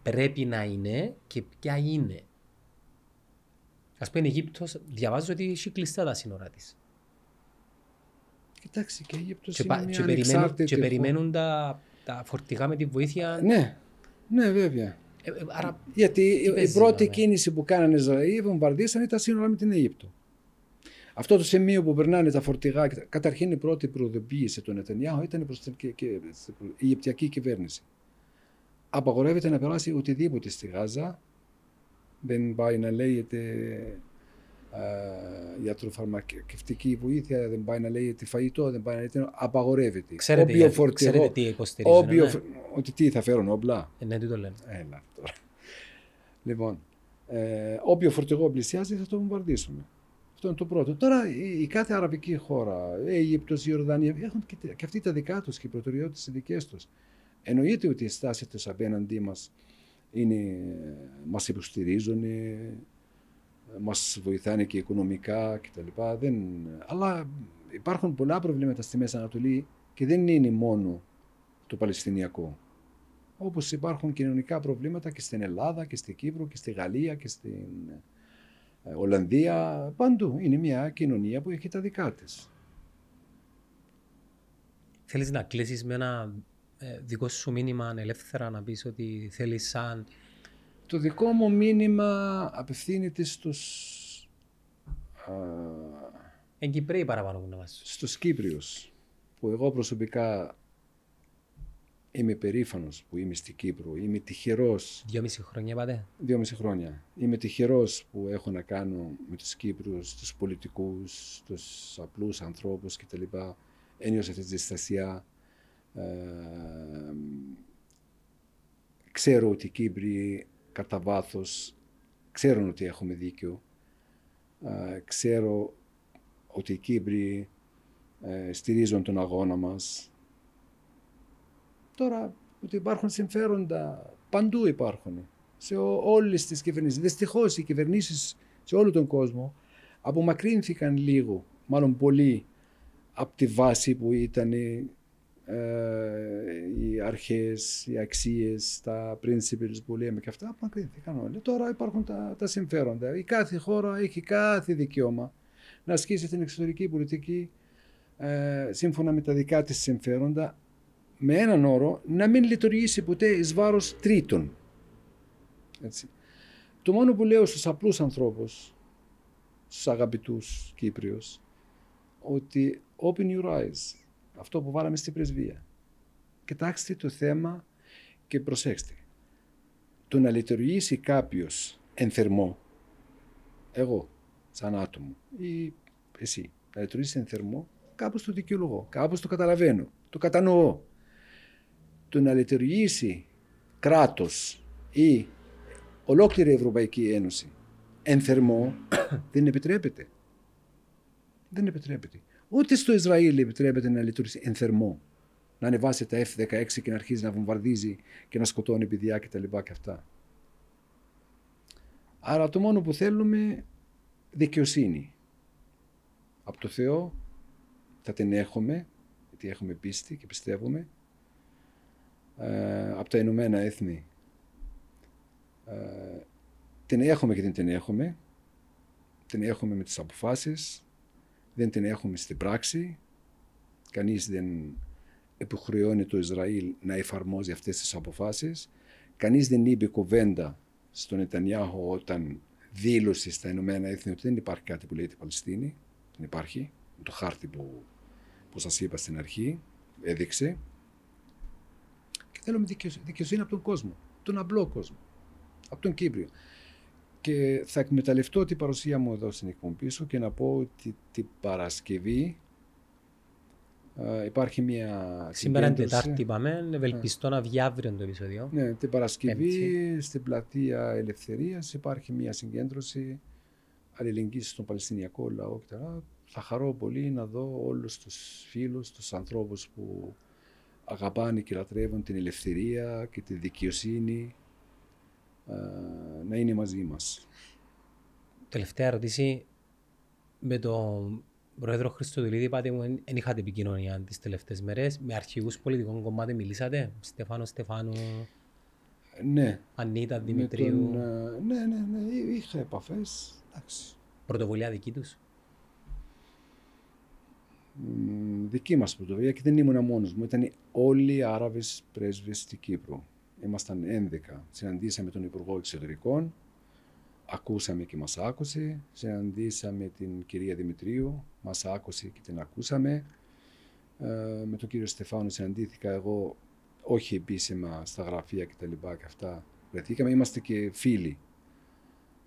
πρέπει να είναι και ποια είναι; Ας πούμε η Αιγύπτος διαβάζω ότι έχει κλειστά τα σύνορα της.
Κοιτάξτε και η Αιγύπτος
και,
είναι
μια και, περιμένουν, και περιμένουν τα, τα φορτηγά με τη βοήθεια.
Ναι, ναι βέβαια. Ε, ε, άρα, Γιατί η πρώτη δηλαδή; κίνηση που κάνανε οι Ισραήλ βομβαρδίσανε τα σύνορα με την Αίγυπτο. Αυτό το σημείο που περνάνε τα φορτηγά, καταρχήν η πρώτη προειδοποίηση του Νετανιάχου ήταν προς την η Αιγυπτιακή κυβέρνηση. Απαγορεύεται να περάσει οτιδήποτε στη Γάζα. Δεν πάει να λέγεται ιατροφαρμακευτική βοήθεια, δεν πάει να λέγεται φαγητό, δεν πάει να λέγεται. Απαγορεύεται.
Ξέρετε, όποιο φορτηγό, ξέρετε τι υποστηρίζουν. Όποιο, ναι.
Ότι τι θα φέρουν, όπλα;
Ε, ναι, τι το λένε.
Έλα τώρα. Λοιπόν, ε, όποιο φορτηγό πλησιάζει θα το βομβαρδίσουμε. Αυτό είναι το πρώτο. Τώρα η, η κάθε αραβική χώρα, η Αίγυπτος, η Ιορδανία, έχουν και, και αυτοί τα δικά τους και οι προτεραιότητες δικές τους. Εννοείται ότι η στάση τους απέναντί μας είναι, μας υποστηρίζουν, μας βοηθάνε και οικονομικά κτλ. Δεν... Αλλά υπάρχουν πολλά προβλήματα στη Μέση Ανατολή και δεν είναι μόνο το Παλαιστινιακό. Όπως υπάρχουν κοινωνικά προβλήματα και στην Ελλάδα και στην Κύπρο και στη Γαλλία και στην ε, Ολλανδία. Παντού είναι μια κοινωνία που έχει τα δικά της.
Θέλεις να κλείσεις με ένα ε, δικό σου μήνυμα ελεύθερα να πεις ότι θέλεις σαν
το δικό μου μήνυμα απευθύνεται στους...
Εν Κυπρέοι παραπάνω που να
μας. Στους Κύπριους, που εγώ προσωπικά είμαι περήφανος που είμαι στην Κύπρο. Είμαι τυχερός.
Δυόμιση χρόνια πάτε.
Δυόμιση χρόνια. Είμαι τυχερός που έχω να κάνω με τους Κύπριους, τους πολιτικούς, τους απλούς ανθρώπους κτλ. Ένιωσα αυτή τη διστασία. Ε, ξέρω ότι οι Κύπροι κατά βάθος ξέρουν ότι έχουμε δίκιο. ξέρω ότι οι Κύπροι ε, στηρίζουν τον αγώνα μας. Τώρα ότι υπάρχουν συμφέροντα, παντού υπάρχουν, σε όλες τις κυβερνήσεις. Δυστυχώς οι κυβερνήσεις σε όλο τον κόσμο απομακρύνθηκαν λίγο, μάλλον πολύ, από τη βάση που ήταν ε, οι αρχές, οι αξίες, τα principles που λέμε και αυτά απομακρύνθηκαν όλοι. Τώρα υπάρχουν τα, τα συμφέροντα. Η κάθε χώρα έχει κάθε δικαίωμα να ασκήσει την εξωτερική πολιτική ε, σύμφωνα με τα δικά της συμφέροντα με έναν όρο να μην λειτουργήσει ποτέ εις βάρος τρίτων. Έτσι. Το μόνο που λέω στους απλούς ανθρώπους, στους αγαπητούς Κύπριους, ότι open your eyes, αυτό που βάλαμε στην πρεσβεία. Κοιτάξτε το θέμα και προσέξτε. Το να λειτουργήσει κάποιος εν θερμό, εγώ σαν άτομο ή εσύ να λειτουργήσει εν θερμό, κάπως το δικαιολογώ, κάπως το καταλαβαίνω, το κατανοώ. Το να λειτουργήσει κράτος ή ολόκληρη η Ευρωπαϊκή Ένωση εν θερμό [coughs] δεν επιτρέπεται. Δεν επιτρέπεται. Ούτε στο Ισραήλ επιτρέπεται να λειτουργήσει εν θερμό. Να ανεβάσει τα F-16 και να αρχίζει να βομβαρδίζει και να σκοτώνει παιδιά κτλ. Και, και αυτά. Άρα το μόνο που θέλουμε δικαιοσύνη. Από το Θεό θα την έχουμε, γιατί έχουμε πίστη και πιστεύουμε. Ε, από τα Ηνωμένα Έθνη ε, την έχουμε και δεν την έχουμε. Την έχουμε με τις αποφάσεις, δεν την έχουμε στην πράξη. Κανείς δεν επιχρεώνει το Ισραήλ να εφαρμόζει αυτές τις αποφάσεις. Κανείς δεν είπε κουβέντα στον Νετανιάχο όταν δήλωσε στα Ηνωμένα Έθνη ότι δεν υπάρχει κάτι που λέει την Παλαιστίνη. Δεν υπάρχει. Το χάρτη που, που σας είπα στην αρχή έδειξε. Και θέλουμε δικαιοσύνη από τον κόσμο, τον απλό κόσμο, από τον Κύπριο. Και θα εκμεταλλευτώ την παρουσία μου εδώ στην εκπομπή σου και να πω ότι την Παρασκευή Uh, υπάρχει μια.
Σήμερα είναι Τετάρτη, είπαμε. Ευελπιστώ να βγει αύριο το επεισόδιο.
Ναι, την Παρασκευή στην πλατεία Ελευθερίας υπάρχει μια συγκέντρωση αλληλεγγύης στον Παλαιστινιακό λαό κτλ. Θα χαρώ πολύ να δω όλους τους φίλους, τους ανθρώπους που αγαπάνε και λατρεύουν την ελευθερία και τη δικαιοσύνη να είναι μαζί μας.
Τελευταία ερώτηση. Με τον Πρόεδρο Χριστοδουλίδη είπατε μου δεν είχατε επικοινωνία τις τελευταίες μέρες. Με αρχηγούς πολιτικών κομμάτων μιλήσατε. Στεφάνο Στεφάνου,
ναι.
Ανίτα Δημητρίου. Τον,
ναι, ναι, ναι, είχα επαφές. Εντάξει.
Πρωτοβουλία δική τους.
δική μας πρωτοβουλία και δεν ήμουν μόνος μου. Ήταν όλοι οι Άραβες πρέσβες στην Κύπρο. Ήμασταν 11. Συναντήσαμε τον Υπουργό Εξωτερικών, ακούσαμε και μας άκουσε. Συναντήσαμε την κυρία Δημητρίου, μας άκουσε και την ακούσαμε. Ε, με τον κύριο Στεφάνο συναντήθηκα εγώ, όχι επίσημα στα γραφεία και τα λοιπά και αυτά. Βρεθήκαμε, είμαστε και φίλοι.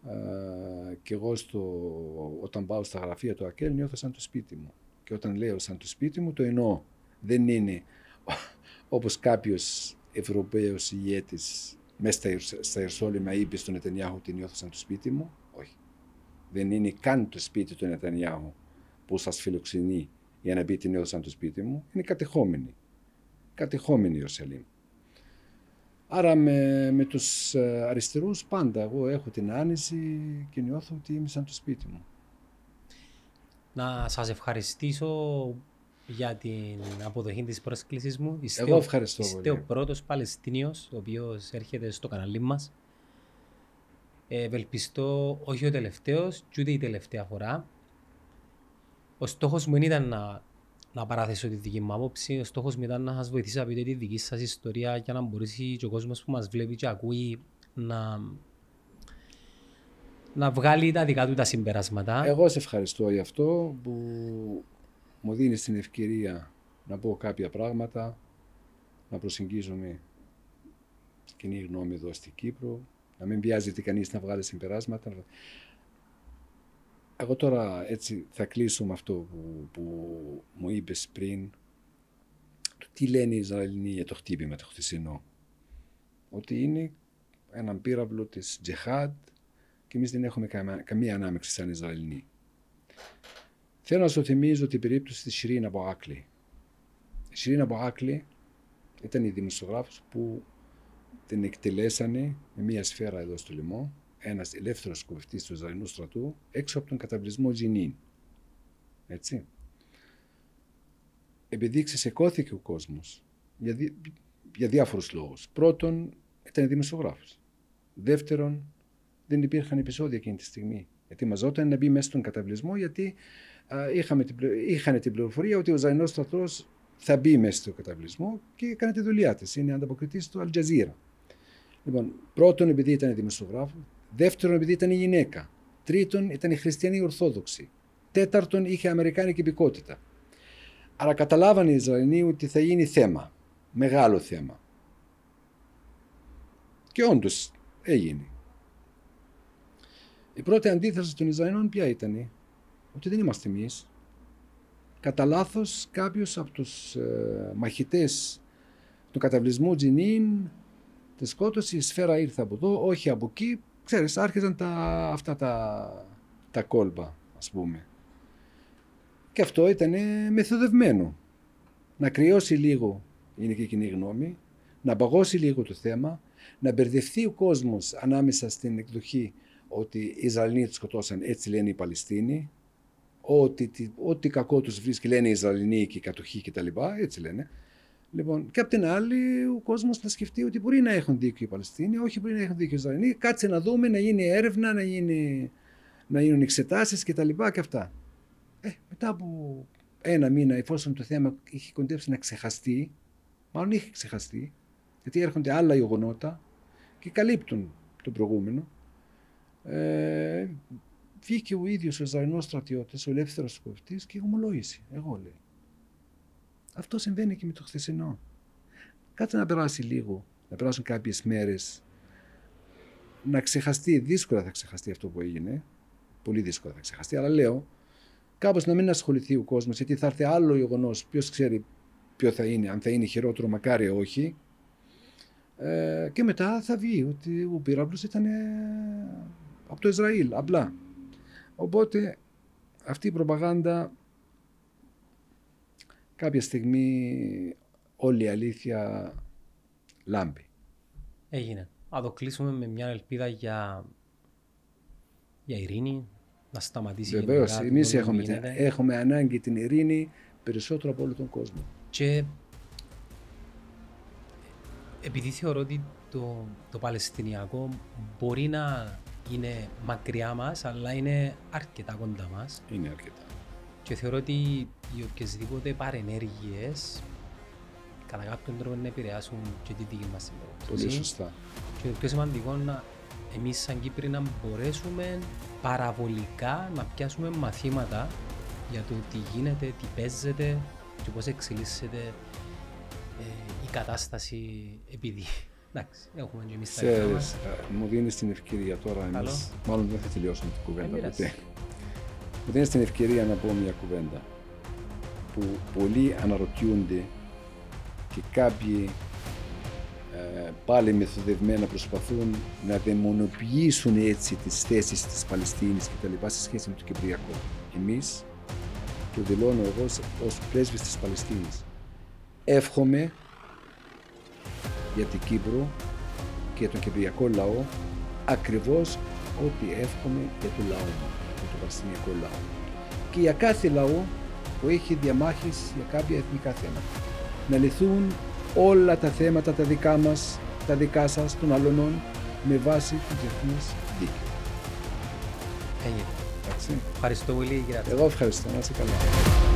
Ε, και εγώ στο, όταν πάω στα γραφεία του ΑΚΕΛ νιώθω σαν το σπίτι μου. Και όταν λέω σαν το σπίτι μου το εννοώ. Δεν είναι όπως κάποιος Ευρωπαίος ηγέτης μέσα στα Ιερσόλυμα είπε στον Νετανιάχου ότι νιώθω σαν το σπίτι μου. Όχι. Δεν είναι καν το σπίτι του Νετανιάχου που σας φιλοξενεί για να πείτε νιώθω σαν το σπίτι μου. Είναι κατεχόμενη. Κατεχόμενη η Ιερουσαλήμ. Άρα με, με τους ε, αριστερούς πάντα εγώ έχω την άνεση και νιώθω ότι είμαι σαν το σπίτι μου.
Να σας ευχαριστήσω για την αποδοχή της πρόσκλησης μου.
Είστε Εγώ ευχαριστώ
είστε πολύ. ο πρώτος Παλαιστίνιος ο οποίος έρχεται στο καναλί μας. Ε, ευελπιστώ όχι ο τελευταίος και ούτε η τελευταία φορά. Ο στόχος μου ήταν να, να παραθέσω τη δική μου άποψη. Ο στόχος μου ήταν να σας βοηθήσω να πείτε τη δική σας ιστορία για να μπορέσει και ο κόσμος που μας βλέπει και ακούει να, να βγάλει τα δικά του τα συμπεράσματα.
Εγώ σε ευχαριστώ για αυτό που μου δίνεις την ευκαιρία να πω κάποια πράγματα, να προσεγγίζομαι κοινή γνώμη εδώ στην Κύπρο, να μην βιάζεται κανείς να βγάλει συμπεράσματα. Εγώ τώρα έτσι θα κλείσω με αυτό που, που μου είπες πριν, το τι λένε οι Ισραηλοί για το χτύπημα το χθεσινό. Ότι είναι έναν πύραυλο της Τζεχάντ και εμείς δεν έχουμε καμία ανάμεξη σαν Ισραηλοί. Θέλω να σου θυμίζω την περίπτωση της Σιρήνα Μποάκλη. Η Σιρήνα Μποάκλη ήταν η δημοσιογράφος που την εκτελέσανε με μια σφαίρα εδώ στο λαιμό, ένας ελεύθερος σκοπευτή του Ισραηλινού στρατού, έξω από τον καταβλισμό Τζινίν. Έτσι. Επειδή ξεσεκώθηκε ο κόσμος για, δι... για διάφορους λόγους. Πρώτον, ήταν δημοσιογράφος. Δεύτερον, δεν υπήρχαν επεισόδια εκείνη τη στιγμή. Γιατί μαζόταν να μπει μέσα στον καταβλισμό, γιατί είχαμε την, είχαν την πληροφορία ότι ο Ζαϊνό στρατό θα μπει μέσα στο καταβλισμό και έκανε τη δουλειά της. Είναι ανταποκριτής του Αλτζαζίρα. Λοιπόν, πρώτον, επειδή ήταν δημοσιογράφος. Δεύτερον, επειδή ήταν γυναίκα. Τρίτον, ήταν η χριστιανή Ορθόδοξη. Τέταρτον, είχε Αμερικάνικη υπηκότητα. Άρα καταλάβανε οι Ισραηλοί ότι θα γίνει θέμα. Μεγάλο θέμα. Και όντως έγινε. Η πρώτη αντίθεση των Ισραηλών ποια ήταν ότι δεν είμαστε εμείς. Κατά λάθος κάποιος από τους ε, μαχητές του καταβλισμού Τζινίν της σκότωσε, η σφαίρα ήρθε από εδώ, όχι από εκεί. Ξέρεις, άρχιζαν τα, αυτά τα, τα κόλπα, ας πούμε. Και αυτό ήταν μεθοδευμένο. Να κρυώσει λίγο, είναι και η κοινή γνώμη, να παγώσει λίγο το θέμα, να μπερδευτεί ο κόσμος ανάμεσα στην εκδοχή ότι οι Ισραηλοί του σκοτώσαν, έτσι λένε οι Παλαιστίνοι, ότι, ό,τι κακό τους βρίσκει λένε οι Ισραηλοί και οι κατοχοί κτλ. Έτσι λένε. Λοιπόν, και απ' την άλλη, ο κόσμος να σκεφτεί ότι μπορεί να έχουν δίκιο οι Παλαιστίνοι, όχι μπορεί να έχουν δίκιο οι Ισραηλοί. Κάτσε να δούμε, να γίνει έρευνα, να, γίνει, να γίνουν εξετάσεις κτλ. Και, και αυτά. Ε, μετά από ένα μήνα, εφόσον το θέμα είχε κοντέψει να ξεχαστεί, μάλλον είχε ξεχαστεί, γιατί έρχονται άλλα γεγονότα και καλύπτουν το προηγούμενο. Ε, βγήκε ο ίδιος ο Ισραηλινός στρατιώτης, ο ελεύθερος σκοπτή και ομολόγησε. Εγώ λέει. Αυτό συμβαίνει και με το χθεσινό. Κάτσε να περάσει λίγο, να περάσουν κάποιες μέρες, να ξεχαστεί. Δύσκολα θα ξεχαστεί αυτό που έγινε. Πολύ δύσκολα θα ξεχαστεί. Αλλά λέω, κάπως να μην ασχοληθεί ο κόσμος, γιατί θα έρθει άλλο γεγονός. Ποιος ξέρει ποιο θα είναι, αν θα είναι χειρότερο, μακάρι όχι. Ε, και μετά θα βγει ότι ο πύραυλος ήταν ε, από το Ισραήλ, απλά. Οπότε αυτή η προπαγάνδα κάποια στιγμή όλη η αλήθεια λάμπει.
Έγινε. Να το κλείσουμε με μια ελπίδα για, για ειρήνη, να σταματήσει
Βεβαίως, εμείς έχουμε, έχουμε ανάγκη την ειρήνη περισσότερο από όλο τον κόσμο.
Και επειδή θεωρώ ότι το, το Παλαιστινιακό μπορεί να είναι μακριά μας, αλλά είναι αρκετά κοντά μας.
Είναι αρκετά.
Και θεωρώ ότι οι οποιασδήποτε παρενέργειες κατά κάποιον τρόπο να επηρεάσουν και τη δική μας
συμπεριφορά. Πολύ σωστά.
Και το πιο σημαντικό να εμείς σαν Κύπροι να μπορέσουμε παραβολικά να πιάσουμε μαθήματα για το τι γίνεται, τι παίζεται και πώς εξελίσσεται ε, η κατάσταση επειδή Εντάξει, έχουμε και εμείς τα
Ξέρεις, μου δίνεις την ευκαιρία τώρα εμείς, μάλλον δεν θα τελειώσουμε την κουβέντα ποτέ. Μου δίνεις την ευκαιρία να πω μια κουβέντα που πολλοί αναρωτιούνται και κάποιοι ε, πάλι μεθοδευμένα προσπαθούν να δαιμονοποιήσουν έτσι τις θέσεις της Παλαιστίνης και τα λοιπά σε σχέση με το Κυπριακό. Εμείς, το δηλώνω εγώ ως πρέσβης της Παλαιστίνης, εύχομαι για την Κύπρο και για τον κυπριακό λαό ακριβώς ό,τι εύχομαι για το λαό μου, για τον Παλαιστινιακό λαό. Και για κάθε λαό που έχει διαμάχες για κάποια εθνικά θέματα. Να λυθούν όλα τα θέματα τα δικά μας, τα δικά σας, των αλλωνών, με βάση τη διεθνή δίκη.
Έγινε. Ευχαριστώ πολύ κύριε
Εγώ ευχαριστώ. Να είσαι καλά.